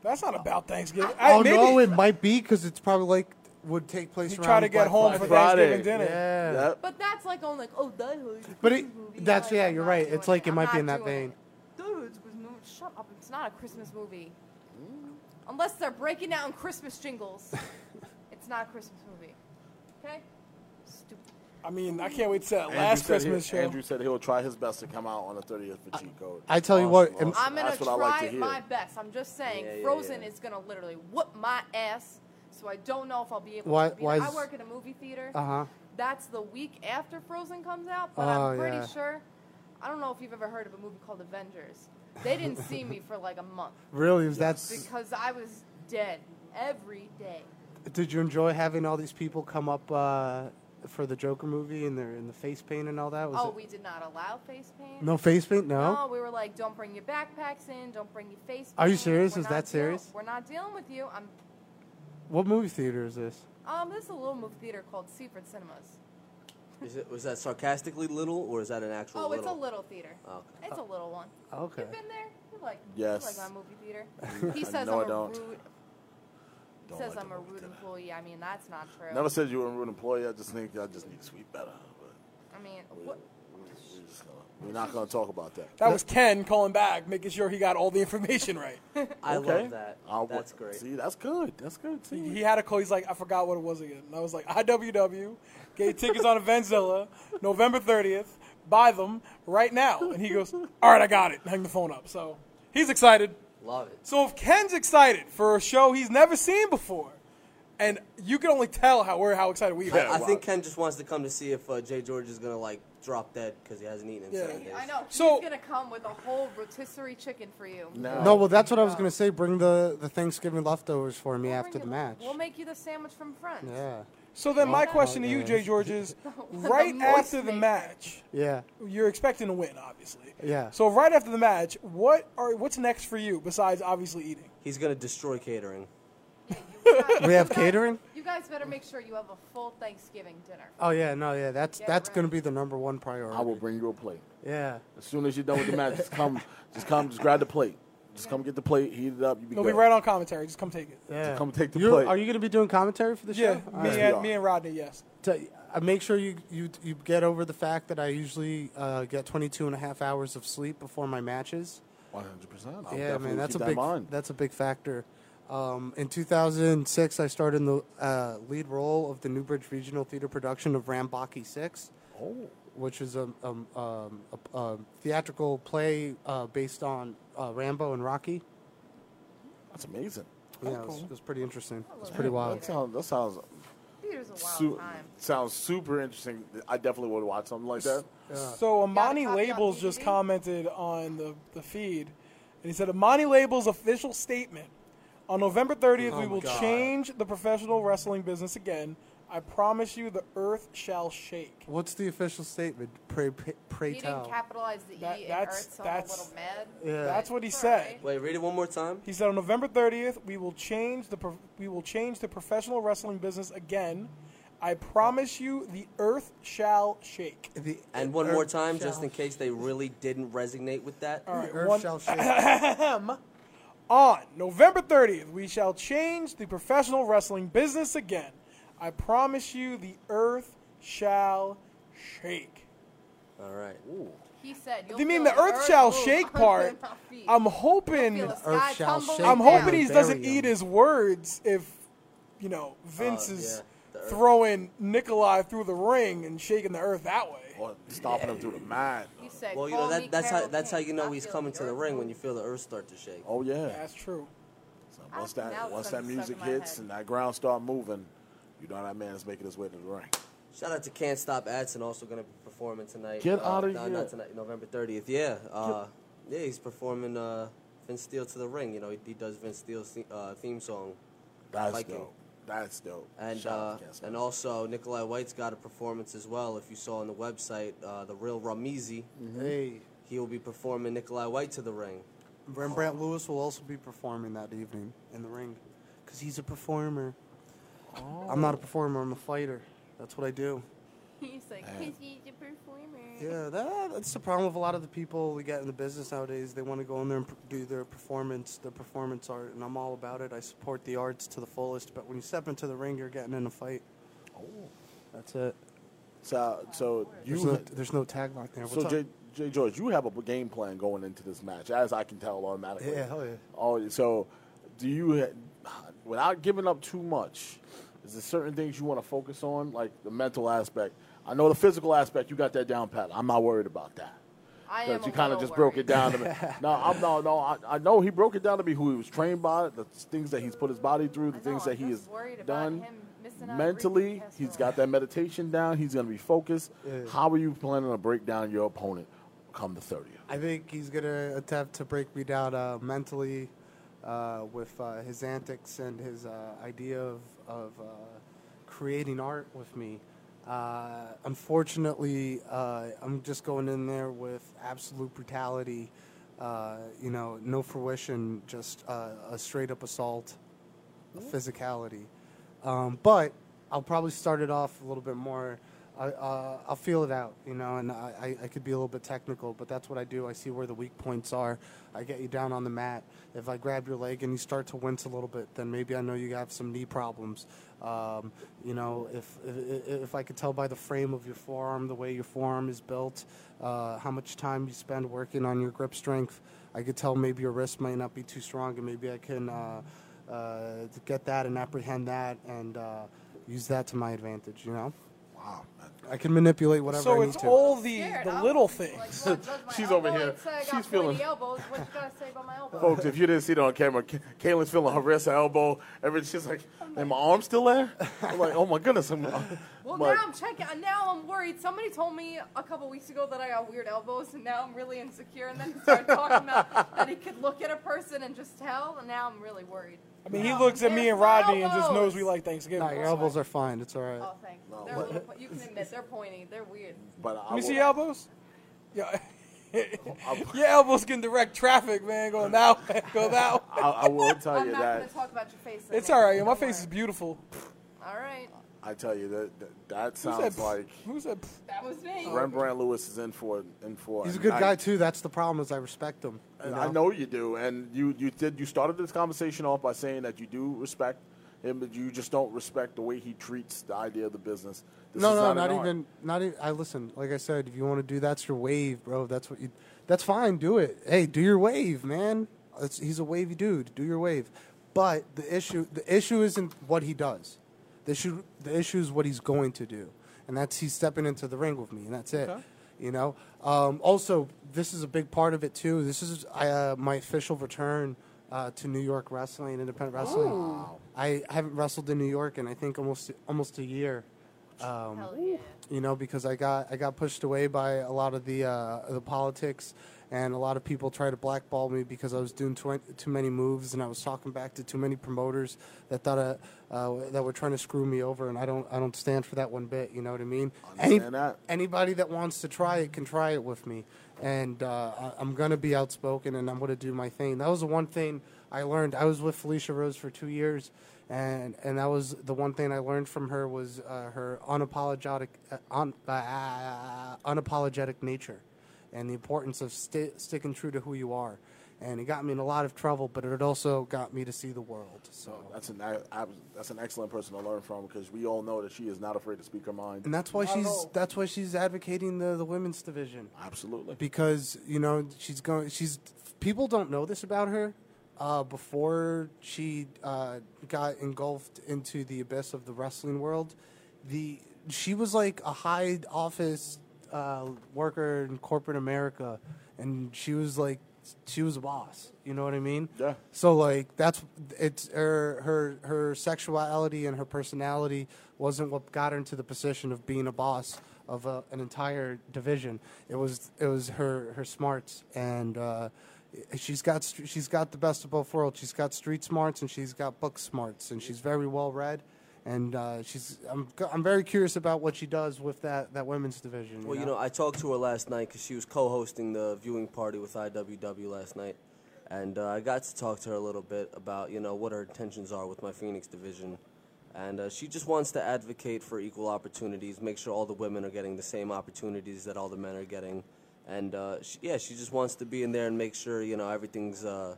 That's not about Thanksgiving. I, Oh maybe no, it might be because it's probably like would take place he around. tried to get Black home Friday. for Thanksgiving dinner. Yeah. Yep. But that's like only like oh Die Hard. But it, movie. that's Like, yeah, I'm you're right. It's like it I'm might be in that vein. Dudes was no, shut up. It's not a Christmas movie. Unless they're breaking out in Christmas jingles. it's not a Christmas movie. Okay? Stupid. I mean, I can't wait to that Andrew last said he- Christmas show. Andrew said he'll try his best to come out on the 30th for cheat code. I tell you what, Awesome, im- awesome. I'm gonna That's what try I like to hear. my best. I'm just saying, Yeah, yeah, Frozen yeah. is gonna literally whoop my ass. So I don't know if I'll be able Why- to. Be why there. I work at a movie theater. Uh huh. That's the week after Frozen comes out, but Oh, I'm pretty yeah. sure. I don't know if you've ever heard of a movie called Avengers. They didn't see me for like a month Really? Is that? because I was dead every day. Did you enjoy having all these people come up uh, for the Joker movie and their in the face paint and all that? Was oh, it- we did not allow face paint. no face paint? No. No, we were like, don't bring your backpacks in, don't bring your face paint. Are you serious? We're Is that deal- serious? We're not dealing with you. I'm What movie theater is this? um this is a little movie theater called Seaford Cinemas. Is it was that sarcastically little or is that an actual? Oh, it's a little? little theater. Oh, okay. It's a little one. Okay. You've been there? You like Yes. you like my movie theater? He says No, I I'm a don't. rude he Don't says like I'm a movie rude theater. employee. I mean that's not true. Never said you were a rude employee. I just think I just need to sweep better. But I mean what we're, just gonna, we're not going to talk about that. That was Ken calling back, making sure he got all the information right. I Okay. love that. I'll- That's great. See, that's good. That's good. See, He had a call. He's like, I forgot what it was again. And I was like, IWW, get tickets on Eventzilla, November 30th. Buy them right now. And he goes, All right, I got it. And hang the phone up. So he's excited. Love it. So if Ken's excited for a show he's never seen before, and you can only tell how we're how excited we are. Yeah. I think Ken just wants to come to see if uh, Jay George is gonna like drop dead because he hasn't eaten in Yeah. seven days. I know. He's So- gonna come with a whole rotisserie chicken for you. No. No, well, that's what I was gonna say. Bring the, the Thanksgiving leftovers for me We'll after bring the you- match. We'll make you the sandwich from Friends. Yeah, So then my question to you, Jay George, is right moist after the maker. match, yeah, you're expecting to win, obviously. yeah. So right after the match, what are what's next for you besides obviously eating? He's gonna destroy catering. We have catering. You You guys better make sure you have a full Thanksgiving dinner. Oh yeah, no, yeah, that's Get that's going to be the number one priority. I will bring you a plate. Yeah. As soon as you're done with the match, just come, just come, just grab the plate. Just come get the plate, heat it up. You be It'll good. be right on commentary. Just come take it. Yeah. come take the You- plate. Are you going to be doing commentary for the Yeah, show? me Yes, we and are. me and Rodney. Yes. To, uh, make sure you, you you get over the fact that I usually uh, get 22 and a half hours of sleep before my matches. One hundred percent. yeah, man, that's a big That that's a big factor. Um, in 2006, I started in the uh, lead role of the Newbridge Regional Theater production of Rambaki Six, Oh, which is a, um, um, a, a theatrical play uh, based on uh, Rambo and Rocky. that's amazing. Yeah, it was, it was pretty interesting. It's pretty wild. That sounds. That sounds. Theater's a wild Su- time. sounds super interesting. I definitely would watch something like that. So Amani Labels just commented on the, the feed, and he said Amani Labels official statement on November 30th Oh we will God. change the professional wrestling business again. I promise you, the earth shall shake. What's the official statement? Pray, pray, pray He tell. didn't capitalize the That- E in that's- Earth, so I'm a that's- little mad. Yeah. That's what he It's said. Wait, read it one more time. He said on November 30th we will change the pro- we will change the professional wrestling business again. I promise you, the earth shall shake. The And one earth more time, just in case they really didn't resonate with that. All right, the earth one- shall shake. On November 30th, we shall change the professional wrestling business again. I promise you, the earth shall shake. All right. He said. You'll You mean the earth earth shall move shake part? I'm hoping. You'll feel the Earth shall shake I'm hoping he doesn't him. eat his words if, you know, Vince Uh, is yeah, throwing Nikolai through the ring and shaking the earth that way. Or stomping them through the mat. He said, Well, you know that, that's how that's how you know he's coming to the ring when you feel the earth start to shake. Oh yeah. That's true. So once I- now that it's once that starting to music my hits head. and that ground start moving, you know that man is making his way to the ring. Shout out to Can't Stop Adson, also going to be performing tonight. Get uh, outta no, here. Not tonight, November 30th. Yeah. Uh, yeah, he's performing uh, Vince Steele to the ring. You know, he, he does Vince Steele's the- uh, theme song. That's Viking. dope. That's dope. And Shout out uh, to and also Nikolai White's got a performance as well. If you saw on the website, uh, the real Ramizi, Hey, he will be performing Nikolai White to the ring. Rembrandt Lewis will also be performing that evening in the ring because he's a performer. I'm not a performer. I'm a fighter. That's what I do. He's like, "Cause he's a performer." Yeah, that, that's the problem with a lot of the people we get in the business nowadays. They want to go in there and pr- do their performance, their performance art, and I'm all about it. I support the arts to the fullest. But when you step into the ring, you're getting in a fight. Oh. That's it. So, so There's you no, there's no tagline there. What's So up? Jay, Jay George, you have a game plan going into this match, as I can tell automatically. Yeah, hell yeah. Oh, so do you, without giving up too much, is there certain things you want to focus on, like the mental aspect? I know the physical aspect, you got that down pat. I'm not worried about that. I am Because you kind of little just broke it down to me. no, I'm no, no. I, I know he broke it down to me who he was trained by, the things that he's put his body through, the know, things that I'm he has just worried about done. him missing out Mentally, he's got that meditation down. He's going to be focused. Yeah. How are you planning to break down your opponent come the 30th? I think he's gonna attempt to break me down uh, mentally uh, with uh, his antics and his uh, idea of, of uh, creating art with me. Uh, unfortunately, uh, I'm just going in there with absolute brutality. Uh, you know, no fruition, just uh, a straight up assault, a physicality. Um, but I'll probably start it off a little bit more. I, uh, I'll feel it out, you know, and I, I, I could be a little bit technical, but that's what I do. I see where the weak points are. I get you down on the mat. If I grab your leg and you start to wince a little bit, then maybe I know you have some knee problems. Um, you know, if, if if I could tell by the frame of your forearm, the way your forearm is built, uh, how much time you spend working on your grip strength, I could tell maybe your wrist might not be too strong, and maybe I can uh, uh, get that and apprehend that and uh, use that to my advantage. You know, Wow. I can manipulate whatever So I it's need to. all the, Scared. the I'm little like, things. well, judge my She's elbow over here. and say I got She's pointy feeling- elbows. What you gotta say about my elbow? Folks, if you didn't see it on camera, Ka- Kaylin's feeling her wrist, her elbow, everything. She's like, "Am my arm still there?" I'm like, "Oh my goodness!" I'm, Well, but- now I'm checking. And now I'm worried. Somebody told me a couple weeks ago that I got weird elbows, and now I'm really insecure. And then he started talking about that he could look at a person and just tell. And now I'm really worried. I mean, he looks at me and my Rodney and just knows we like Thanksgiving. Nah, your elbows are fine. It's all right. Oh, thanks. No, they're but- a little, you can admit they're pointy. They're weird. but I Let me will- see your elbows. Yeah. your elbows can direct traffic, man. Go that way, go now. I, I will tell you that. I'm you not that gonna talk about your face. It's all right. all yo, My face is beautiful. All right. I tell you that that, that Who sounds said- like Who said? That was me. Rembrandt Lewis is in for in for. He's a good night. guy too. That's the problem. Is I respect him. you I know you do, and you you did you started this conversation off by saying that you do respect him, but you just don't respect the way he treats the idea of the business. This no, is no, not, not, an art. even, not even. I listen. Like I said, if you want to do that's your wave, bro. That's what you. That's fine. Do it. Hey, do your wave, man. It's, he's a wavy dude. Do your wave. But the issue, the issue isn't what he does. The issue, the issue is what he's going to do, and that's he's stepping into the ring with me, and that's it. Okay. You know. Um, also, this is a big part of it too. This is uh, my official return uh, to New York wrestling, independent wrestling. I haven't wrestled in New York in I think almost almost a year. Um, Hell yeah. you know, because I got I got pushed away by a lot of the uh, the politics, and a lot of people tried to blackball me because I was doing too, too many moves, and I was talking back to too many promoters that thought uh, uh, that were trying to screw me over, and I don't I don't stand for that one bit. You know what I mean? Understand that. Anybody that wants to try it can try it with me, and uh, I- I'm gonna be outspoken, and I'm gonna do my thing. That was the one thing I learned. I was with Felicia Rose for two years, and and that was the one thing I learned from her was uh, her unapologetic uh, un, uh, unapologetic nature, and the importance of sti- sticking true to who you are. And it got me in a lot of trouble, but it also got me to see the world. So That's an ab- that's an excellent person to learn from because we all know that she is not afraid to speak her mind. and that's why Not she's that's why she's advocating the the women's division. Absolutely. because you know she's going she's people don't know this about her uh, before she uh, got engulfed into the abyss of the wrestling world the she was like a high office uh, worker in corporate america and she was like she was a boss you know what i mean Yeah. so like that's it's her her her sexuality and her personality wasn't what got her into the position of being a boss of a, an entire division. It was it was her her smarts and uh, she's got she's got the best of both worlds. She's got street smarts and she's got book smarts and she's very well read. And uh, she's I'm I'm very curious about what she does with that, that women's division. Well, you know, I talked to her last night because she was co-hosting the viewing party with IWW last night, and uh, I got to talk to her a little bit about you know what her intentions are with my Phoenix division, and uh, she just wants to advocate for equal opportunities, make sure all the women are getting the same opportunities that all the men are getting, and uh, she, yeah, she just wants to be in there and make sure you know everything's uh,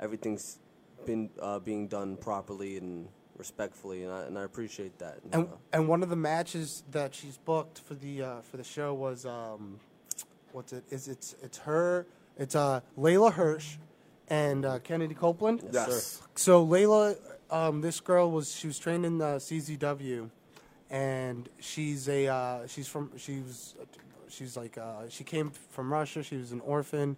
everything's been uh, being done properly and respectfully, and I, and I appreciate that. and uh, and one of the matches that she's booked for the uh, for the show was um, what's it? Is it's it's her? It's uh, Layla Hirsch and uh, Kennedy Copeland. Yes. So Layla, um, this girl was she was trained in uh, CZW, and she's a uh, she's from she was she's like uh, she came from Russia. She was an orphan.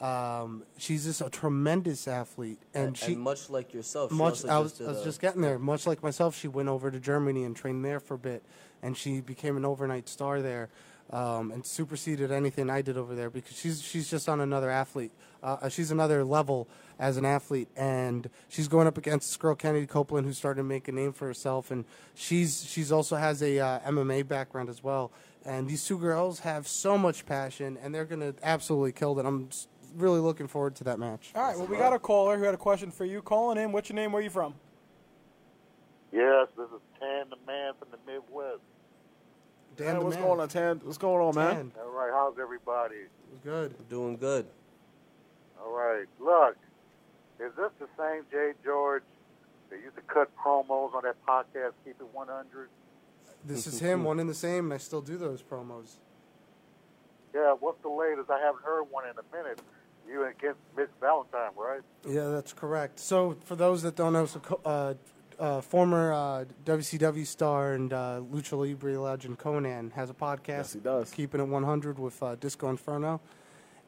Um, she's just a tremendous athlete, and, and, she and much like yourself, much I was, just I was just getting there. Much like myself, she went over to Germany and trained there for a bit, and she became an overnight star there, um, and superseded anything I did over there because she's she's just on another athlete. Uh, she's another level as an athlete, and she's going up against this girl Kennedy Copeland, who's starting to make a name for herself, and she's she's also has a uh, MMA background as well. And these two girls have so much passion, and they're gonna absolutely kill it. I'm really looking forward to that match. All right. Well, we got a caller who had a question for you. Calling in. What's your name? Where are you from? Yes, this is Tan the man from the Midwest. Dan Hey, what's man. going on, Tan? What's going on, man? Dan. All right, how's everybody? Good. doing good. All right, look, is this the same Jay George that used to cut promos on that podcast, Keep It 100? This is him, one and the same, and I still do those promos. Yeah, what's the latest? I haven't heard one in a minute. You against Miss Valentine, right? Yeah, that's correct. So, for those that don't know, so uh, uh, former uh, WCW star and uh, Lucha Libre legend Konnan has a podcast. Yes, he does. Keeping it 100 with uh, Disco Inferno.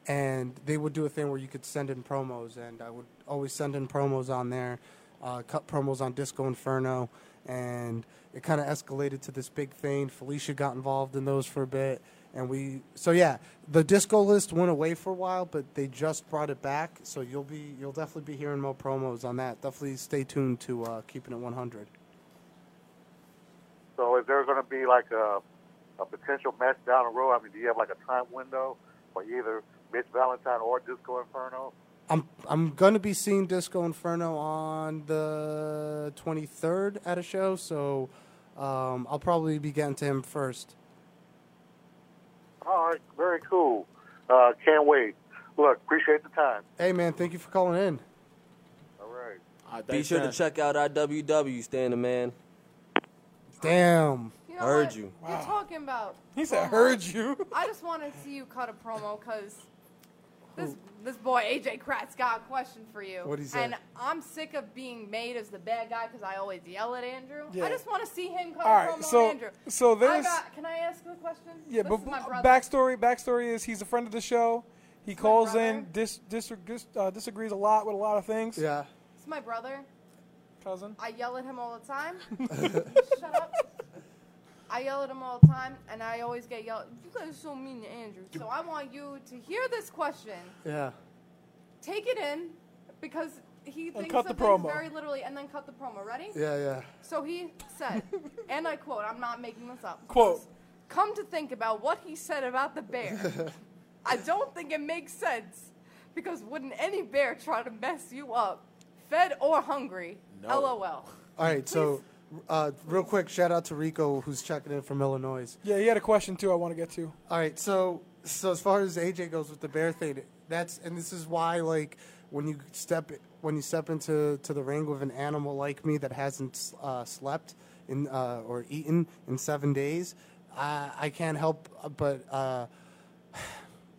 And they would do a thing where you could send in promos, and I would always send in promos on there, uh, cut promos on Disco Inferno, and it kind of escalated to this big thing. Felicia got involved in those for a bit, and we. So yeah, the disco list went away for a while, but they just brought it back. So you'll be you'll definitely be hearing more promos on that. Definitely stay tuned to uh, keeping it 100. So is there going to be like a, a potential match down the road? I mean, do you have like a time window for either Mitch Valentine or Disco Inferno? I'm I'm gonna be seeing Disco Inferno on the 23rd at a show, so um, I'll probably be getting to him first. All right, very cool. Uh, can't wait. Look, appreciate the time. Hey man, thank you for calling in. All right. All right, Be sure man. to check out our WW stand man. Damn. You know Heard what? you. You're talking about. He said, promos. "Heard you." I just want to see you cut a promo because this this boy AJ Kratz got a question for you. What'd he say? And I'm sick of being made as the bad guy because I always yell at Andrew. Yeah. I just want to see him cut All a right, so- on Andrew. so I there's- got, can I ask a question? Yeah, this but is my b- brother. backstory backstory is he's a friend of the show. He calls in, dis, dis, dis, uh, disagrees a lot with a lot of things. Yeah. It's my brother. Cousin. I yell at him all the time. Shut up. I yell at him all the time, and I always get yelled. You guys are so mean to Andrew. So I want you to hear this question, Yeah. take it in, because he thinks cut the things promo. very literally, and then cut the promo. Ready? Yeah, yeah. So he said, and I quote, I'm not making this up. Quote. Come to think about what he said about the bear, I don't think it makes sense because wouldn't any bear try to mess you up, fed or hungry? No. LOL. All right, so uh, real quick, shout out to Rico who's checking in from Illinois. Yeah, he had a question too. I want to get to. All right, so so as far as AJ goes with the bear thing, that's and this is why like when you step when you step into to the ring with an animal like me that hasn't uh, slept in uh, or eaten in seven days, I, I can't help but.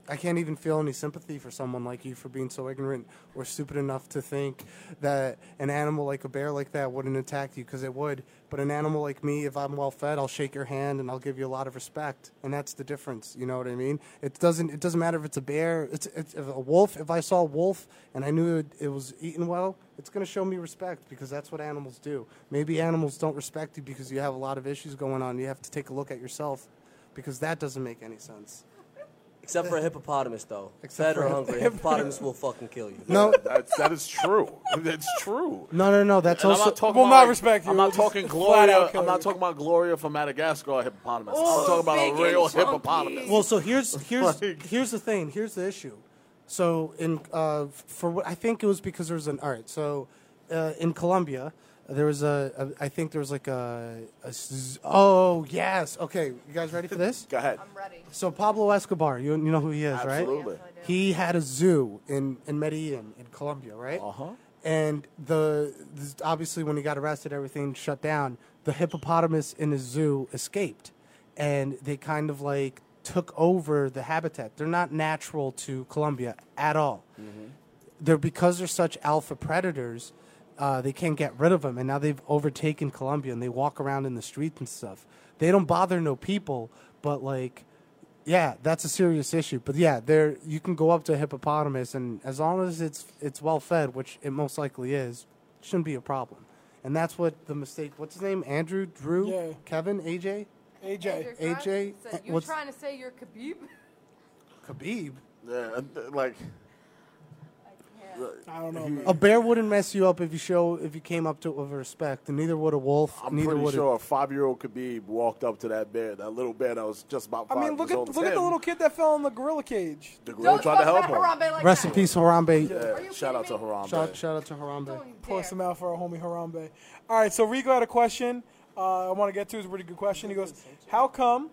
I can't even feel any sympathy for someone like you for being so ignorant or stupid enough to think that an animal like a bear like that wouldn't attack you because it would. But an animal like me, if I'm well fed, I'll shake your hand and I'll give you a lot of respect, and that's the difference. You know what I mean? It doesn't. It doesn't matter if it's a bear. It's, it's a wolf. If I saw a wolf and I knew it, it was eaten well, it's going to show me respect because that's what animals do. Maybe animals don't respect you because you have a lot of issues going on. You have to take a look at yourself because that doesn't make any sense. Except for a hippopotamus, though. Except Fed or for a hungry, hippopotamus will fucking kill you. No, That's, that is true. That's true. no, no, no. That's And I'm also not talking Will about, not like- respect you. I'm not Just talking flat Gloria. out kill I'm not you. talking about Gloria from Madagascar hippopotamus. Oh, I'm talking about big a and real chunky. hippopotamus. Well, so here's here's Like- here's the thing. Here's the issue. So in uh, for what I think it was because there was an all right. So uh, in Colombia, there was a, a I think there was like a, a z- oh yes okay. You guys ready for this? Go ahead. I'm ready. So Pablo Escobar, you you know who he is, right? Absolutely. Yes, I do. He had a zoo in in Medellin in Colombia, right? Uh huh. and the this- obviously when he got arrested, everything shut down. The hippopotamus in his zoo escaped, and they kind of like took over the habitat. They're not natural to Colombia at all. They're because they're such alpha predators. Uh, they can't get rid of them, and now they've overtaken Colombia, and they walk around in the streets and stuff. They don't bother no people, but like yeah, that's a serious issue. But yeah, there you can go up to a hippopotamus, and as long as it's it's well fed, which it most likely is, shouldn't be a problem. And that's what the mistake. What's his name? Andrew, Drew, Yeah. Kevin, AJ, AJ. Andrew AJ, Kratz said, uh, You're what's- trying to say you're Khabib? Khabib. Yeah, like I don't know. Man. A bear wouldn't mess you up if you show if you came up to it with respect, and neither would a wolf. I'm neither pretty would sure a five-year-old Khabib walked up to that bear, that little bear that was just about I mean, look at old. look at the little kid that fell in the gorilla cage. The gorilla Don't tried to help about him. Like a rest in peace, Harambe. Yeah, shout out to kidding? Harambe. Shout, shout out to Harambe. Don't Pour some out for our homie Harambe. All right, so Rico had a question. Uh, I want to get to. It's a really good question. He goes, "How come?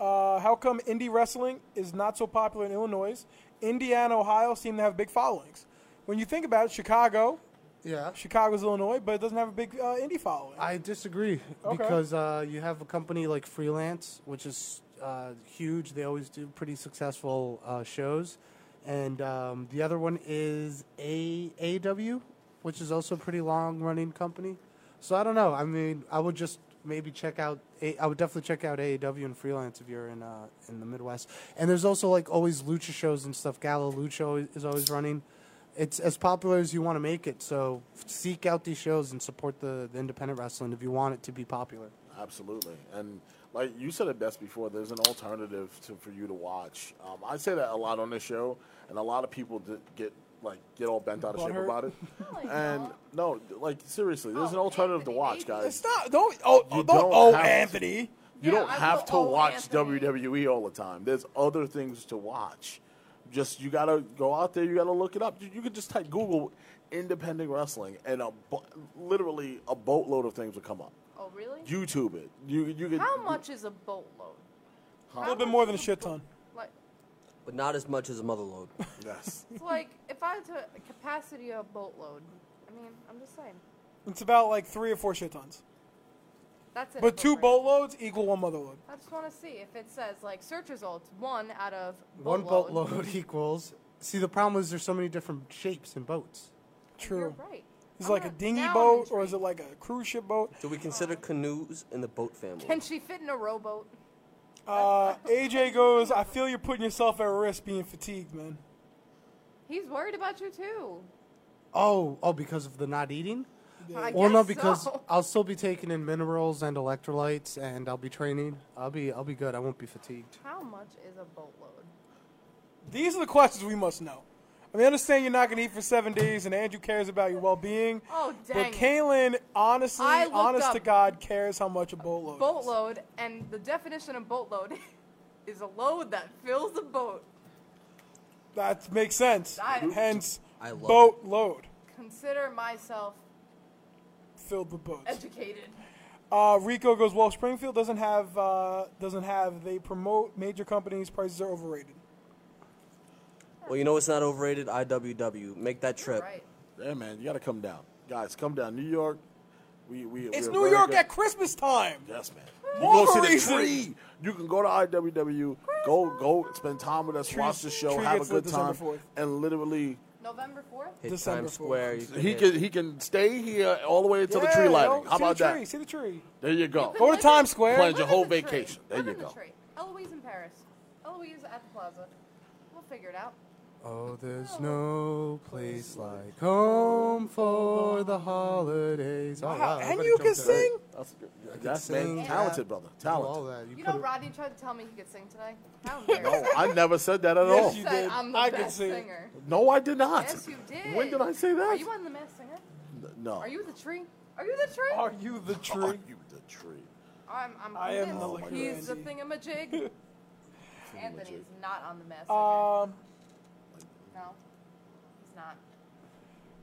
Uh, how come indie wrestling is not so popular in Illinois? Indiana, Ohio seem to have big followings. When you think about it, Chicago, Yeah. Chicago's Illinois, but it doesn't have a big uh, indie following. I disagree Okay. because uh, you have a company like Freelance, which is uh, huge. They always do pretty successful uh, shows, and um, the other one is AAW, which is also a pretty long running company. So I don't know. I mean, I would just maybe check out. A- I would definitely check out AAW and Freelance if you're in uh, in the Midwest. And there's also like always lucha shows and stuff. Gala Lucha is always running. It's as popular as you want to make it. So seek out these shows and support the, the independent wrestling if you want it to be popular. Absolutely, and like you said it best before, there's an alternative to, for you to watch. Um, I say that a lot on this show, and a lot of people d- get like get all bent out of shape Butthurt? about it. No, and no, like seriously, there's an Oh, alternative to watch, guys. it's not. Don't. Oh, You don't. don't oh, have to. Anthony. You Yeah, don't I have will to owe watch Anthony. WWE all the time. There's other things to watch. Just you gotta go out there. You gotta look it up. You, you could just type Google independent wrestling, and a bo- literally a boatload of things will come up. Oh, really? YouTube it. You you could. How much is a boatload? A little bit more than a shit ton. Like, But not as much as a mother load. Yes. it's like if I had to capacity a boatload. I mean, I'm just saying. It's about like three or four shit tons. That's it. But two boat loads equal one mother load. I just want to see if it says like search results one out of One boatload. boatload equals. See, the problem is there's so many different shapes and boats. True. You're Right. Is it like a dinghy boat or is it like a cruise ship boat? Do we consider canoes in the boat family? Can she fit in a rowboat? Uh, AJ goes, I feel you're putting yourself at risk being fatigued, man. He's worried about you too. Oh, oh, because of the not eating? I well, no, because so. I'll still be taking in minerals and electrolytes, and I'll be training. I'll be, I'll be good. I won't be fatigued. How much is a boatload? These are the questions we must know. I mean, I understand you're not going to eat for seven days, and Andrew cares about your well-being. Oh, But dang it. Kaylin, honestly, honest to God, cares how much a boatload. is. Boatload, and the definition of boatload is a load that fills the boat. That makes sense. I- Hence, I love boatload Consider myself filled with boats. educated. Uh, Rico goes, well, Springfield doesn't have uh, doesn't have. They promote major companies. Prices are overrated. Well, you know it's not overrated? IWW. Make that trip. Right. Yeah, man, you gotta come down, guys. Come down, New York. We we. It's we're New York good. at Christmas time. Yes, man. You go see the tree. You can go to IWW. Go go spend time with us. Tree- watch the show. Have a good December time. 4th. And literally, November 4th? Hit December Times 4th. Square. You can he hit- can he can stay here all the way until the tree lighting. Oh, How about the tree, that? See the tree. There you go. Go to Live Times Square. Plan your live whole the tree. vacation. There Live you in the go. tree. Eloise in Paris. Eloise at the plaza. We'll figure it out. Oh, there's no place like home for the holidays. Oh, Wow, wow, and you can sing. That's good. That's sing, man, yeah. talented brother. Do all that. You You know, could've- Rodney tried to tell me he could sing today. How embarrassing. No, I never said that at Yes, all. you said did. I'm the I could best see it. singer. No, I did not. Yes, you did. When did I say that? Are you on the Masked Singer? no. Are you the tree? Are you the tree? Are you the tree? Are tree? you the tree? I'm, I'm I am convinced the He's the thingamajig. Anthony is not on the Masked Singer. Um, no, he's not.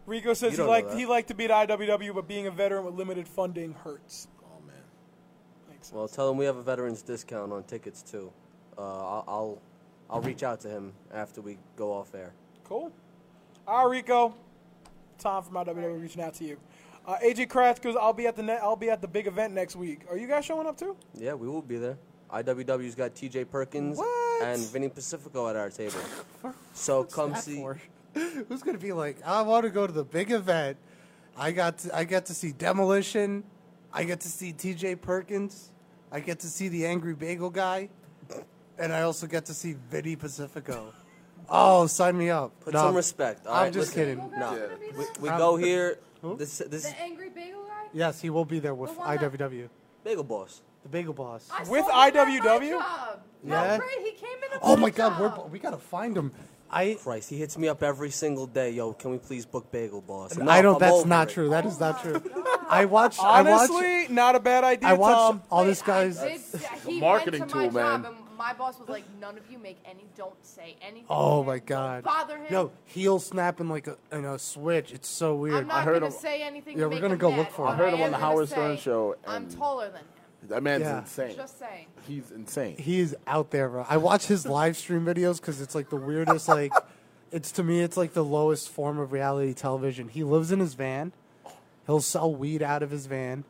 Rico says he don't know liked that. he liked to be at IWW, but being a veteran with limited funding hurts. Oh man. Makes sense. Well, tell him we have a veterans discount on tickets too. Uh, I'll, I'll I'll reach out to him after we go off air. Cool. All right, Rico. Tom from IWW reaching out to you. Uh, AJ Kratz goes, "I'll be at the ne- I'll be at the big event next week. Are you guys showing up too? Yeah, we will be there. IWW's got TJ Perkins What? And Vinny Pacifico at our table. So come see. for? Who's gonna be like? I want to go to the big event. I got to, I get to see Demolition. I get to see T.J. Perkins. I get to see the Angry Bagel guy, and I also get to see Vinny Pacifico. Oh, sign me up! Put No, some respect. all I'm right? just Listen, kidding. No, Gonna we, we Um, go here. who? This this The angry bagel guy? Yes, he will be there with The one that- IWW, bagel boss. The Bagel Boss. I With saw him at my IWW? job. Yeah? No, great. He came in. At Oh my my God, we're, we gotta find him. I Christ, he hits me up every single day. Yo, can we please book bagel boss? I No, don't. I'm That's over not it. true. That is oh not true. I watched. I watched. Honestly, not a bad idea, I watched Tom. all Wait, this guys. I did, he marketing went to my tool, job. And my boss was like, "None of you make any. Don't say anything. Oh to my god! Don't bother him. No, heel snapping like a, in a switch. It's so weird. I'm not heard gonna him- say anything. Yeah, to we're make gonna him go mad, look for but him. I heard him am on the gonna Howard say Stern show, I'm and- taller than him. That man's Yeah. insane. Just saying. He's insane. He's out there, bro. I watch his live stream videos because it's like the weirdest. Like, it's to me, it's like the lowest form of reality television. He lives in his van. He'll sell weed out of his van.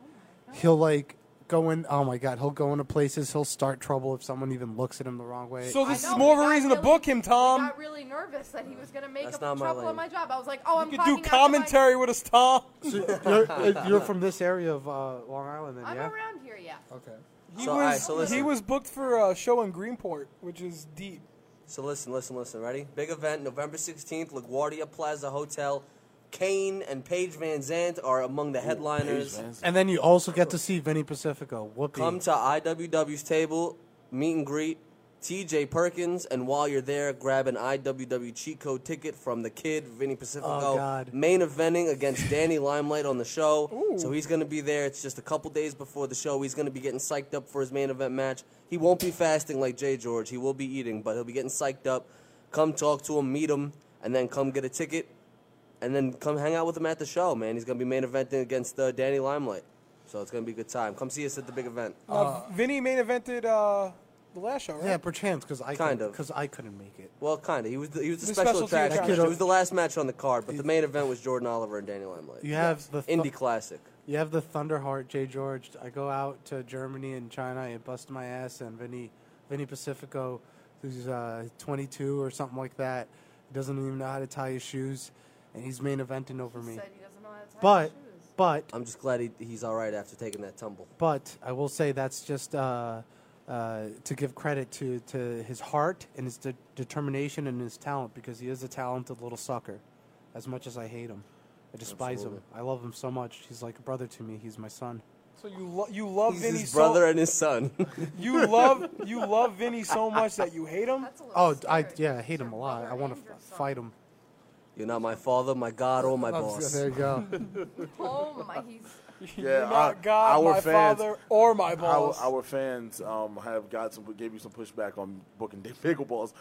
He'll like go in. Oh my god, he'll go into places. He'll start trouble if someone even looks at him the wrong way. So I this know, is more of we a got reason to really- book him, Tom. I Tom. got really nervous that he was gonna make That's up not my trouble lane. on my job. I was like, "Oh, I'm You could do clocking out to my- commentary with us, Tom. you're, uh, you're from this area of uh, Long Island, then, I'm yeah? around here, yeah. Okay. He So, was alright, so he was booked for a show in Greenport, which is deep. So listen, listen, listen. Ready? Big event, November 16th, LaGuardia Plaza Hotel. Kane and Paige VanZant are among the headliners. And then you also get to see Vinny Pacifico. Whoopee. Come to IWW's table, meet and greet TJ Perkins, and while you're there, grab an IWW cheat code ticket from the kid, Vinny Pacifico. Oh, God. Main eventing against Danny Limelight on the show. So he's going to be there. It's just a couple days before the show. He's going to be getting psyched up for his main event match. He won't be fasting like Jay George. He will be eating, but he'll be getting psyched up. come talk to him, meet him, and then come get a ticket, and then come hang out with him at the show. Man, he's gonna be main eventing against uh, Danny Limelight, so it's gonna be a good time. Come see us at the big event. Uh, Vinny main evented uh, the last show, right? Yeah, perchance because I Kind could, of. because I couldn't make it. Well, kind of. He was the, he was the, The special specialty attraction. attraction. It was the last match on the card, but the main event was Jordan Oliver and Daniel Limelight. You have the th- Indie Classic. You have the Thunderheart, Jay George. I go out to Germany and China. and bust my ass, and Vinny, Vinny Pacifico, who's uh, 22 or something like that, doesn't even know how to tie his shoes, and he's main eventing over me. Said he doesn't know how to tie But, his shoes. but, I'm just glad he, he's all right after taking that tumble. but I will say that's just uh, uh, to give credit to, to his heart and his de- determination and his talent because he is a talented little sucker. As much as I hate him, I despise Absolutely. him. I love him so much. He's like a brother to me. He's my son. So you lo- you love He's Vinny his so brother and his son. you love you love Vinny so much that you hate him. That's a little Oh, I yeah, I hate him a lot. I want to and your son. fight him. You're not my father, my God, or my boss. There you go. Oh my, he's Yeah, You're not our- God, our my fans- father, or my Our, boss. our fans um, have got some gave you some pushback on booking Dave Bagel Boss.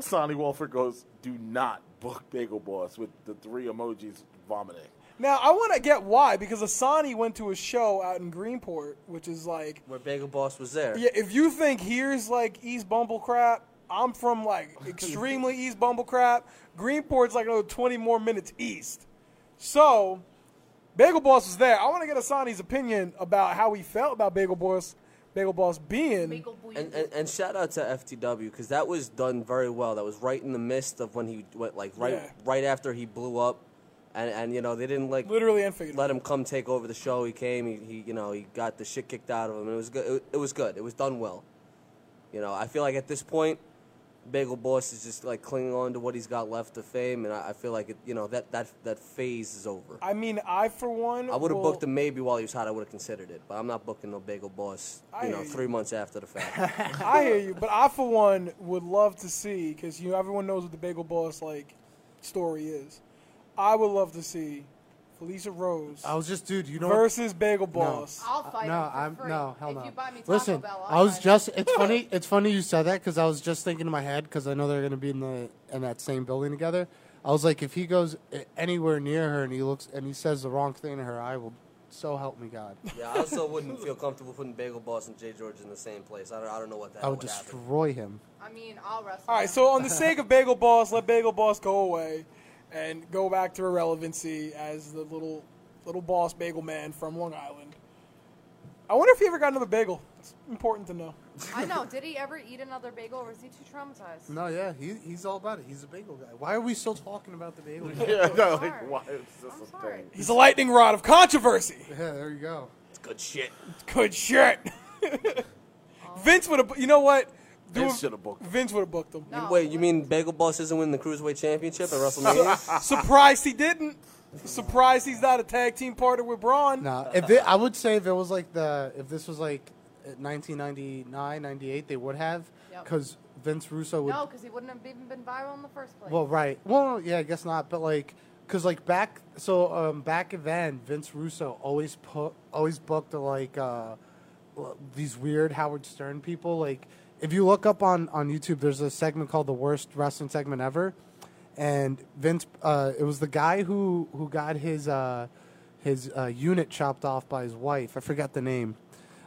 Sonny Walford goes, "Do not book Bagel Boss" with the three emojis vomiting. now I want to get why because Asani went to a show out in Greenport, which is like Where Bagel Boss was there. yeah. If you think here's like East Bumble crap, I'm from like extremely East Bumble crap. Greenport's like another 20 more minutes east. So Bagel Boss was there. I want to get Asani's opinion about how he felt about Bagel Boss, Bagel Boss being. Bagel. And, and, and shout out to FTW because that was done very well. That was right in the midst of when he went like right Yeah. right after he blew up, and and you know they didn't like Literally and figuratively. let him come take over the show. He came. He, he you know he got the shit kicked out of him. It was good. It, it was good. It was done well. You know I feel like at this point, Bagel Boss is just like clinging on to what he's got left of fame, and I, I feel like it, you know that that that phase is over. I mean, I for one. I would have will- booked him maybe while he was hot. I would have considered it, but I'm not booking no Bagel Boss. I You know, hear you. three months after the fact. I hear you, but I for one would love to see because you know everyone knows what the Bagel Boss like story is. I would love to see Felicia Rose I was just, dude. You know, versus Bagel Boss. I'll fight no, him for I'm free. no, hell if no. you buy me Taco Listen, Bell, I'll I was fight just. It's funny. It's funny you said that because I was just thinking in my head because I know they're going to be in the in that same building together. I was like, if he goes eh, anywhere near her and he looks and he says the wrong thing to her, I will. So help me God. Yeah, I also wouldn't feel comfortable putting Bagel Boss and Jay George in the same place. I don't, I don't know what that I would would happen. destroy him. I mean, I'll wrestle. All right, him. so on the sake of Bagel Boss, let Bagel Boss go away and go back to irrelevancy as the little little boss bagel man from Long Island. I wonder if he ever got another bagel. It's important to know. I know. Did he ever eat another bagel, or was he too traumatized? No, yeah, he, he's all about it. He's a bagel guy. Why are we still talking about the bagel? guy? Yeah, no, like why is this I'm a sorry. thing? He's a lightning rod of controversy. yeah, there you go. It's good shit. Good shit. Vince would have. You know what? Do Vince should have booked. him. Vince would have booked him. No. Wait, you mean Bagel Boss isn't winning the Cruiserweight Championship at WrestleMania? Surprised he didn't. Surprised he's not a tag team partner with Braun. No, if it, I would say if it was like the if this was like 1999, 98, they would have Yep. because Vince Russo would. No, because he wouldn't have even been viral in the first place. Well, right. Well, yeah, I guess not. But like, cause like back, so um, back then, Vince Russo always put, always booked like uh, these weird Howard Stern people. Like, if you look up on on YouTube, there's a segment called the worst wrestling segment ever, and Vince, uh, it was the guy who who got his uh, his uh, unit chopped off by his wife. I forgot the name.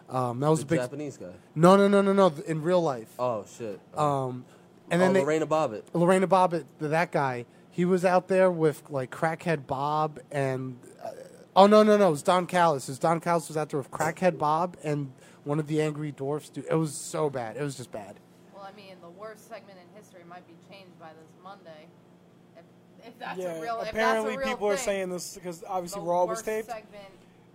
Um, that was the a big. Japanese guy. No, no, no, no, no. In real life. Oh shit. Um, and oh, then they, Lorena Bobbitt. Lorena Bobbitt, that guy, he was out there with like crackhead Bob and uh, oh no no no, it was Don Callis. It was Don Callis was out there with crackhead Bob and one of the angry dwarfs. Dude, it was so bad. It was just bad. Well, I mean, the worst segment in history might be changed by this Monday. If, if that's yeah, a real, if apparently that's a real people are saying this because obviously Raw was taped the worst segment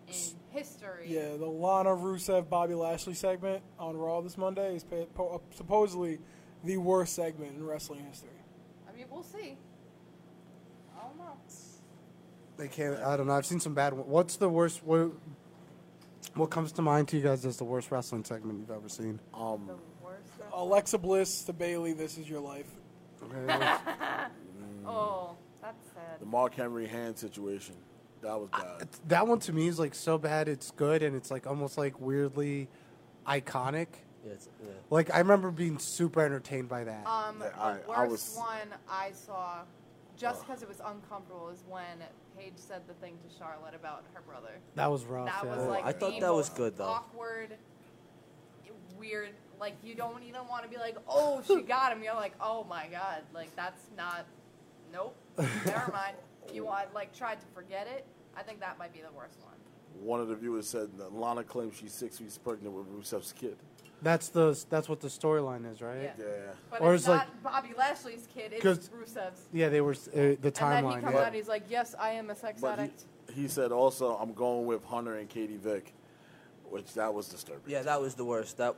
in history. Yeah, the Lana Rusev Bobby Lashley segment on Raw this Monday is uh, supposedly the worst segment in wrestling history. I mean, we'll see. I don't know. They can't. I don't know. I've seen some bad. one- What's the worst? What, what comes to mind to you guys as the worst wrestling segment you've ever seen? Um, The worst. Alexa Bliss to Bayley, this is your life. Oh, that's sad. the Mark Henry hand situation. That was bad. that one to me is like so bad. It's good and it's like almost like weirdly iconic. Yeah, it's, yeah. Like I remember being super entertained by that. Um, Yeah, the I- worst I was- one I saw, just because it was uncomfortable, is when Paige said the thing to Charlotte about her brother. that was rough. That yeah. was like I thought the that was most good, though. Awkward, weird. Like you don't even want to be like, oh, she got him. You're like, oh my god, like that's not. Nope. Never mind. You want like tried to forget it. I think that might be the worst one. One of the viewers said that Lana claims she's six weeks pregnant with Rusev's kid. That's the that's what the storyline is, right? Yeah. Yeah. But Or it's, it's like- not Bobby Lashley's kid. It's 'Cause- Rusev's. Yeah, they were uh, the And then he timeline. comes Yeah. out. and He's like, yes, I am a sex But addict. he, he said also, I'm going with Hunter and Katie Vick, which that was disturbing. Yeah, that was the worst. That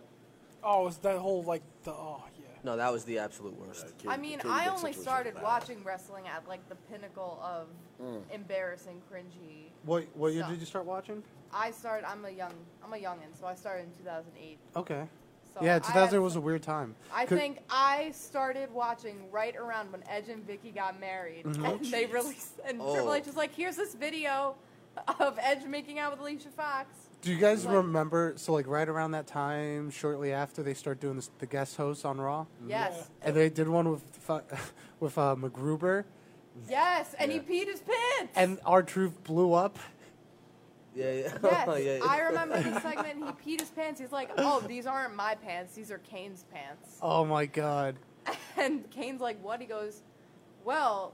Oh, it's that whole like the oh yeah. No, that was the absolute worst. Katie- I mean, Katie I only started bad. watching wrestling at like the pinnacle of Mm. embarrassing, cringy. What what year did you start watching? I started. I'm a young. I'm a youngin, so I started in 2008. Okay. So yeah, I 2000 had was a weird time. I 'Cause- think I started watching right around when Edge and Vickie got married, Mhm. and they released. And Triple Oh. H was like, "Here's this video of Edge making out with Alicia Fox." Do you guys Like- remember? So like right around that time, shortly after they start doing this, the guest hosts on Raw, Yes, and they did one with with uh, MacGruber, yes, and Yeah. he peed his pants. and our truth blew up. Yeah, yeah. Yes, yeah, yeah. I remember the segment. He peed his pants. He's like, "Oh, these aren't my pants. These are Kane's pants." Oh my god! And Kane's like, "What?" He goes, "Well,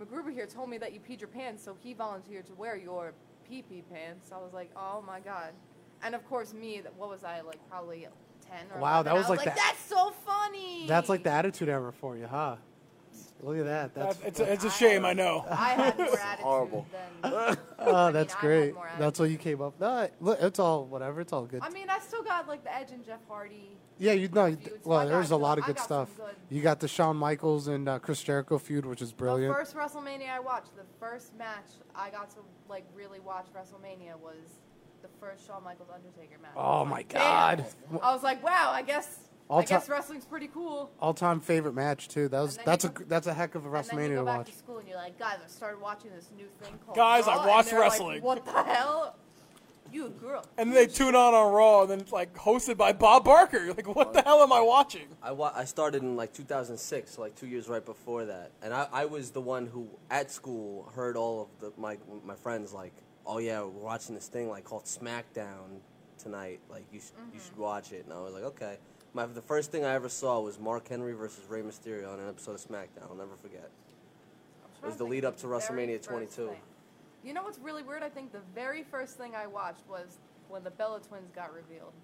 MacGruber here told me that you peed your pants, so he volunteered to wear your pee pee pants." I was like, "Oh my god!" And of course, me. What was I like? Probably ten or Wow, 11. that was I like like the- That's so funny. That's like the attitude ever for you, huh? Look at that. That's That- it's a, it's a shame. I know. I had more attitude horrible. than. oh, that's I had great. That's what you came up. No, look, it's all whatever. It's all good. I mean, I still got like the Edge and Jeff Hardy. yeah, you know. feuds, so I Well, got there's a lot of good stuff. good- You got the Shawn Michaels and uh, Chris Jericho feud, which is brilliant. The first WrestleMania I watched, the first match I got to like really watch WrestleMania was the first Shawn Michaels Undertaker match. Oh my like, "Damn." God! I was like, wow, I guess All I guess wrestling's pretty cool. All-time favorite match too. That was that's a go- that's a heck of a And then you WrestleMania go to back watch. to school and you're like, guys, I started watching this new thing called Guys, I Raw," and watched they're like, wrestling. what the hell? You a girl. And then they tune on on Raw, and then it's like hosted by Bob Barker. You're like, what the hell am I watching? I, wa- I started in like 2006, so like two years right before that, and I, I was the one who at school heard all of the my my friends like, oh yeah, we're watching this thing like called SmackDown tonight. Like you sh- you mm-hmm. should watch it, and I was like, okay. My the first thing I ever saw was Mark Henry versus Rey Mysterio on an episode of SmackDown. I'll never forget. I'm was the lead up to WrestleMania 22. thing. You know what's really weird? I think the very first thing I watched was when the Bella twins got revealed.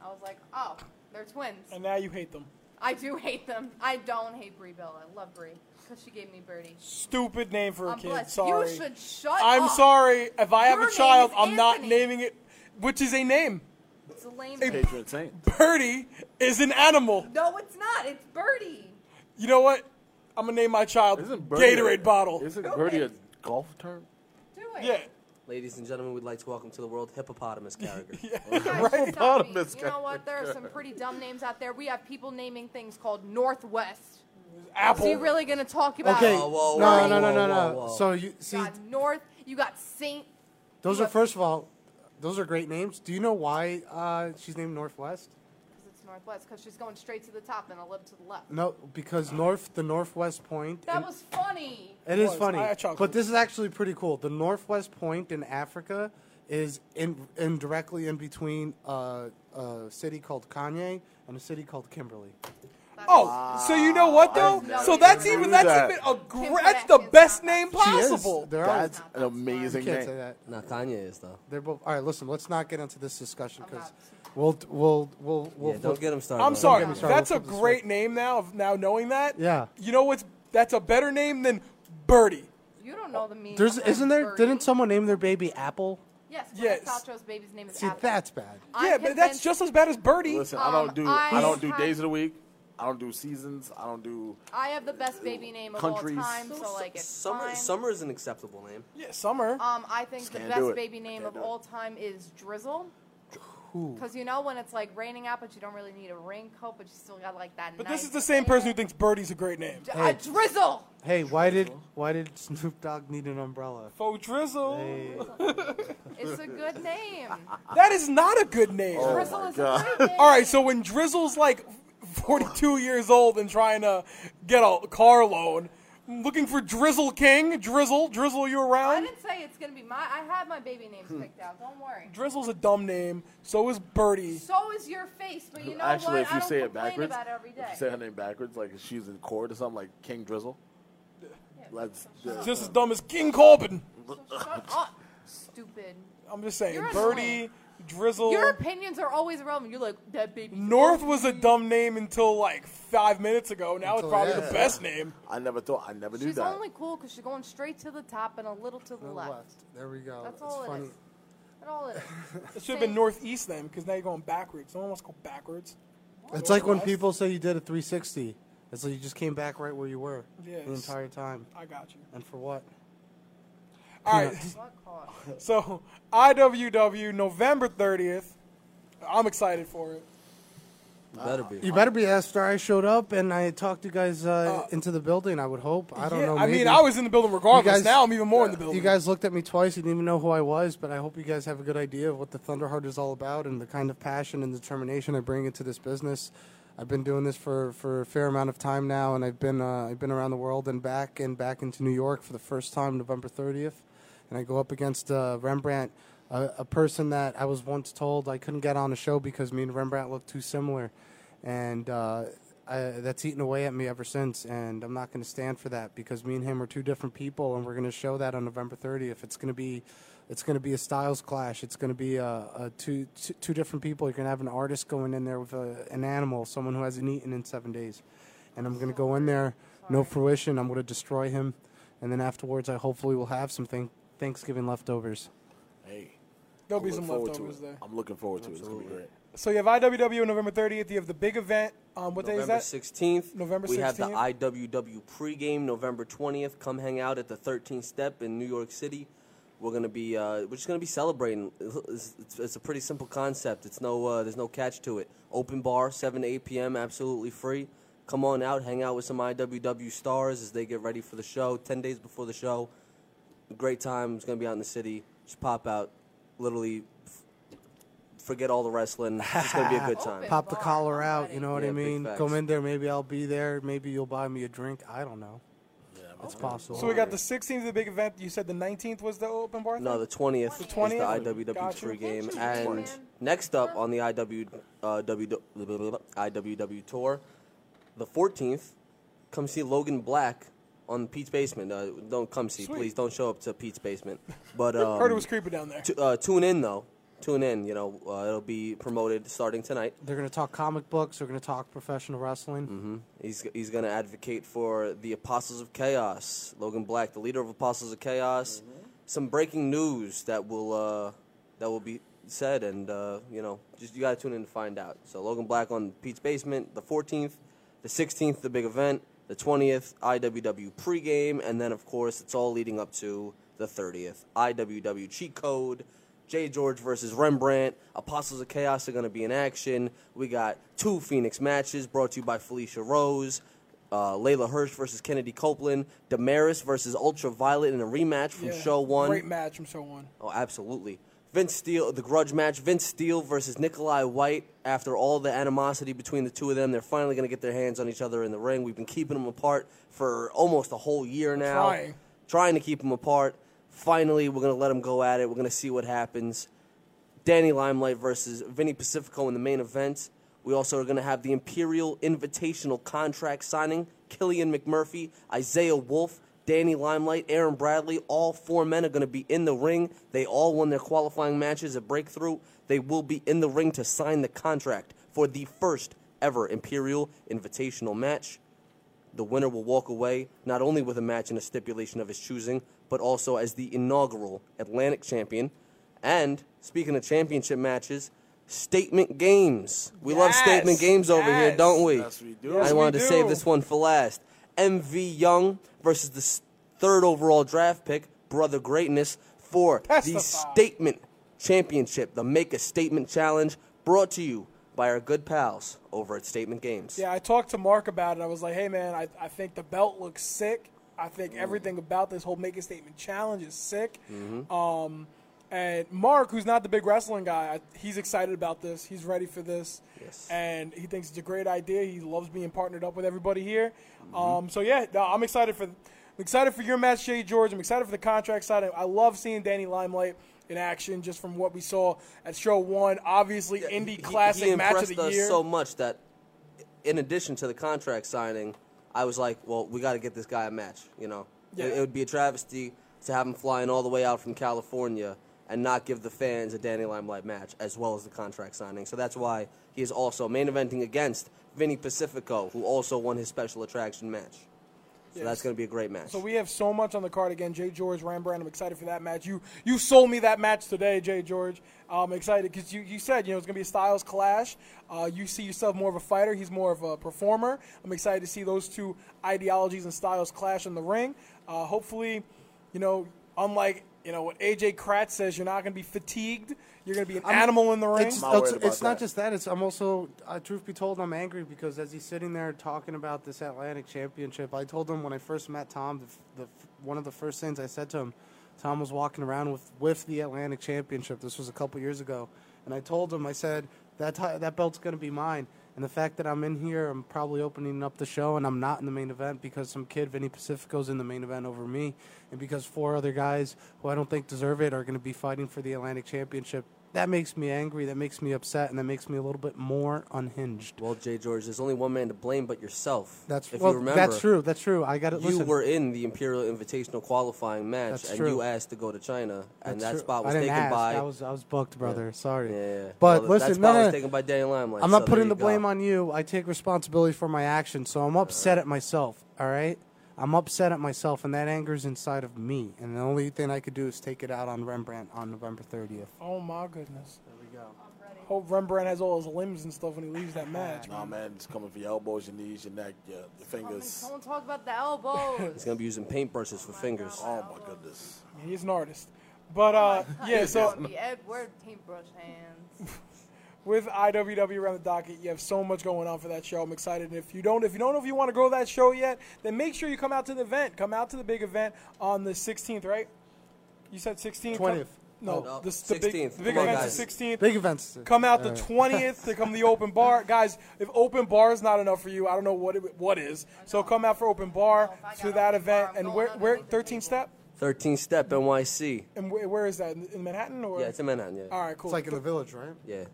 I was like, oh, they're twins. And now you hate them. I do hate them. I don't hate Brie Bella. I love Brie because she gave me Birdie. Stupid name for a I'm kid. blessed. Sorry. You should shut I'm up. sorry. If I have a child, I'm not naming it, which is a name. It's a lame Hey, name. Patron saint. Birdie is an animal. No, it's not. It's Birdie. You know what? I'm gonna name my child Isn't Birdie Gatorade a, bottle. Isn't Go Birdie a golf term? Do it. Yeah. Ladies and gentlemen, we'd like to welcome to the world hippopotamus character. You guys should stop me. Hippopotamus You know what? There are some pretty dumb names out there. We have people naming things called Northwest. Apple. Is he really going to talk about Okay, Whoa, whoa, no, whoa, no, no, no, whoa, no. whoa, whoa. So you You see, got North. You got Saint. those you are got- first of all, those are great names. Do you know why uh, she's named Northwest? Because it's Northwest. Because she's going straight to the top and a little to the left. No, because North, the Northwest Point. That in- was funny. It is was. funny, I had chocolate. but this is actually pretty cool. The Northwest Point in Africa is in, in directly in between uh, a city called Kanye and a city called Kimberly. That's Oh, so you know what though? never So that's knew even that's that. even a Kim gr- that's the best name that- She is. possible. They're That's an amazing can't name. say that. Nah, Kanye is though. They're both. All right, listen. Let's not get into this discussion because we'll we'll we'll we'll. yeah, don't get him started. I'm sorry. me started. That's a We'll flip this great name now. Of now knowing that. Yeah. You know what's that's a better name than Birdie. You don't know the meaning. There's of isn't there? Birdie. Didn't someone name their baby Apple? Yes. Yes. Gwyneth Paltrow's baby's name is See, Apple. that's bad. I'm yeah, but that's convinced- just as bad as Birdie. Listen, I Um, don't do I I, don't do have- days of the week. I don't do seasons. I don't do. I have the best baby name of Countries. all time, so like it's Summer, fine. Summer is an acceptable name. yeah, Summer. Um, I think the best baby name of all time is Drizzle. Because you know when it's like raining out, but you don't really need a raincoat, but you still got like that. But nice this is the same person who thinks Birdie's a great name. D- uh, drizzle. Hey, why did why did Snoop Dogg need an umbrella? Faux Drizzle. It's a good name. That is not a good name. Oh Drizzle is God. a great name. All right, so when Drizzle's like 42 years old and trying to get a car loan, looking for Drizzle King, Drizzle, Drizzle, you around? I didn't say it's gonna be my. I have my baby names picked out. Don't worry. Drizzle's a dumb name. So is Birdie. So is your face, but you know Actually, what? if I you don't say it complain backwards, about it every day. if you say her name backwards, like she's in court or something, like King Drizzle. That's uh, Just as dumb as King Corbin. Shut up, stupid. I'm just saying, You're Birdie, annoying. Drizzle. Your opinions are always irrelevant. You're like that baby. North was a dumb name until like five minutes ago. Now it's Until- probably yeah. the best name. I never thought. I never knew She's that. only cool because she's going straight to the top and a little to the The left. left. There we go. That's It's all it funny. is. That's all it is. It should have been Northeast then, because now you're going backwards. No one wants to go backwards. It's like when people say you did a 360. It's like you just came back right where you were Yes. the entire time. I got you. And for what? All right. What? So IWW November 30th. I'm excited for it. You better be. You better be after I showed up and I talked you guys uh, into the building. I would hope. I don't Yeah, know. I mean. I was in the building regardless. guys- now I'm even more in the building. You guys looked at me twice. You didn't even know who I was, but I hope you guys have a good idea of what the Thunderheart is all about and the kind of passion and determination I bring into this business. I've been doing this for, for a fair amount of time now, and I've been uh, I've been around the world and back and back into New York for the first time November 30th, and I go up against uh, Rembrandt, a, a person that I was once told I couldn't get on a show because me and Rembrandt look too similar, and uh, I, that's eaten away at me ever since. And I'm not going to stand for that because me and him are two different people, and we're going to show that on November 30th. It's going to be it's going to be a styles clash. It's going to be a, a two, two two different people. You're going to have an artist going in there with a, an animal, someone who hasn't eaten in seven days, and I'm going to go in there, no fruition. I'm going to destroy him, and then afterwards, I hopefully will have some thank- Thanksgiving leftovers. Hey, There'll I be some leftovers there. I'm looking forward to it. It's gonna be great. So you have IWW November 30th. You have the big event. Um, what November day is that? 16th. November 16th. We have the IWW pregame November 20th. Come hang out at the 13th Step in New York City. We're gonna be uh, we're just gonna be celebrating. It's, it's, it's a pretty simple concept. It's no uh, there's no catch to it. Open bar, 7 to 8 p.m. Absolutely free. Come on out, hang out with some IWW stars as they get ready for the show. 10 days before the show. Great time. It's gonna be out in the city. Just pop out. Literally, f- forget all the wrestling. It's gonna be a good time. Pop the collar out. You know what Yeah, I big mean? facts. Come in there. Maybe I'll be there. Maybe you'll buy me a drink. I don't know. it's possible. So we got the 16th, the big event. You said the 19th was the open bar. No, the thing? twentieth The is 20th? the IWW Gotcha. game, and next up on the IW, uh, w, IWW tour, the fourteenth, come see Logan Black on Pete's Basement. Uh, don't come see, Sweet. please. Don't show up to Pete's Basement. But um, Heard it was creepy down there. tu- uh, tune in though. Tune in. You know, uh, it'll be promoted starting tonight. They're going to talk comic books. They're going to talk professional wrestling. hmm He's he's going to advocate for the Apostles of Chaos. Logan Black, the leader of Apostles of Chaos. Some breaking news that will uh, that will be said, and uh, you know, just you got to tune in to find out. So Logan Black on Pete's Basement, the 14th, the 16th, the big event, the 20th, IWW pregame, and then of course it's all leading up to the 30th, IWW cheat code. Jay George versus Rembrandt. Apostles of Chaos are going to be in action. We got two Phoenix matches brought to you by Felicia Rose. Uh, Leyla Hirsch versus Kennedy Copeland. Damaris versus Ultraviolet in a rematch from Yeah, Show One. Great match from Show One. Oh, absolutely. Vince Steele, the grudge match. Vince Steele versus Nikolai White. After all the animosity between the two of them, they're finally going to get their hands on each other in the ring. We've been keeping them apart for almost a whole year now. Trying. Trying to keep them apart. Finally, we're going to let them go at it. We're going to see what happens. Danny Limelight versus Vinny Pacifico in the main event. We also are going to have the Imperial Invitational contract signing. Killian McMurphy, Isaiah Wolf, Danny Limelight, Aaron Bradley. All four men are going to be in the ring. They all won their qualifying matches at Breakthrough. They will be in the ring to sign the contract for the first ever Imperial Invitational match. The winner will walk away not only with a match and a stipulation of his choosing, but also as the inaugural Atlantic champion. And speaking of championship matches, statement games. We love statement games over here, don't we? Yes, we do. I wanted we to save this one for last. MV Young versus the third overall draft pick, Brother Greatness, for the statement Championship, the Make a Statement Challenge, brought to you by our good pals over at Statement Games. Yeah, I talked to Mark about it. I was like, hey, man, I, I think the belt looks sick. I Mm. think everything about this whole Make a Statement challenge is sick. Mhm. Um, and Mark, who's not the big wrestling guy, he's excited about this. He's ready for this. Yes. And he thinks it's a great idea. He loves being partnered up with everybody here. Mm-hmm. Um, so, yeah, I'm excited for I'm excited for your match, Jay George. I'm excited for the contract side. I love seeing Danny Limelight in action just from what we saw at show one. Obviously, indie He- classic he match of the us year. so much that, in addition to the contract signing, I was like, well, we got to get this guy a match. You know, Yeah. it, it would be a travesty to have him flying all the way out from California and not give the fans a Danny Limelight match as well as the contract signing. So that's why he is also main eventing against Vinny Pacifico, who also won his special attraction match. So Yes. that's going to be a great match. So we have so much on the card again. Jay George, Rembrandt. I'm excited for that match. You you sold me that match today, Jay George. I'm excited because you, you said you know it's gonna be a styles clash. Uh, you see yourself more of a fighter. He's more of a performer. I'm excited to see those two ideologies and styles clash in the ring. Uh, hopefully, you know, unlike you know what AJ Kratz says, you're not gonna be fatigued. You're gonna be an I'm- animal in the ring. It's, it's, it's not just that. It's I'm also, uh, truth be told, I'm angry because as he's sitting there talking about this Atlantic Championship, I told him when I first met Tom, the, the one of the first things I said to him, Tom was walking around with with the Atlantic Championship. This was a couple years ago, and I told him, I said that ti- that belt's going to be mine. And the fact that I'm in here, I'm probably opening up the show, and I'm not in the main event because some kid, Vinny Pacifico's in the main event over me, and because four other guys who I don't think deserve it are going to be fighting for the Atlantic Championship. That makes me angry. That makes me upset, and that makes me a little bit more unhinged. well, Jay George, there's only one man to blame but yourself. That's if well, you remember, that's true. That's true. I got it. You Listen, were in the Imperial Invitational qualifying match, That's and true. you asked to go to China, and That's that true. spot was taken ask. by. I was I was booked, brother. Sorry. Yeah, yeah. But Well, listen, that spot no, was taken by Limelight. I'm not there putting the go. blame on you. I take responsibility for my actions, so I'm upset at myself. All right, I'm upset at myself, and that anger's inside of me. And the only thing I could do is take it out on Rembrandt on November 30th. Oh my goodness. There we go. Hope Rembrandt has all his limbs and stuff when he leaves that match. Nah, man, it's coming for your elbows, your knees, your neck, your, your fingers. Don't talk about the elbows. He's gonna be using paintbrushes for fingers. Oh my goodness. Yeah, he's an artist. But uh, yeah, so the Edward paintbrush hands. with IWW around the docket, you have so much going on for that show. I'm excited. And if you don't, if you don't know if you want to go to that show yet, then make sure you come out to the event. Come out to the big event on the 16th, right? You said 16th. Come- 20th. No, No, this, the big, 16th. the big on, event's guys. the 16th. Big events. Come out the Uh, 20th to come to the open bar, guys. If open bar is not enough for you, I don't know what it, what is. So come out for open bar to that event. And where where 13 step? 13 step NYC. And where, where is that in, in Manhattan or? Yeah, it's in Manhattan. Yeah. All right, cool. It's like in the village, right? Yeah.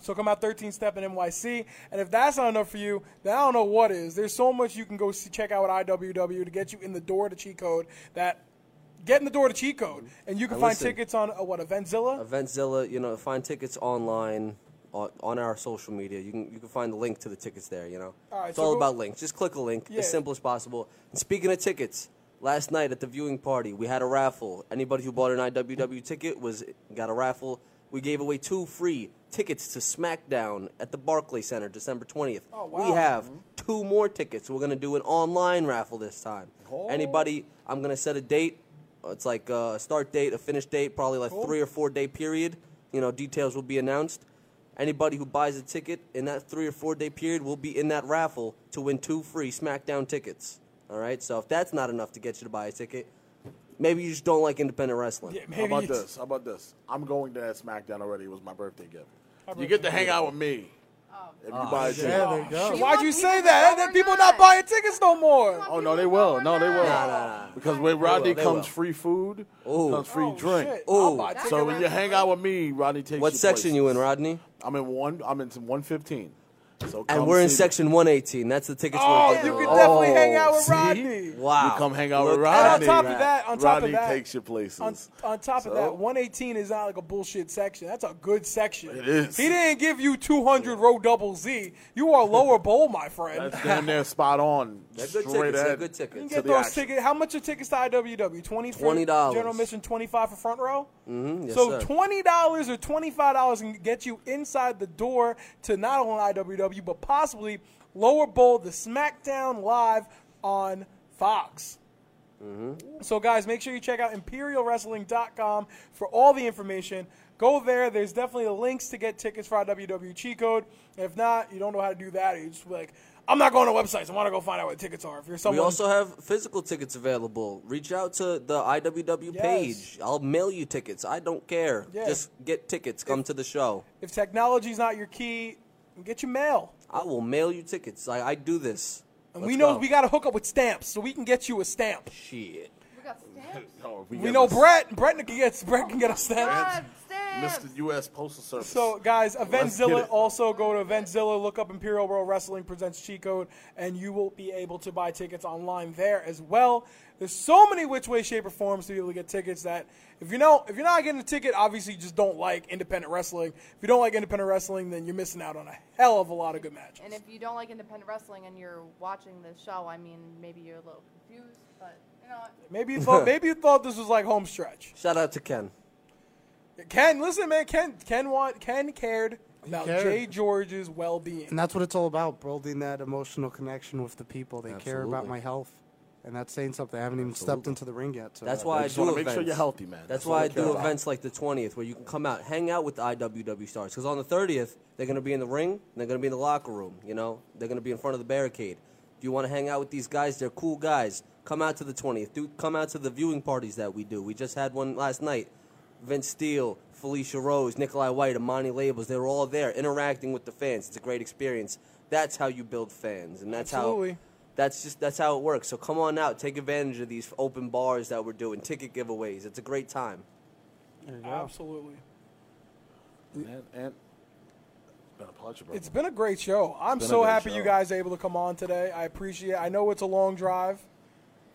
So come out 13 step in NYC, and if that's not enough for you, then I don't know what is. There's so much you can go see, check out at IWW to get you in the door to cheat code. That get in the door to cheat code, and you can And find listen- tickets on uh, what Eventzilla. Eventzilla, you know, find tickets online on, on our social media. You can you can find the link to the tickets there. You know, All right, it's so all go- about links. Just click a link, Yeah. as simple as possible. And speaking of tickets, last night at the viewing party, we had a raffle. Anybody who bought an IWW ticket was got a raffle. We gave away two free tickets to SmackDown at the Barclay Center, December twentieth. Oh, wow. We have mm-hmm. two more tickets. We're gonna do an online raffle this time. Oh. Anybody, I'm gonna set a date. It's like a start date, a finish date, probably like Cool. three or four day period. You know, details will be announced. Anybody who buys a ticket in that three or four day period will be in that raffle to win two free SmackDown tickets. All right, so if that's not enough to get you to buy a ticket, maybe you just don't like independent wrestling. Yeah, How about this? How about this? I'm going to that SmackDown already. It was my birthday gift. Happy You get to hang out with me. If you Oh, buy a oh, ticket. Yeah, there you go. You Why'd want you people say to that? go And then or people not? not buying tickets no more. Oh no, they will. No, they will. Nah, nah, nah. Because with Rodney they comes will. free food, Ooh. comes free Oh, drink. shit. Ooh. I'll buy tickets. So when you hang out with me, Rodney takes What you section places. you in, Rodney? I'm in one. I'm in 115. So And we're in see section 118. That's the tickets Oh, we're you giving could away. definitely hang out with see? Rodney. Wow. You come hang out Look with at And on Rodney. top of that, on top Rodney of that, takes your places. On, on top of that, 118 is not like a bullshit section. That's a good section. It is. He didn't give you 200 row double Z. You are lower bowl, my friend. That's damn near spot on. They're good Straight tickets. They're good You tickets. can get those action. tickets. How much are tickets to IWW? Twenty. Twenty dollars. General admission, 25 for front row? Mm-hmm, yes, so sir. $20 or $25 can get you inside the door to not only IWW, but possibly lower bowl, the SmackDown Live on Fox. Mm-hmm. So, guys, make sure you check out ImperialWrestling.com for all the information. Go there. There's definitely links to get tickets for our WW cheat code. If not, you don't know how to do that. You just be like, I'm not going to websites. I want to go find out what tickets are. If you're someone, We also have physical tickets available. Reach out to the IWW Yes. page. I'll mail you tickets. I don't care. Just get tickets. Come to the show. if technology's not your key, get your mail. I will mail you tickets. I, I do this. And Let's we know go. we got to hook up with stamps, so we can get you a stamp. Shit. We got stamps. No, if We know this- Brett. Brett can get Brett can get a stamp. God, stamps. Mr. U.S. Postal Service. So, guys, Eventzilla. Also, go to Eventzilla, look up Imperial World Wrestling presents cheat code, and you will be able to buy tickets online there as well. There's so many which way, shape, or forms to be able to get tickets that if you know if you're not getting a ticket, obviously you just don't like independent wrestling. If you don't like independent wrestling, then you're missing out on a hell of a lot of good matches. And if you don't like independent wrestling and you're watching this show, I mean, maybe you're a little confused, but you know what? Maybe you thought maybe you thought this was like home stretch. Shout out to Ken. Ken, listen, man, Ken, Ken want Ken cared about cared. Jay George's well-being. And that's what it's all about, building that emotional connection with the people. They care about my health. And that's saying something. I haven't even stepped into the ring yet. So That's why I just do wanna events. make sure you're healthy, man. That's, That's why I do about. events like the 20th, where you can come out, hang out with the IWW stars. Because on the 30th, they're going to be in the ring, and they're going to be in the locker room. You know, they're going to be in front of the barricade. Do you want to hang out with these guys? They're cool guys. Come out to the 20th. Do, come out to the viewing parties that we do. We just had one last night. Vince Steele, Felicia Rose, Nikolai White, Amani Labels, they were all there interacting with the fans. It's a great experience. That's how you build fans, and that's Absolutely. how that's just that's how it works. So come on out, take advantage of these open bars that we're doing, ticket giveaways. It's a great time. there you go. Absolutely. And, and it's been a pleasure, bro. It's been a great show. I'm so happy show. you guys are able to come on today. I appreciate it. I know it's a long drive.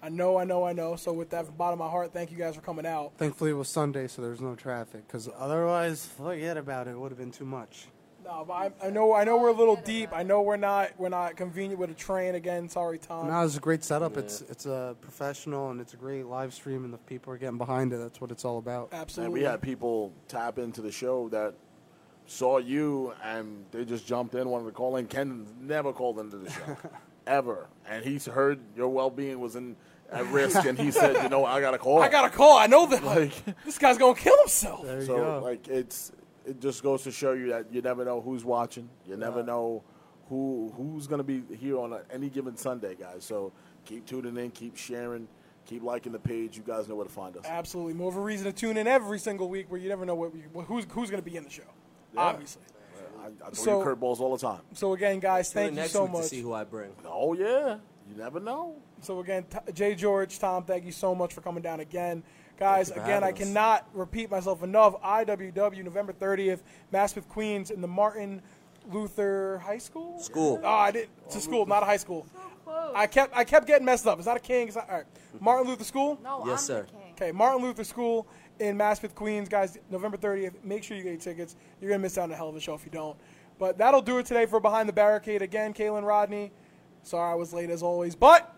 I know, I know, I know. So with that from the bottom of my heart, thank you guys for coming out. Thankfully, it was Sunday, so there's no traffic. Because otherwise, forget about it. It would have been too much. No, but I, I know, I know we're a little deep. I know we're not, we're not convenient with a train again. Sorry, Tom. No, it's a great setup. It's it's a professional and it's a great live stream, and the people are getting behind it. That's what it's all about. And Absolutely. we had people tap into the show that saw you and they just jumped in, wanted to call in. Ken never called into the show, ever. And he's heard your well being was in at risk, and he said, "You know, I got to call." I got a call. I know that Like- this guy's gonna kill himself. There you so go. like it's it just goes to show you that you never know who's watching. You never know who who's going to be here on a, any given Sunday, guys. So keep tuning in, keep sharing, keep liking the page. You guys know where to find us. Absolutely, more of a reason to tune in every single week, where you never know what, who's who's gonna be in the show. Obviously. I, I throw So- you curveballs all the time. So again, guys, thank you so much. to see who I bring. Oh yeah, you never know. So again, t- Jay George, Tom, thank you so much for coming down again. Guys, Thank you for again, I cannot repeat myself enough. IWW, November 30th, Maspeth, Queens, in the Martin Luther High School? School. Oh, I didn't. It's a school, not a high school. I kept I kept getting messed up. It's not a king. It's not, all right. Martin Luther School? No, Yes, I'm sir. the king. Okay, Martin Luther School in Maspeth, Queens, guys. November 30th. Make sure you get your tickets. You're gonna miss out on a hell of a show if you don't. But that'll do it today for Behind the Barricade. Again, Kaylin Rodney. Sorry I was late as always, but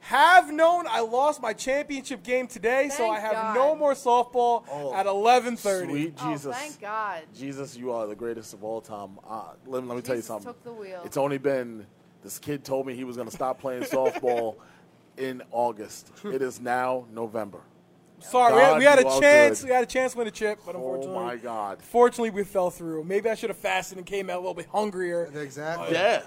have known I lost my championship game today, so I have God. no more softball Oh, at 11:30. Sweet Oh, Jesus. thank God. Jesus, you are the greatest of all time. Uh, let, let me tell you something. took the wheel. It's only been this kid told me he was going to stop playing softball in August. It is now November. Sorry, we had, we had a chance. good. We had a chance to win a chip, but Oh unfortunately, my God. Fortunately, we fell through. Maybe I should have fasted and came out a little bit hungrier. Exactly. Yeah,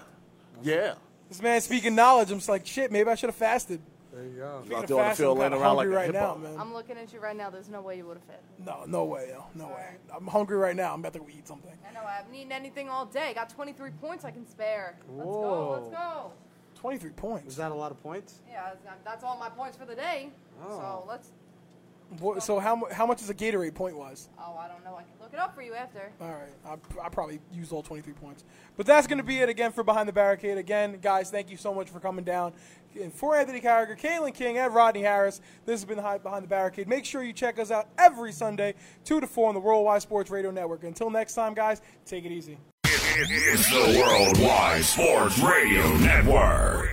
yeah. This man speaking knowledge. I'm just like, shit. Maybe I should have fasted. There you go. Out Speaking there of on the field I'm laying around like hungry a right hippo. now, man. I'm looking at you right now. There's no way you would have fit. No, no way, yo, no way. I'm hungry right now. I'm about to go eat something. I know. I haven't eaten anything all day. Got 23 points I can spare. Let's Whoa. go. Let's go. 23 points. Is that a lot of points? Yeah, that's, that's all my points for the day. Oh. So let's. What- So how how much is a Gatorade point wise? Oh, I don't know. I can look it up for you after. All right, I, I probably used all 23 points. But that's going to be it again for Behind the Barricade. Again, guys, thank you so much for coming down. And for Anthony Carragher, Kaylin King, and Rodney Harris, this has been Hi- Behind the Barricade. Make sure you check us out every Sunday, 2 to 4 on the Worldwide Sports Radio Network. Until next time, guys, take it easy. It's the Worldwide Sports Radio Network.